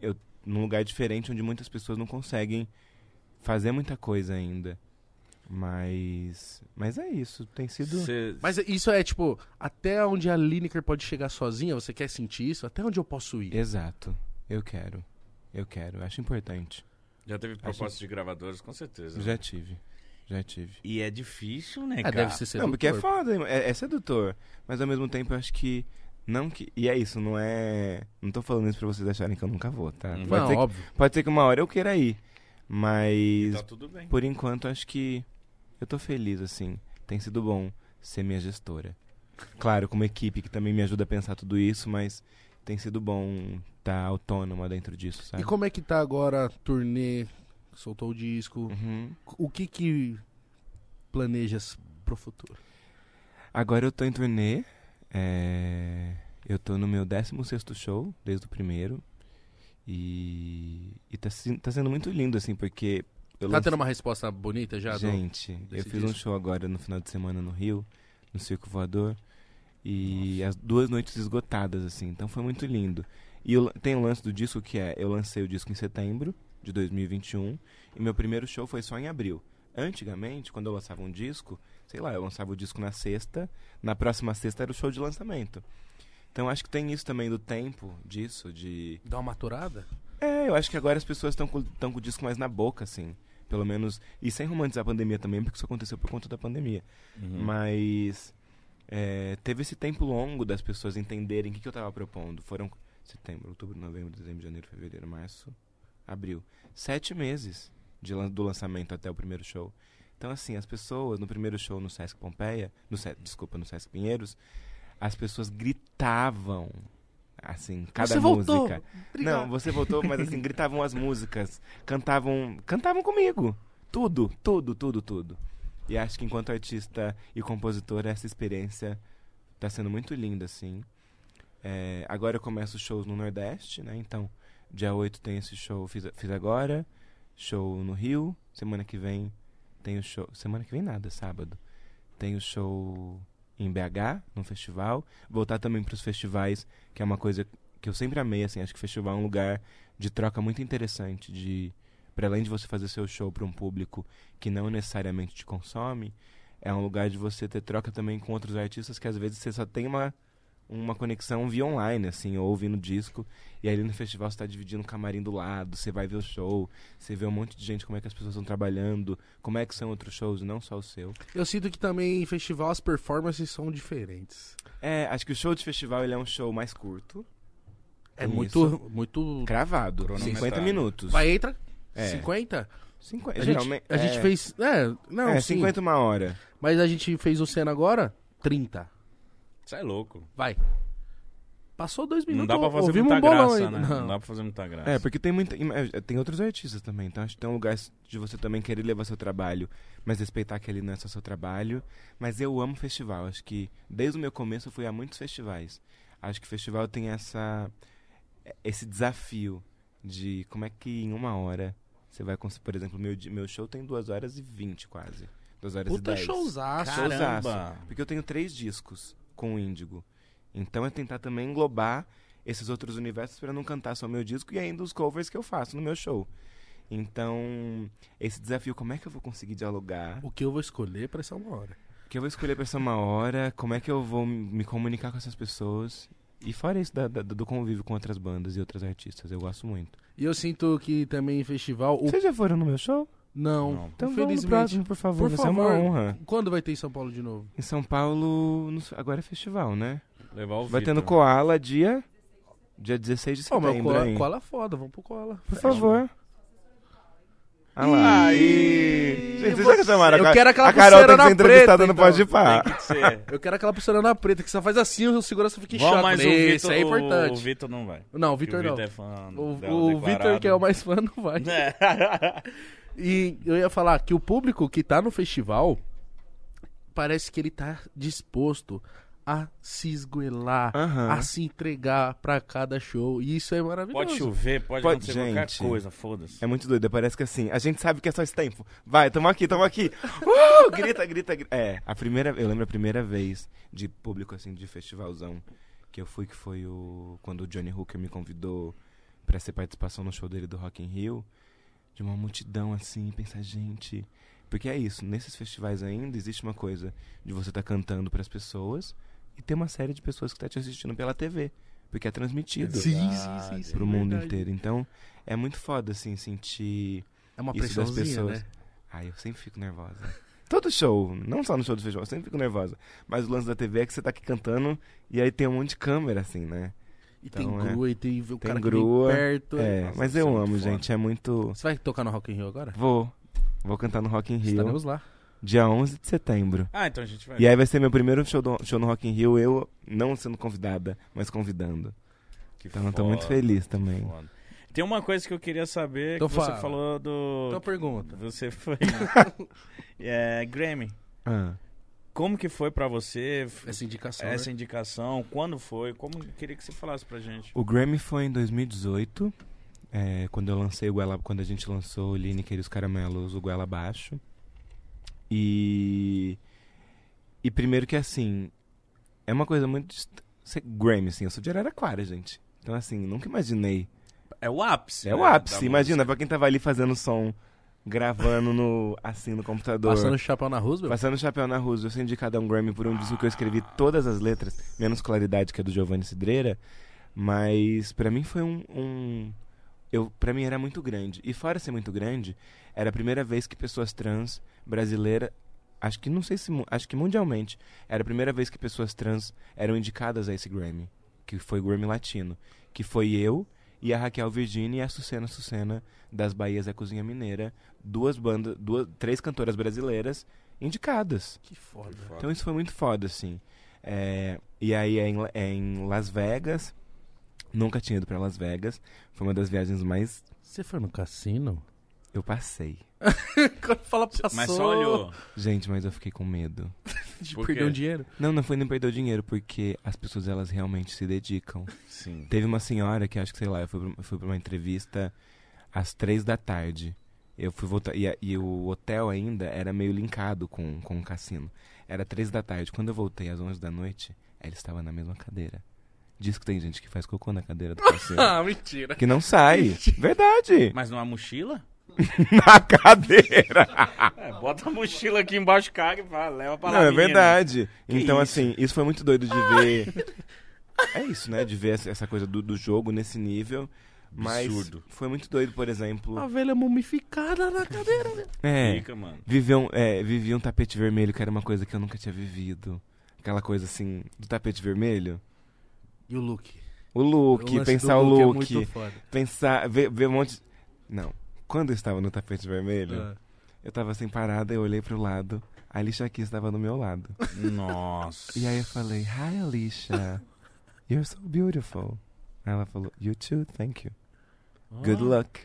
Eu, num lugar diferente onde muitas pessoas não conseguem fazer muita coisa ainda. Mas... Mas é isso, tem sido...
Cê-
Mas isso é, tipo, até onde a Lineker pode chegar sozinha, você quer sentir isso? Até onde eu posso ir?
Exato. Eu quero. Eu quero. Acho importante.
Já teve propostas de gravadores, com certeza.
Já tive. Já tive.
E é difícil, né,
É,
cara?
deve ser sedutor.
Não, porque é foda, é, é sedutor. Mas ao mesmo tempo eu acho que. Não que. E é isso, não é. Não tô falando isso pra vocês acharem que eu nunca vou, tá?
Não,
Pode,
Não,
ser que,
óbvio.
pode ser que uma hora eu queira ir. Mas.
Tá tudo bem.
Por enquanto acho que. Eu tô feliz, assim. Tem sido bom ser minha gestora. Claro, com uma equipe que também me ajuda a pensar tudo isso, mas tem sido bom estar autônoma dentro disso, sabe?
E como é que tá agora a turnê? Soltou o disco.
Uhum.
O que que planejas pro futuro?
Agora eu tô em turnê. é, Eu tô no meu 16 show, desde o primeiro. E, e tá, tá sendo muito lindo, assim, porque. Eu
Tá
lance-
tendo uma resposta bonita já? do-
Gente, eu
desse
fiz um
disco?
show agora no final de semana no Rio, no Circo Voador. E as duas noites esgotadas, assim. Então foi muito lindo. E eu- tem o lance do disco que é: eu lancei o disco em setembro de 2021. E meu primeiro show foi só em abril. Antigamente, quando eu lançava um disco, sei lá, eu lançava o disco na sexta, na próxima sexta era o show de lançamento. Então acho que tem isso também do tempo disso, de.
Dá uma maturada?
É, eu acho que agora as pessoas estão com, tão com o disco mais na boca, assim. Pelo menos. E sem romantizar a pandemia também, porque isso aconteceu por conta da pandemia.
Uhum.
Mas. é, teve esse tempo longo das pessoas entenderem o que, que eu tava propondo. Foram setembro, outubro, novembro, dezembro, janeiro, fevereiro, março, abril. Sete meses de, do lançamento até o primeiro show. Então, assim, as pessoas no primeiro show no Sesc Pompeia, no desculpa, no Sesc Pinheiros, as pessoas gritavam, assim, cada
Você voltou!
música.
Obrigado.
Não, você voltou, mas assim, gritavam as músicas, cantavam, cantavam comigo. Tudo, tudo, tudo, tudo. E acho que enquanto artista e compositor, essa experiência tá sendo muito linda, assim. É, agora eu começo os shows no Nordeste, né? Então, dia 8 tem esse show, fiz, fiz agora. Show no Rio. Semana que vem tem o show. Semana que vem nada, sábado. Tem o show em BH, num festival. Voltar também para os festivais, que é uma coisa que eu sempre amei, assim. Acho que festival é um lugar de troca muito interessante, de para além de você fazer seu show para um público que não necessariamente te consome, é um lugar de você ter troca também com outros artistas que às vezes você só tem uma uma conexão via online, assim, ou ouvindo disco. E aí no festival você está dividindo o camarim do lado, você vai ver o show, você vê um monte de gente, como é que as pessoas estão trabalhando, como é que são outros shows, não só o seu.
Eu sinto que também em festival as performances são diferentes.
É, acho que o show de festival ele é um show mais curto.
É muito,
isso.
muito...
Cravado,
Cronometrado.
50 minutos.
Vai, entra,
É.
50?
50,
A, gente,
geralmente,
a gente
é,
fez... É, não,
é,
sim.
50 uma hora.
Mas a gente fez o Senna agora, 30.
Isso é louco.
Vai. Passou dois
Não
minutos,
dá pra fazer muita
um bolão
graça, né?
Não.
Não dá pra fazer muita graça.
É, porque tem muita. é, Tem outros artistas também, então acho que tem um lugar de você também querer levar seu trabalho, mas respeitar que ele não é só seu trabalho. Mas eu amo festival. Acho que desde o meu começo eu fui a muitos festivais. Acho que festival tem essa. esse desafio de como é que em uma hora você vai conseguir. Por exemplo, meu, meu show tem duas horas e vinte quase. Duas horas e
Puta
dez.
showzaço.
Caramba.
Showzaço. Porque eu tenho três discos com o Índigo. Então é tentar também englobar esses outros universos para não cantar só meu disco e ainda os covers que eu faço no meu show. Então, esse desafio, como é que eu vou conseguir dialogar?
O que eu vou escolher pra ser uma hora.
O que eu vou escolher para ser uma hora? Como é que eu vou me comunicar com essas pessoas? E fora isso da- da- do convívio com outras bandas e outros artistas, eu gosto muito.
E eu sinto que também em festival... O...
Vocês já foram no meu show?
Não,
Não.
Então vamos no
infelizmente.
próximo, por favor.
Por
vai ser uma
favor.
honra.
Quando vai ter em São Paulo de novo?
Em São Paulo, no- agora é festival, né?
Levar o
Vai ter
Vitor.
no Koala dia, dia 16 de
o
setembro,
cola,
hein?
cola é foda, vamos pro cola.
Por favor. Ah lá.
Aí.
Gente, vocês já
Eu
a,
quero aquela
a Carol
pulseira
tem que
na
ser entrevistada
preta,
no Pode
então.
Pá.
Que.
Eu quero aquela pulseira na preta que só faz assim o segurança fica em
Vamos,
choque.
mas o
Esse
Vitor,
é
o
importante.
Vitor não vai.
Não, o Vitor não.
é fã
O,
dela
o Vitor,
declarado.
que é o mais fã, não vai.
É.
E eu ia falar que o público que tá no festival parece que ele tá disposto a se esgoelar,
Aham.
a se entregar pra cada show. E isso é maravilhoso.
Pode chover, pode,
Pode,
acontecer qualquer
gente.
coisa, foda-se.
É muito doido, parece que assim, a gente sabe que é só esse tempo. Vai, tamo aqui, tamo aqui. Uh, grita, grita, grita. É, a primeira, eu lembro a primeira vez de público assim de festivalzão que eu fui que foi o quando o Johnny Hooker me convidou pra ser participação no show dele do Rock in Rio, de uma multidão assim, pensar, gente, porque é isso, nesses festivais ainda existe uma coisa de você estar cantando pras pessoas e ter uma série de pessoas que tá te assistindo pela TV, porque é transmitido
Sim, sim, sim, sim.
pro
é
mundo
verdade.
inteiro. Então, é muito foda, assim, sentir.
É uma
Isso das pessoas.
né?
Ai, eu sempre fico nervosa. Todo show, não só no show do festival, eu sempre fico nervosa. Mas o lance da TV é que você tá aqui cantando e aí tem um monte de câmera, assim, né?
E
Então,
tem
é.
grua, e tem o
Tem
cara
grua,
que vem perto.
É,
Nossa,
mas
é
eu
muito
amo,
foda.
gente. É muito.
Você vai tocar no Rock in Rio agora?
Vou. Vou cantar no Rock in Rio,
Estaremos lá.
dia 11 de setembro.
Ah, então a gente vai.
E aí vai ser meu primeiro show, do- show no Rock in Rio, eu não sendo convidada, mas convidando.
Que
Então eu tô muito
foda,
feliz também.
foda. Tem uma coisa que eu queria saber,
Então
que você
fala.
falou do...
Então pergunta.
Você foi... é, Grammy.
Ah.
Como que foi pra você
Essa indicação.
essa
né?
indicação? Quando foi? Como eu queria que você falasse pra gente.
O Grammy foi em 2018, é, quando eu lancei o Goela, quando a gente lançou o Lineker e os Caramelos, o Goela Abaixo. E e primeiro que assim, é uma coisa muito ser Grammy assim, eu sou de Araraquara, gente. Então assim, nunca imaginei.
É o ápice.
É o
né,
ápice,
da
imagina,
música.
pra quem tava ali fazendo som, gravando no assim no computador.
Passando o chapéu na Roosevelt?
Passando o chapéu na Rússia, eu sou indicado a um Grammy por um disco que eu escrevi todas as letras, menos Claridade, que é do Giovanni Cidreira. Mas pra mim foi um. um eu, pra mim era muito grande. E fora ser muito grande, era a primeira vez que pessoas trans brasileiras. Acho que não sei se. Acho que mundialmente. Era a primeira vez que pessoas trans eram indicadas a esse Grammy. Que foi o Grammy Latino. Que foi eu e a Raquel Virginia e a Sucena Sucena das Bahias da Cozinha Mineira. Duas bandas, duas, três cantoras brasileiras indicadas.
Que foda.
Então isso foi muito foda, assim. É, e aí é em, é em Las Vegas. Nunca tinha ido pra Las Vegas. Foi uma das viagens mais.
Você foi no cassino?
Eu passei.
Quando fala passou,
Mas só olhou.
Gente, mas eu fiquei com medo.
de
Por
perder
quê?
um dinheiro.
Não, não foi nem perder o dinheiro, porque as pessoas, elas realmente se dedicam.
Sim.
Teve uma senhora que acho que, sei lá, eu fui, pra- eu fui pra uma entrevista às três da tarde. Eu fui voltar. E, a- e o hotel ainda era meio linkado com, com o cassino. Era três da tarde. Quando eu voltei às onze da noite, ela estava na mesma cadeira. Diz que tem gente que faz cocô na cadeira do cassino.
Ah, mentira.
que não sai. Verdade.
Mas numa mochila?
Na cadeira.
É, bota a mochila aqui embaixo, caga e fala, leva pra lá.
Não, é
menina.
verdade.
Que
então,
isso?
assim, isso foi muito doido de ver. É isso, né? De ver essa- coisa do, do jogo nesse nível. Mas
Absurdo.
foi muito doido, por exemplo.
A velha mumificada na cadeira. né?
É,
Fica, mano.
viver um, é, viver um tapete vermelho, que era uma coisa que eu nunca tinha vivido. Aquela coisa assim, do tapete vermelho.
E o look?
O look,
lance
pensar o
look é
look,
muito foda.
pensar, ver, ver um monte. Não. Quando eu estava no tapete vermelho,
Ah.
eu tava assim parada, eu olhei pro lado, a Alicia aqui estava do meu lado.
Nossa.
E aí eu falei, Hi Alicia, you're so beautiful. Aí ela falou, You too, thank you. Good luck.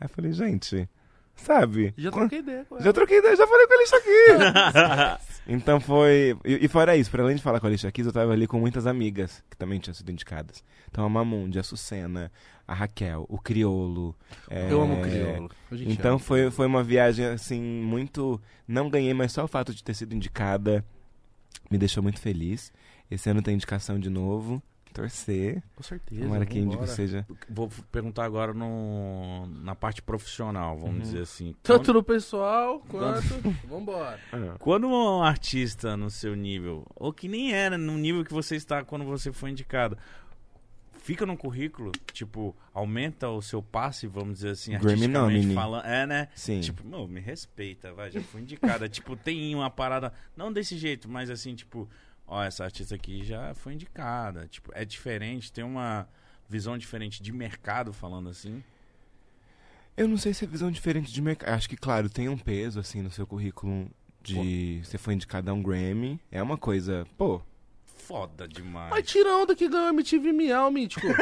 Aí eu falei, gente, sabe?
Já troquei ideia com ela.
Já troquei ideia, já falei com a Alicia aqui. então foi. E, e fora isso, para além de falar com a Alicia Keys, eu tava ali com muitas amigas que também tinham sido indicadas. Então a Mamundi, a Sucena, a Raquel, o Criolo. é,
Eu amo o gente
Então
ama.
foi, foi uma viagem assim, muito. Não ganhei, mas só o fato de ter sido indicada me deixou muito feliz. Esse ano tem indicação de novo. Torcer.
Com certeza.
Tomara que a
vambora.
indico seja.
Vou perguntar agora no, na parte profissional, vamos
Uhum.
dizer assim.
Tanto no pessoal quanto. Vambora.
Quando um artista no seu nível, ou que nem era no nível que você está quando você foi indicado, fica no currículo, tipo, aumenta o seu passe, vamos dizer assim,
Grammy
artisticamente falando. É, né?
Sim.
Tipo, meu, me respeita, vai, já fui indicada. tipo, tem uma parada, não desse jeito, mas assim, tipo, ó, essa artista aqui já foi indicada. Tipo, é diferente, tem uma visão diferente de mercado falando assim.
Eu não sei se é visão diferente de mercado. Acho que, claro, tem um peso, assim, no seu currículo de você foi indicado a um Grammy. É uma coisa, pô.
Foda demais.
Mas tira onda que ganhou MTV Miau, mítico.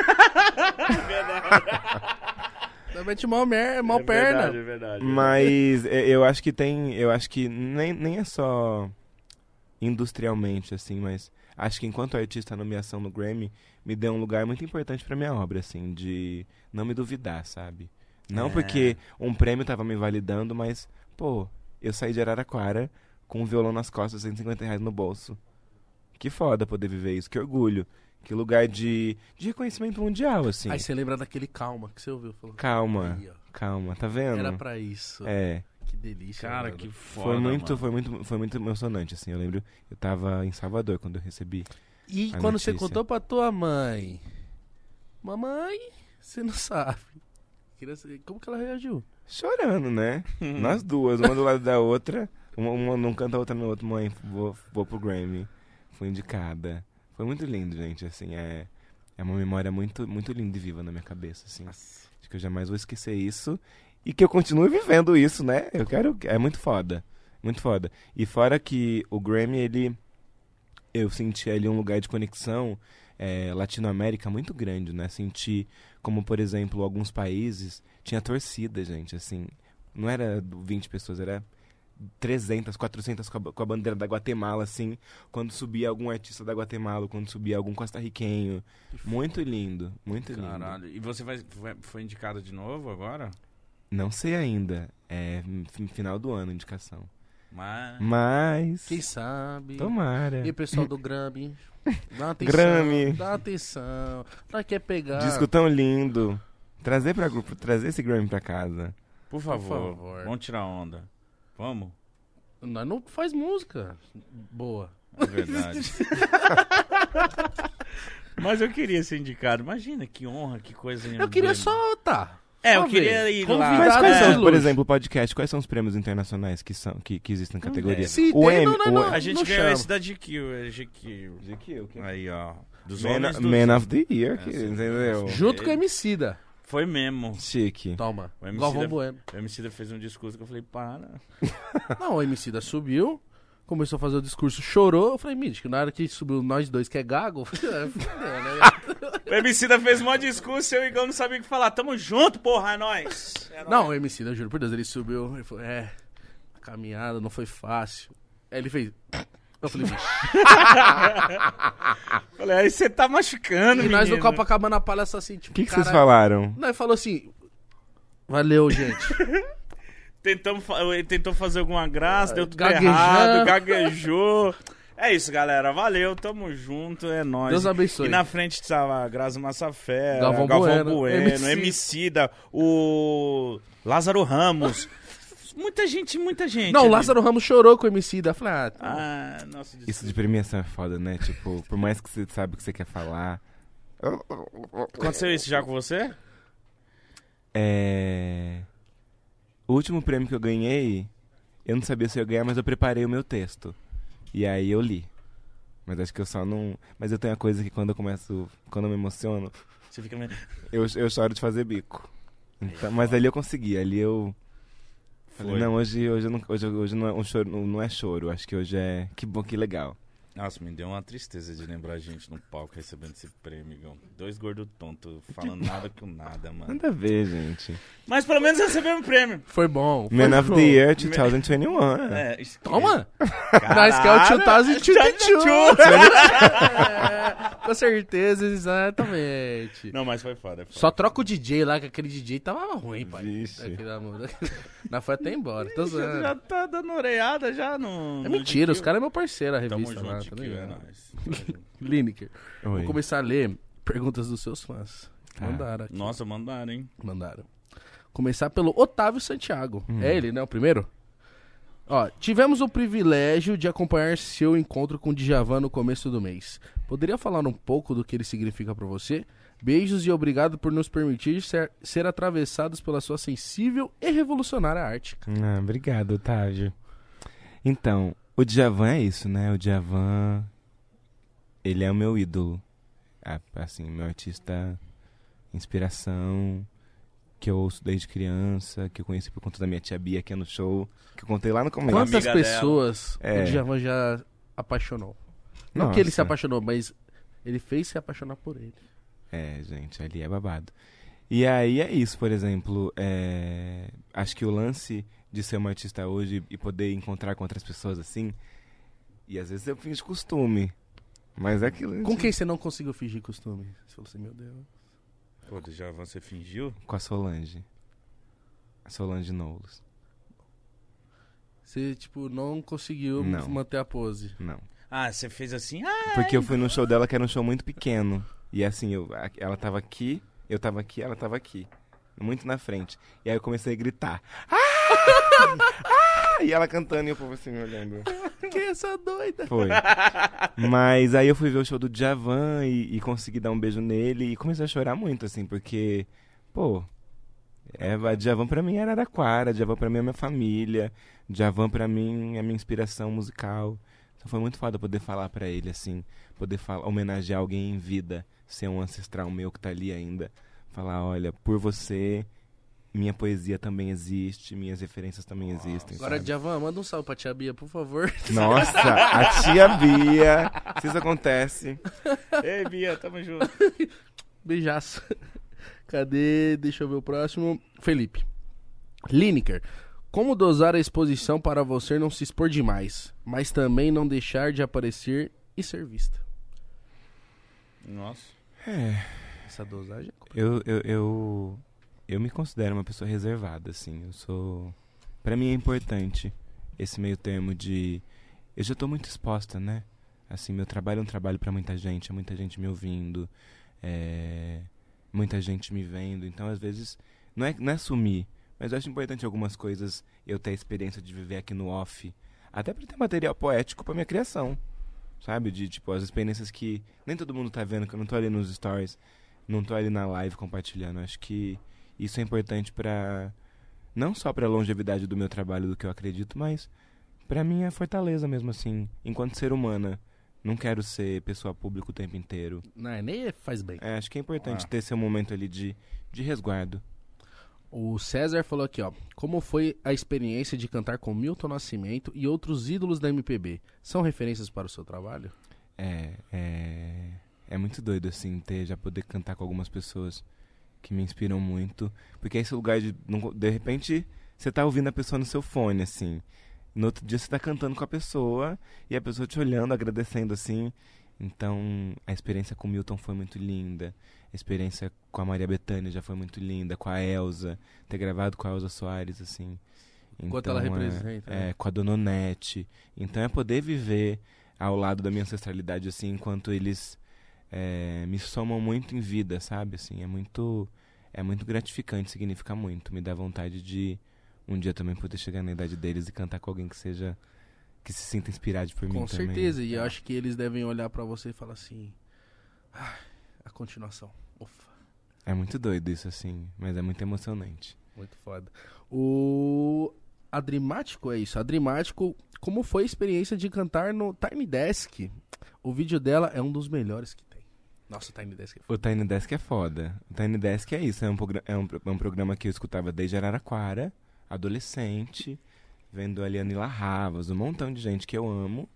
Da mete mal, mer mal
é
perna.
Verdade, é verdade.
Mas é, eu acho que tem. Eu acho que nem, nem é só industrialmente, assim, mas acho que enquanto artista a nomeação no Grammy me deu um lugar muito importante pra minha obra, assim, de não me duvidar, sabe? Não
É.
porque um prêmio tava me validando, mas, pô, eu saí de Araraquara com um violão nas costas, 150 reais no bolso. Que foda poder viver isso, que orgulho. Que lugar de, de reconhecimento mundial, assim.
Aí você lembra daquele calma que você ouviu. Falou,
Calma,
Aí,
calma, tá vendo?
Era pra isso.
É.
Que delícia.
Cara,
mano.
que foda.
Foi muito,
mano.
foi muito, foi muito emocionante, assim. Eu lembro, eu tava em Salvador quando eu recebi.
E quando você
notícia.
contou pra tua mãe? Mamãe, você não sabe. Como que ela reagiu.
Chorando, né? Nós duas, uma do lado da outra. Uma, uma num canto, a outra no outro. Mãe, vou, vou pro Grammy. Fui indicada. Foi muito lindo, gente. Assim, é, é uma memória muito, muito linda e viva na minha cabeça, assim. Acho que eu jamais vou esquecer isso. E que eu continue vivendo isso, né? Eu quero. É muito foda. Muito foda. E fora que o Grammy, ele. Eu senti ali um lugar de conexão é, Latinoamérica muito grande, né? Senti como, por exemplo, alguns países tinha torcida, gente, assim. Não era 20 pessoas, era 300, 400 com a, com a bandeira da Guatemala, assim. Quando subia algum artista da Guatemala, quando subia algum costarriquenho. Muito lindo, muito lindo.
Caralho. E você vai, foi, foi indicado de novo agora?
Não sei ainda. É final do ano a indicação.
Mas.
Mas.
Quem sabe?
Tomara.
E o pessoal do Grammy? Dá uma atenção.
Grammy.
Dá uma atenção. Nós quer pegar.
Disco tão lindo. Trazer pra grupo, trazer esse Grammy pra casa.
Por favor,
favor.
vamos tirar onda. Vamos?
Nós não faz música boa.
É verdade. Mas eu queria ser indicado. Imagina que honra, que coisa.
Eu queria só tá.
É, eu queria ir
Convidado
lá.
Mas quais são, por exemplo, o podcast, quais são os prêmios internacionais que, são, que, que existem na categoria?
Se
o
tem,
M,
não, não,
o
não.
A gente ganhou esse da GQ, é GQ. Aí, ó. Dos
Man,
homens do
Man of the Year, que,
É,
entendeu?
Junto com o Emicida.
Foi mesmo.
Chique.
Toma.
O MC
Galvão
da-
Bueno.
O MC fez um discurso que eu falei, para.
Não, o Emicida subiu. Começou a fazer o discurso, chorou. Eu falei, Mítico, na hora que subiu nós dois, que é gago, eu falei, é, fudeu, né?
O Emicida fez um discurso e o Igão não sabia o que falar. Tamo junto, porra, é nóis. É nóis.
Não, o MC, eu juro por Deus, ele subiu e falou, é, a caminhada não foi fácil. Aí ele fez... Eu falei.
Falei, aí você tá machucando,
E nós no
menino.
Copacabana Palace assim, tipo,
O que, que vocês falaram?
Não, ele falou assim, valeu, gente.
Tentamos, fa- ele tentou fazer alguma graça, deu tudo
Gaguejando.
errado, gaguejou. É isso, galera. Valeu, tamo junto, é nóis.
Deus abençoe.
E na frente estava a Grazi Massafera,
Galvão
Galvão,
Bueno,
Bueno,
MC.
Emicida, o Lázaro Ramos. muita gente, muita gente.
Não, o. Lázaro Ramos chorou com o MC da. Eu falei, ah, tá.
Ah, nossa,
Isso de premiação é foda, né? Tipo, por mais que você sabe o que você quer falar.
Aconteceu isso já com você?
É. O último prêmio que eu ganhei, eu não sabia se eu ia ganhar, mas eu preparei o meu texto. E aí eu li. Mas acho que eu só não. Mas eu tenho a coisa que quando eu começo. Quando eu me emociono,
Você fica meio...
eu, eu choro de fazer bico. Então, mas ali eu consegui, ali eu. Falei, não, hoje, hoje, eu não, hoje, hoje não, é um choro, não é choro, acho que hoje é. Que bom, que legal.
Nossa, me deu uma tristeza de lembrar a gente no palco recebendo esse prêmio, Igão. Dois gordos tontos, falando nada com nada, mano.
Nada a ver, gente.
Mas pelo menos recebemos o prêmio.
Foi bom. Foi
Man of
bom.
the Year 2021.
É, isso que-
Toma! Nós quer o 2022.
Tchau,
É, com certeza, exatamente.
Não, mas foi foda. foi
Só troca o DJ lá, que aquele DJ tava ruim, pai.
Vixe.
Aquele amor. Nós foi até embora. Tô
foda. Já,
zoando.
já tá dando oreada já no.
É
no
mentira, os caras é meu parceiro, a
Tamo
revista
junto,
lá,
GQ,
tá
é nóis.
Lineker.
Oi.
Vou começar a ler perguntas dos seus fãs.
Tá.
Mandaram aqui.
Nossa, mandaram, hein?
Mandaram. Começar pelo Otávio Santiago. É ele, né? O primeiro? Ó, tivemos o privilégio de acompanhar seu encontro com o Djavan no começo do mês. Poderia falar um pouco do que ele significa pra você? Beijos e obrigado por nos permitir ser, ser atravessados pela sua sensível e revolucionária arte.
Ah, obrigado, Otávio. Então, o Djavan é isso, né? O Djavan, ele é o meu ídolo. Assim, meu artista inspiração, que eu ouço desde criança, que eu conheci por conta da minha tia Bia, que é no show, que eu contei lá no começo.
Quantas pessoas
É.
o Djavan já apaixonou? Não que ele se
Nossa.
apaixonou, mas ele fez se apaixonar por ele.
É, gente, ali é babado. E aí é isso, por exemplo, é, acho que o lance de ser um artista hoje e poder encontrar com outras pessoas assim, e às vezes eu fingo de costume, mas é aquilo.
Com quem você não conseguiu fingir costume? Você falou assim, meu Deus.
Pô, já você fingiu?
Com a Solange. A Solange Knowles.
Você, tipo, não conseguiu
Não.
manter a pose.
Não.
Ah, você fez assim? Ah,
Porque eu fui no show dela que era um show muito pequeno. E assim, eu, ela tava aqui, eu tava aqui, ela tava aqui. Muito na frente. E aí eu comecei a gritar. Ah! ah! E ela cantando e o povo assim me olhando.
que essa doida?
Foi. Mas aí eu fui ver o show do Djavan e, e consegui dar um beijo nele e comecei a chorar muito, assim, porque, pô, é, a Djavan pra mim era Araraquara, Djavan pra mim é minha família, Djavan pra mim é minha inspiração musical. Então foi muito foda poder falar pra ele, assim, poder falar, homenagear alguém em vida, ser um ancestral meu que tá ali ainda. Falar, olha, por você, minha poesia também existe, minhas referências também existem.
Agora,
sabe?
Djavan, manda um salve pra tia Bia, por favor.
Nossa, a tia Bia, se isso acontece.
Ei, Bia, tamo junto.
Beijaço. Cadê? Deixa eu ver o próximo. Felipe. Lineker. Como dosar a exposição para você não se expor demais, mas também não deixar de aparecer e ser vista?
Nossa.
É,
Essa dosagem é
eu, eu, eu, eu me considero uma pessoa reservada, assim. Eu sou. Pra mim é importante esse meio termo de. Eu já tô muito exposta, né? Assim, meu trabalho é um trabalho pra muita gente, é muita gente me ouvindo, é, muita gente me vendo. Então, às vezes, não é, não é sumir, mas eu acho importante algumas coisas eu ter a experiência de viver aqui no off, até pra ter material poético pra minha criação. Sabe? De, tipo, as experiências que nem todo mundo tá vendo, que eu não tô ali nos stories, não tô ali na live compartilhando. Acho que isso é importante pra. Não só pra longevidade do meu trabalho, do que eu acredito, mas pra minha fortaleza mesmo, assim, enquanto ser humana. Não quero ser pessoa pública o tempo inteiro.
Não, nem faz bem.
É, acho que é importante
Ah.
ter seu momento ali de, de resguardo.
O César falou aqui, ó. Como foi a experiência de cantar com Milton Nascimento e outros ídolos da MPB? São referências para o seu trabalho?
É, é, é muito doido, assim, ter, já poder cantar com algumas pessoas que me inspiram muito. Porque é esse lugar de. De repente, você tá ouvindo a pessoa no seu fone, assim. No outro dia você tá cantando com a pessoa e a pessoa te olhando, agradecendo, assim. Então, a experiência com o Milton foi muito linda. A experiência com a Maria Bethânia já foi muito linda. Com a Elsa, ter gravado com a Elsa Soares, assim.
Enquanto
Então,
ela
é-
representa, né?
É, com a Dona Onete. Então, é poder viver ao lado da minha ancestralidade, assim, enquanto eles é, me somam muito em vida, sabe? Assim, é muito, é muito gratificante, significa muito. Me dá vontade de um dia também poder chegar na idade deles e cantar com alguém que seja que se sinta inspirado por mim
Com
também.
certeza. E eu acho que eles devem olhar pra você e falar assim. "Ah, a continuação. Ufa,
É muito doido isso, assim, mas é muito emocionante.
muito foda. O Adrimático é isso. Adrimático, como foi a experiência de cantar no Tiny Desk? O vídeo dela é um dos melhores que tem. Nossa, o Tiny Desk é foda.
O Tiny Desk é foda. O Tiny Desk é isso, é um, é um, é um programa que eu escutava desde Araraquara, adolescente, vendo a Nila Ravas, um montão de gente que eu amo.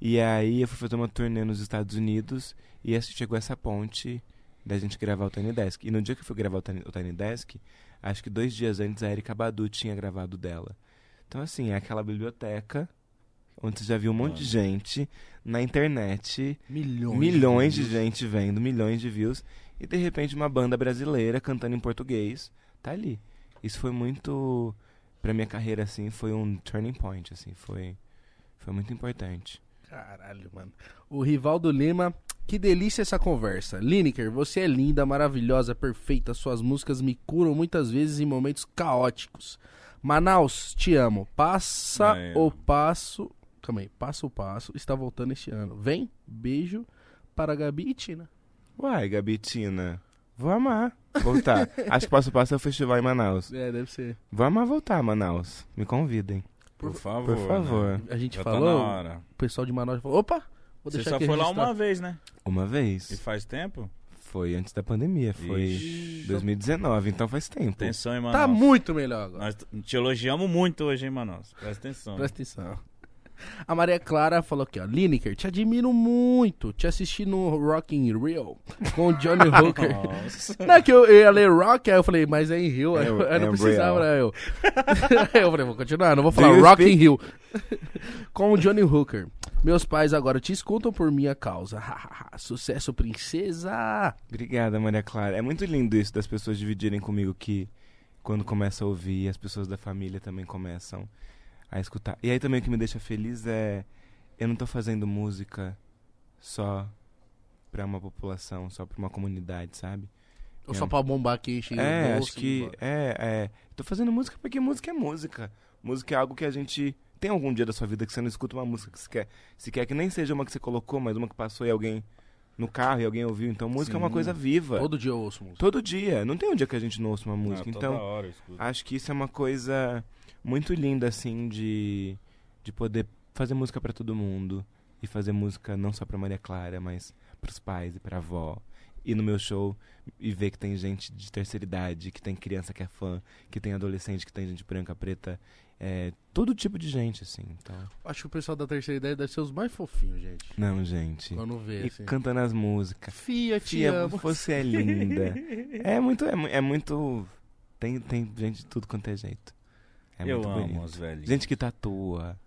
E aí eu fui fazer uma turnê nos Estados Unidos e chegou essa ponte da gente gravar o Tiny Desk. E no dia que eu fui gravar o Tiny, o Tiny Desk, acho que dois dias antes a Erika Badu tinha gravado dela. Então assim, é aquela biblioteca onde você já viu um monte de gente na internet
Milhões.
milhões de
views.
gente vendo, milhões de views, e de repente uma banda brasileira cantando em português tá ali. Isso foi muito pra minha carreira assim, foi um turning point assim, foi foi muito importante.
Caralho, mano. O Rivaldo Lima, que delícia essa conversa. Lineker, você é linda, maravilhosa, perfeita. Suas músicas me curam muitas vezes em momentos caóticos. Manaus, te amo. Passa
Aí,
o passo. Calma aí, passa o passo. Está voltando este ano. Vem, beijo para Gabi e Tina.
Uai, Gabi Tina, vou amar voltar. Acho que passo a passo é o festival em Manaus.
É, deve ser.
Vou amar voltar a Manaus. Me convidem.
Por favor.
Por favor.
né?
A gente
Já tá
falou,
na hora.
o pessoal de Manaus falou: opa, vou
Você
deixar
só
aqui
foi lá uma vez, né?
Uma
E
vez.
faz tempo?
Foi antes da pandemia, foi
Ixi.
2019, então faz tempo.
Atenção, hein, Manaus.
Tá muito melhor agora.
Nós te elogiamos muito hoje, hein, Manaus. Presta atenção.
Presta atenção. A Maria Clara falou aqui, ó. Lineker, te admiro muito. Te assisti no Rock in Rio com o Johnny Hooker.
Nossa.
Não é que eu, eu ia ler Rock, aí eu falei, mas é em Rio.
É,
eu, eu
é
não
em
precisava, né? Eu. aí eu falei, vou continuar, não vou falar Rock in
speak?
Rio. com o Johnny Hooker. Meus pais agora te escutam por minha causa. Sucesso, princesa.
Obrigada, Maria Clara. É muito lindo isso das pessoas dividirem comigo que quando começa a ouvir, as pessoas da família também começam a escutar. E aí também o que me deixa feliz é eu não tô fazendo música só pra uma população, só pra uma comunidade, sabe?
Ou só pra bombar aqui, encher
É,
bolso
acho que é, é, tô fazendo música porque música é música. Música é algo que a gente tem algum dia da sua vida que você não escuta uma música que você quer, se quer que nem seja uma que você colocou, mas uma que passou e alguém no carro e alguém ouviu. Então música é uma
Sim.
coisa viva.
Todo dia eu ouço música.
Todo dia. Não tem um dia que a gente não ouça uma
Não,
música.
toda
então,
hora eu escuto.
acho que isso é uma coisa muito linda, assim, de, de poder fazer música pra todo mundo. E fazer música não só pra Maria Clara, mas pros pais e pra avó. Ir no meu show e ver que tem gente de terceira idade, que tem criança que é fã, que tem adolescente, que tem gente branca, preta. É, todo tipo de gente, assim. Então,
Acho que o pessoal da terceira idade deve ser os mais fofinhos, gente.
não, gente.
Quando vê,
E
assim.
cantando as músicas.
Fia, amo.
você é linda. É muito, é, é muito. Tem, tem gente de tudo quanto é jeito. É
eu
muito
amo
bonito.
os velhos.
Gente que tatua.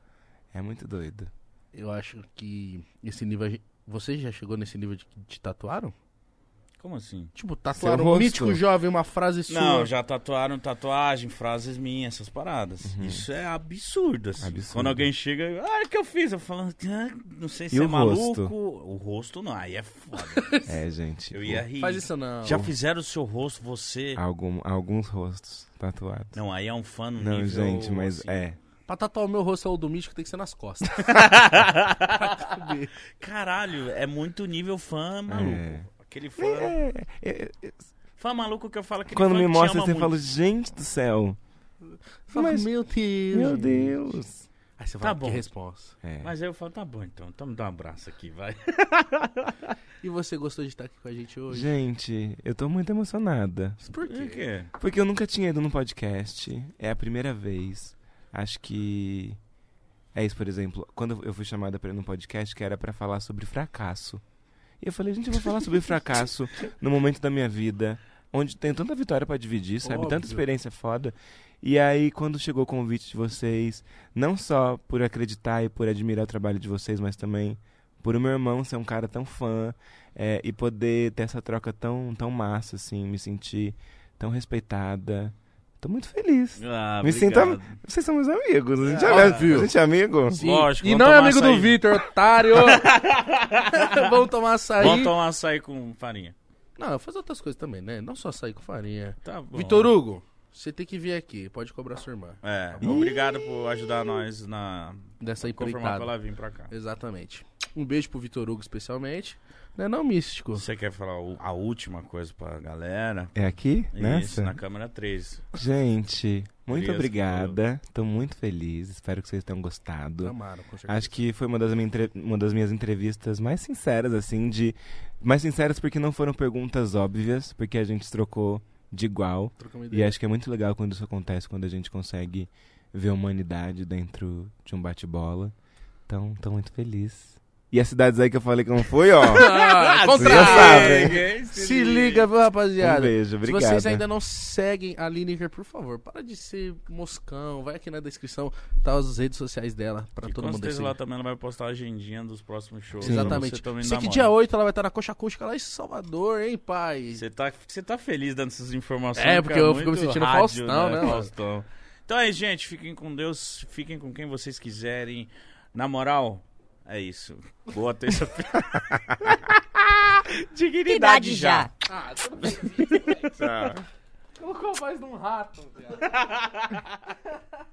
É muito doido.
Eu acho que esse nível. Você já chegou nesse nível de que te tatuaram?
Como assim?
Tipo, tatuaram
rosto.
mítico jovem, uma frase sua.
Não, já tatuaram tatuagem, frases minhas, essas paradas.
Uhum.
Isso é absurdo, assim.
Absurdo.
Quando alguém chega, ah, o que eu fiz? Eu falo, ah, não sei se
E
é
o
maluco.
rosto?
O rosto não, aí é foda.
É, gente.
eu ia rir.
Faz isso não.
Já fizeram o seu rosto, você.
Algum, alguns rostos tatuados.
Não, aí é um fã no
Não,
nível,
gente, mas
assim.
é.
Pra tatuar o meu rosto ou do mítico tem que ser nas costas.
Caralho, é muito nível fã maluco.
É.
Aquele fã.
É, é, é,
Fã maluco que eu falo que
Quando me mostra,
você
fala, gente do céu.
Fala,
Mas-
meu Deus.
Meu Deus.
Aí você
Tá
fala,
bom.
que resposta.
É.
Mas aí eu falo, tá bom então, então me dá um abraço aqui, vai.
E você gostou de estar aqui com a gente hoje?
Gente, eu tô muito emocionada.
Por
Por
quê?
quê?
Porque eu nunca tinha ido num podcast. É a primeira vez. Acho que. É isso, por exemplo. Quando eu fui chamada pra ir num podcast que era pra falar sobre fracasso. E eu falei, gente, eu vou falar sobre fracasso no momento da minha vida, onde tem tanta vitória pra dividir, sabe? Tanta
Óbvio.
experiência foda. E aí, quando chegou o convite de vocês, não só por acreditar e por admirar o trabalho de vocês, mas também por o meu irmão ser um cara tão fã é, e poder ter essa troca tão, tão massa, assim, me sentir tão respeitada. Tô muito feliz.
Ah,
Me sinto. Vocês são meus amigos. A gente,
É,
é,
óbvio.
a gente é amigo?
Sim.
Lógico,
E não é amigo do
açaí.
Vitor, otário. Vamos tomar açaí.
Vamos tomar açaí com farinha.
Não, eu vou fazer outras coisas também, né? Não só açaí com farinha.
Tá bom.
Vitor Hugo, você tem que vir aqui. Pode cobrar sua irmã.
É, obrigado por ajudar nós na.
Dessa
Confirmar
empreitada.
pra ela vir pra cá.
Exatamente. Um beijo pro Vitor Hugo, especialmente. Não é não, místico?
Você quer falar a última coisa pra galera?
É aqui?
Isso,
Nessa?
na câmera 3.
Gente, muito obrigada. Tô muito feliz. Espero que vocês tenham gostado.
Amaram, com certeza.
Acho que foi uma das, minha entre- uma das minhas entrevistas mais sinceras, assim, de. Mais sinceras porque não foram perguntas óbvias, porque a gente trocou de igual. E acho que é muito legal quando isso acontece, quando a gente consegue ver a humanidade dentro de um bate-bola. Então, tô muito feliz. E as cidades aí que eu falei que não foi, ó.
Ah,
sabe.
Se liga, viu,
um
rapaziada?
beijo,
Se
obrigado.
vocês ainda não seguem a Lineker, por favor, para de ser moscão. Vai aqui na descrição, tá as redes sociais dela, pra
E
todo
com
mundo seguir.
lá também ela vai postar a agendinha dos próximos shows.
Sim.
Exatamente. Sei que dia 8 ela vai estar na Coxa Acústica lá em Salvador, hein, pai?
Você tá, você tá feliz dando essas informações?
É, porque eu fico me sentindo
rádio,
Faustão, né, mano?
Faustão. Então é, gente, fiquem com Deus, fiquem com quem vocês quiserem. Na moral, é isso. Boa terça-feira.
Dignidade já.
Ah, tudo bem.
Tchau.
Colocou a voz de um rato, viado.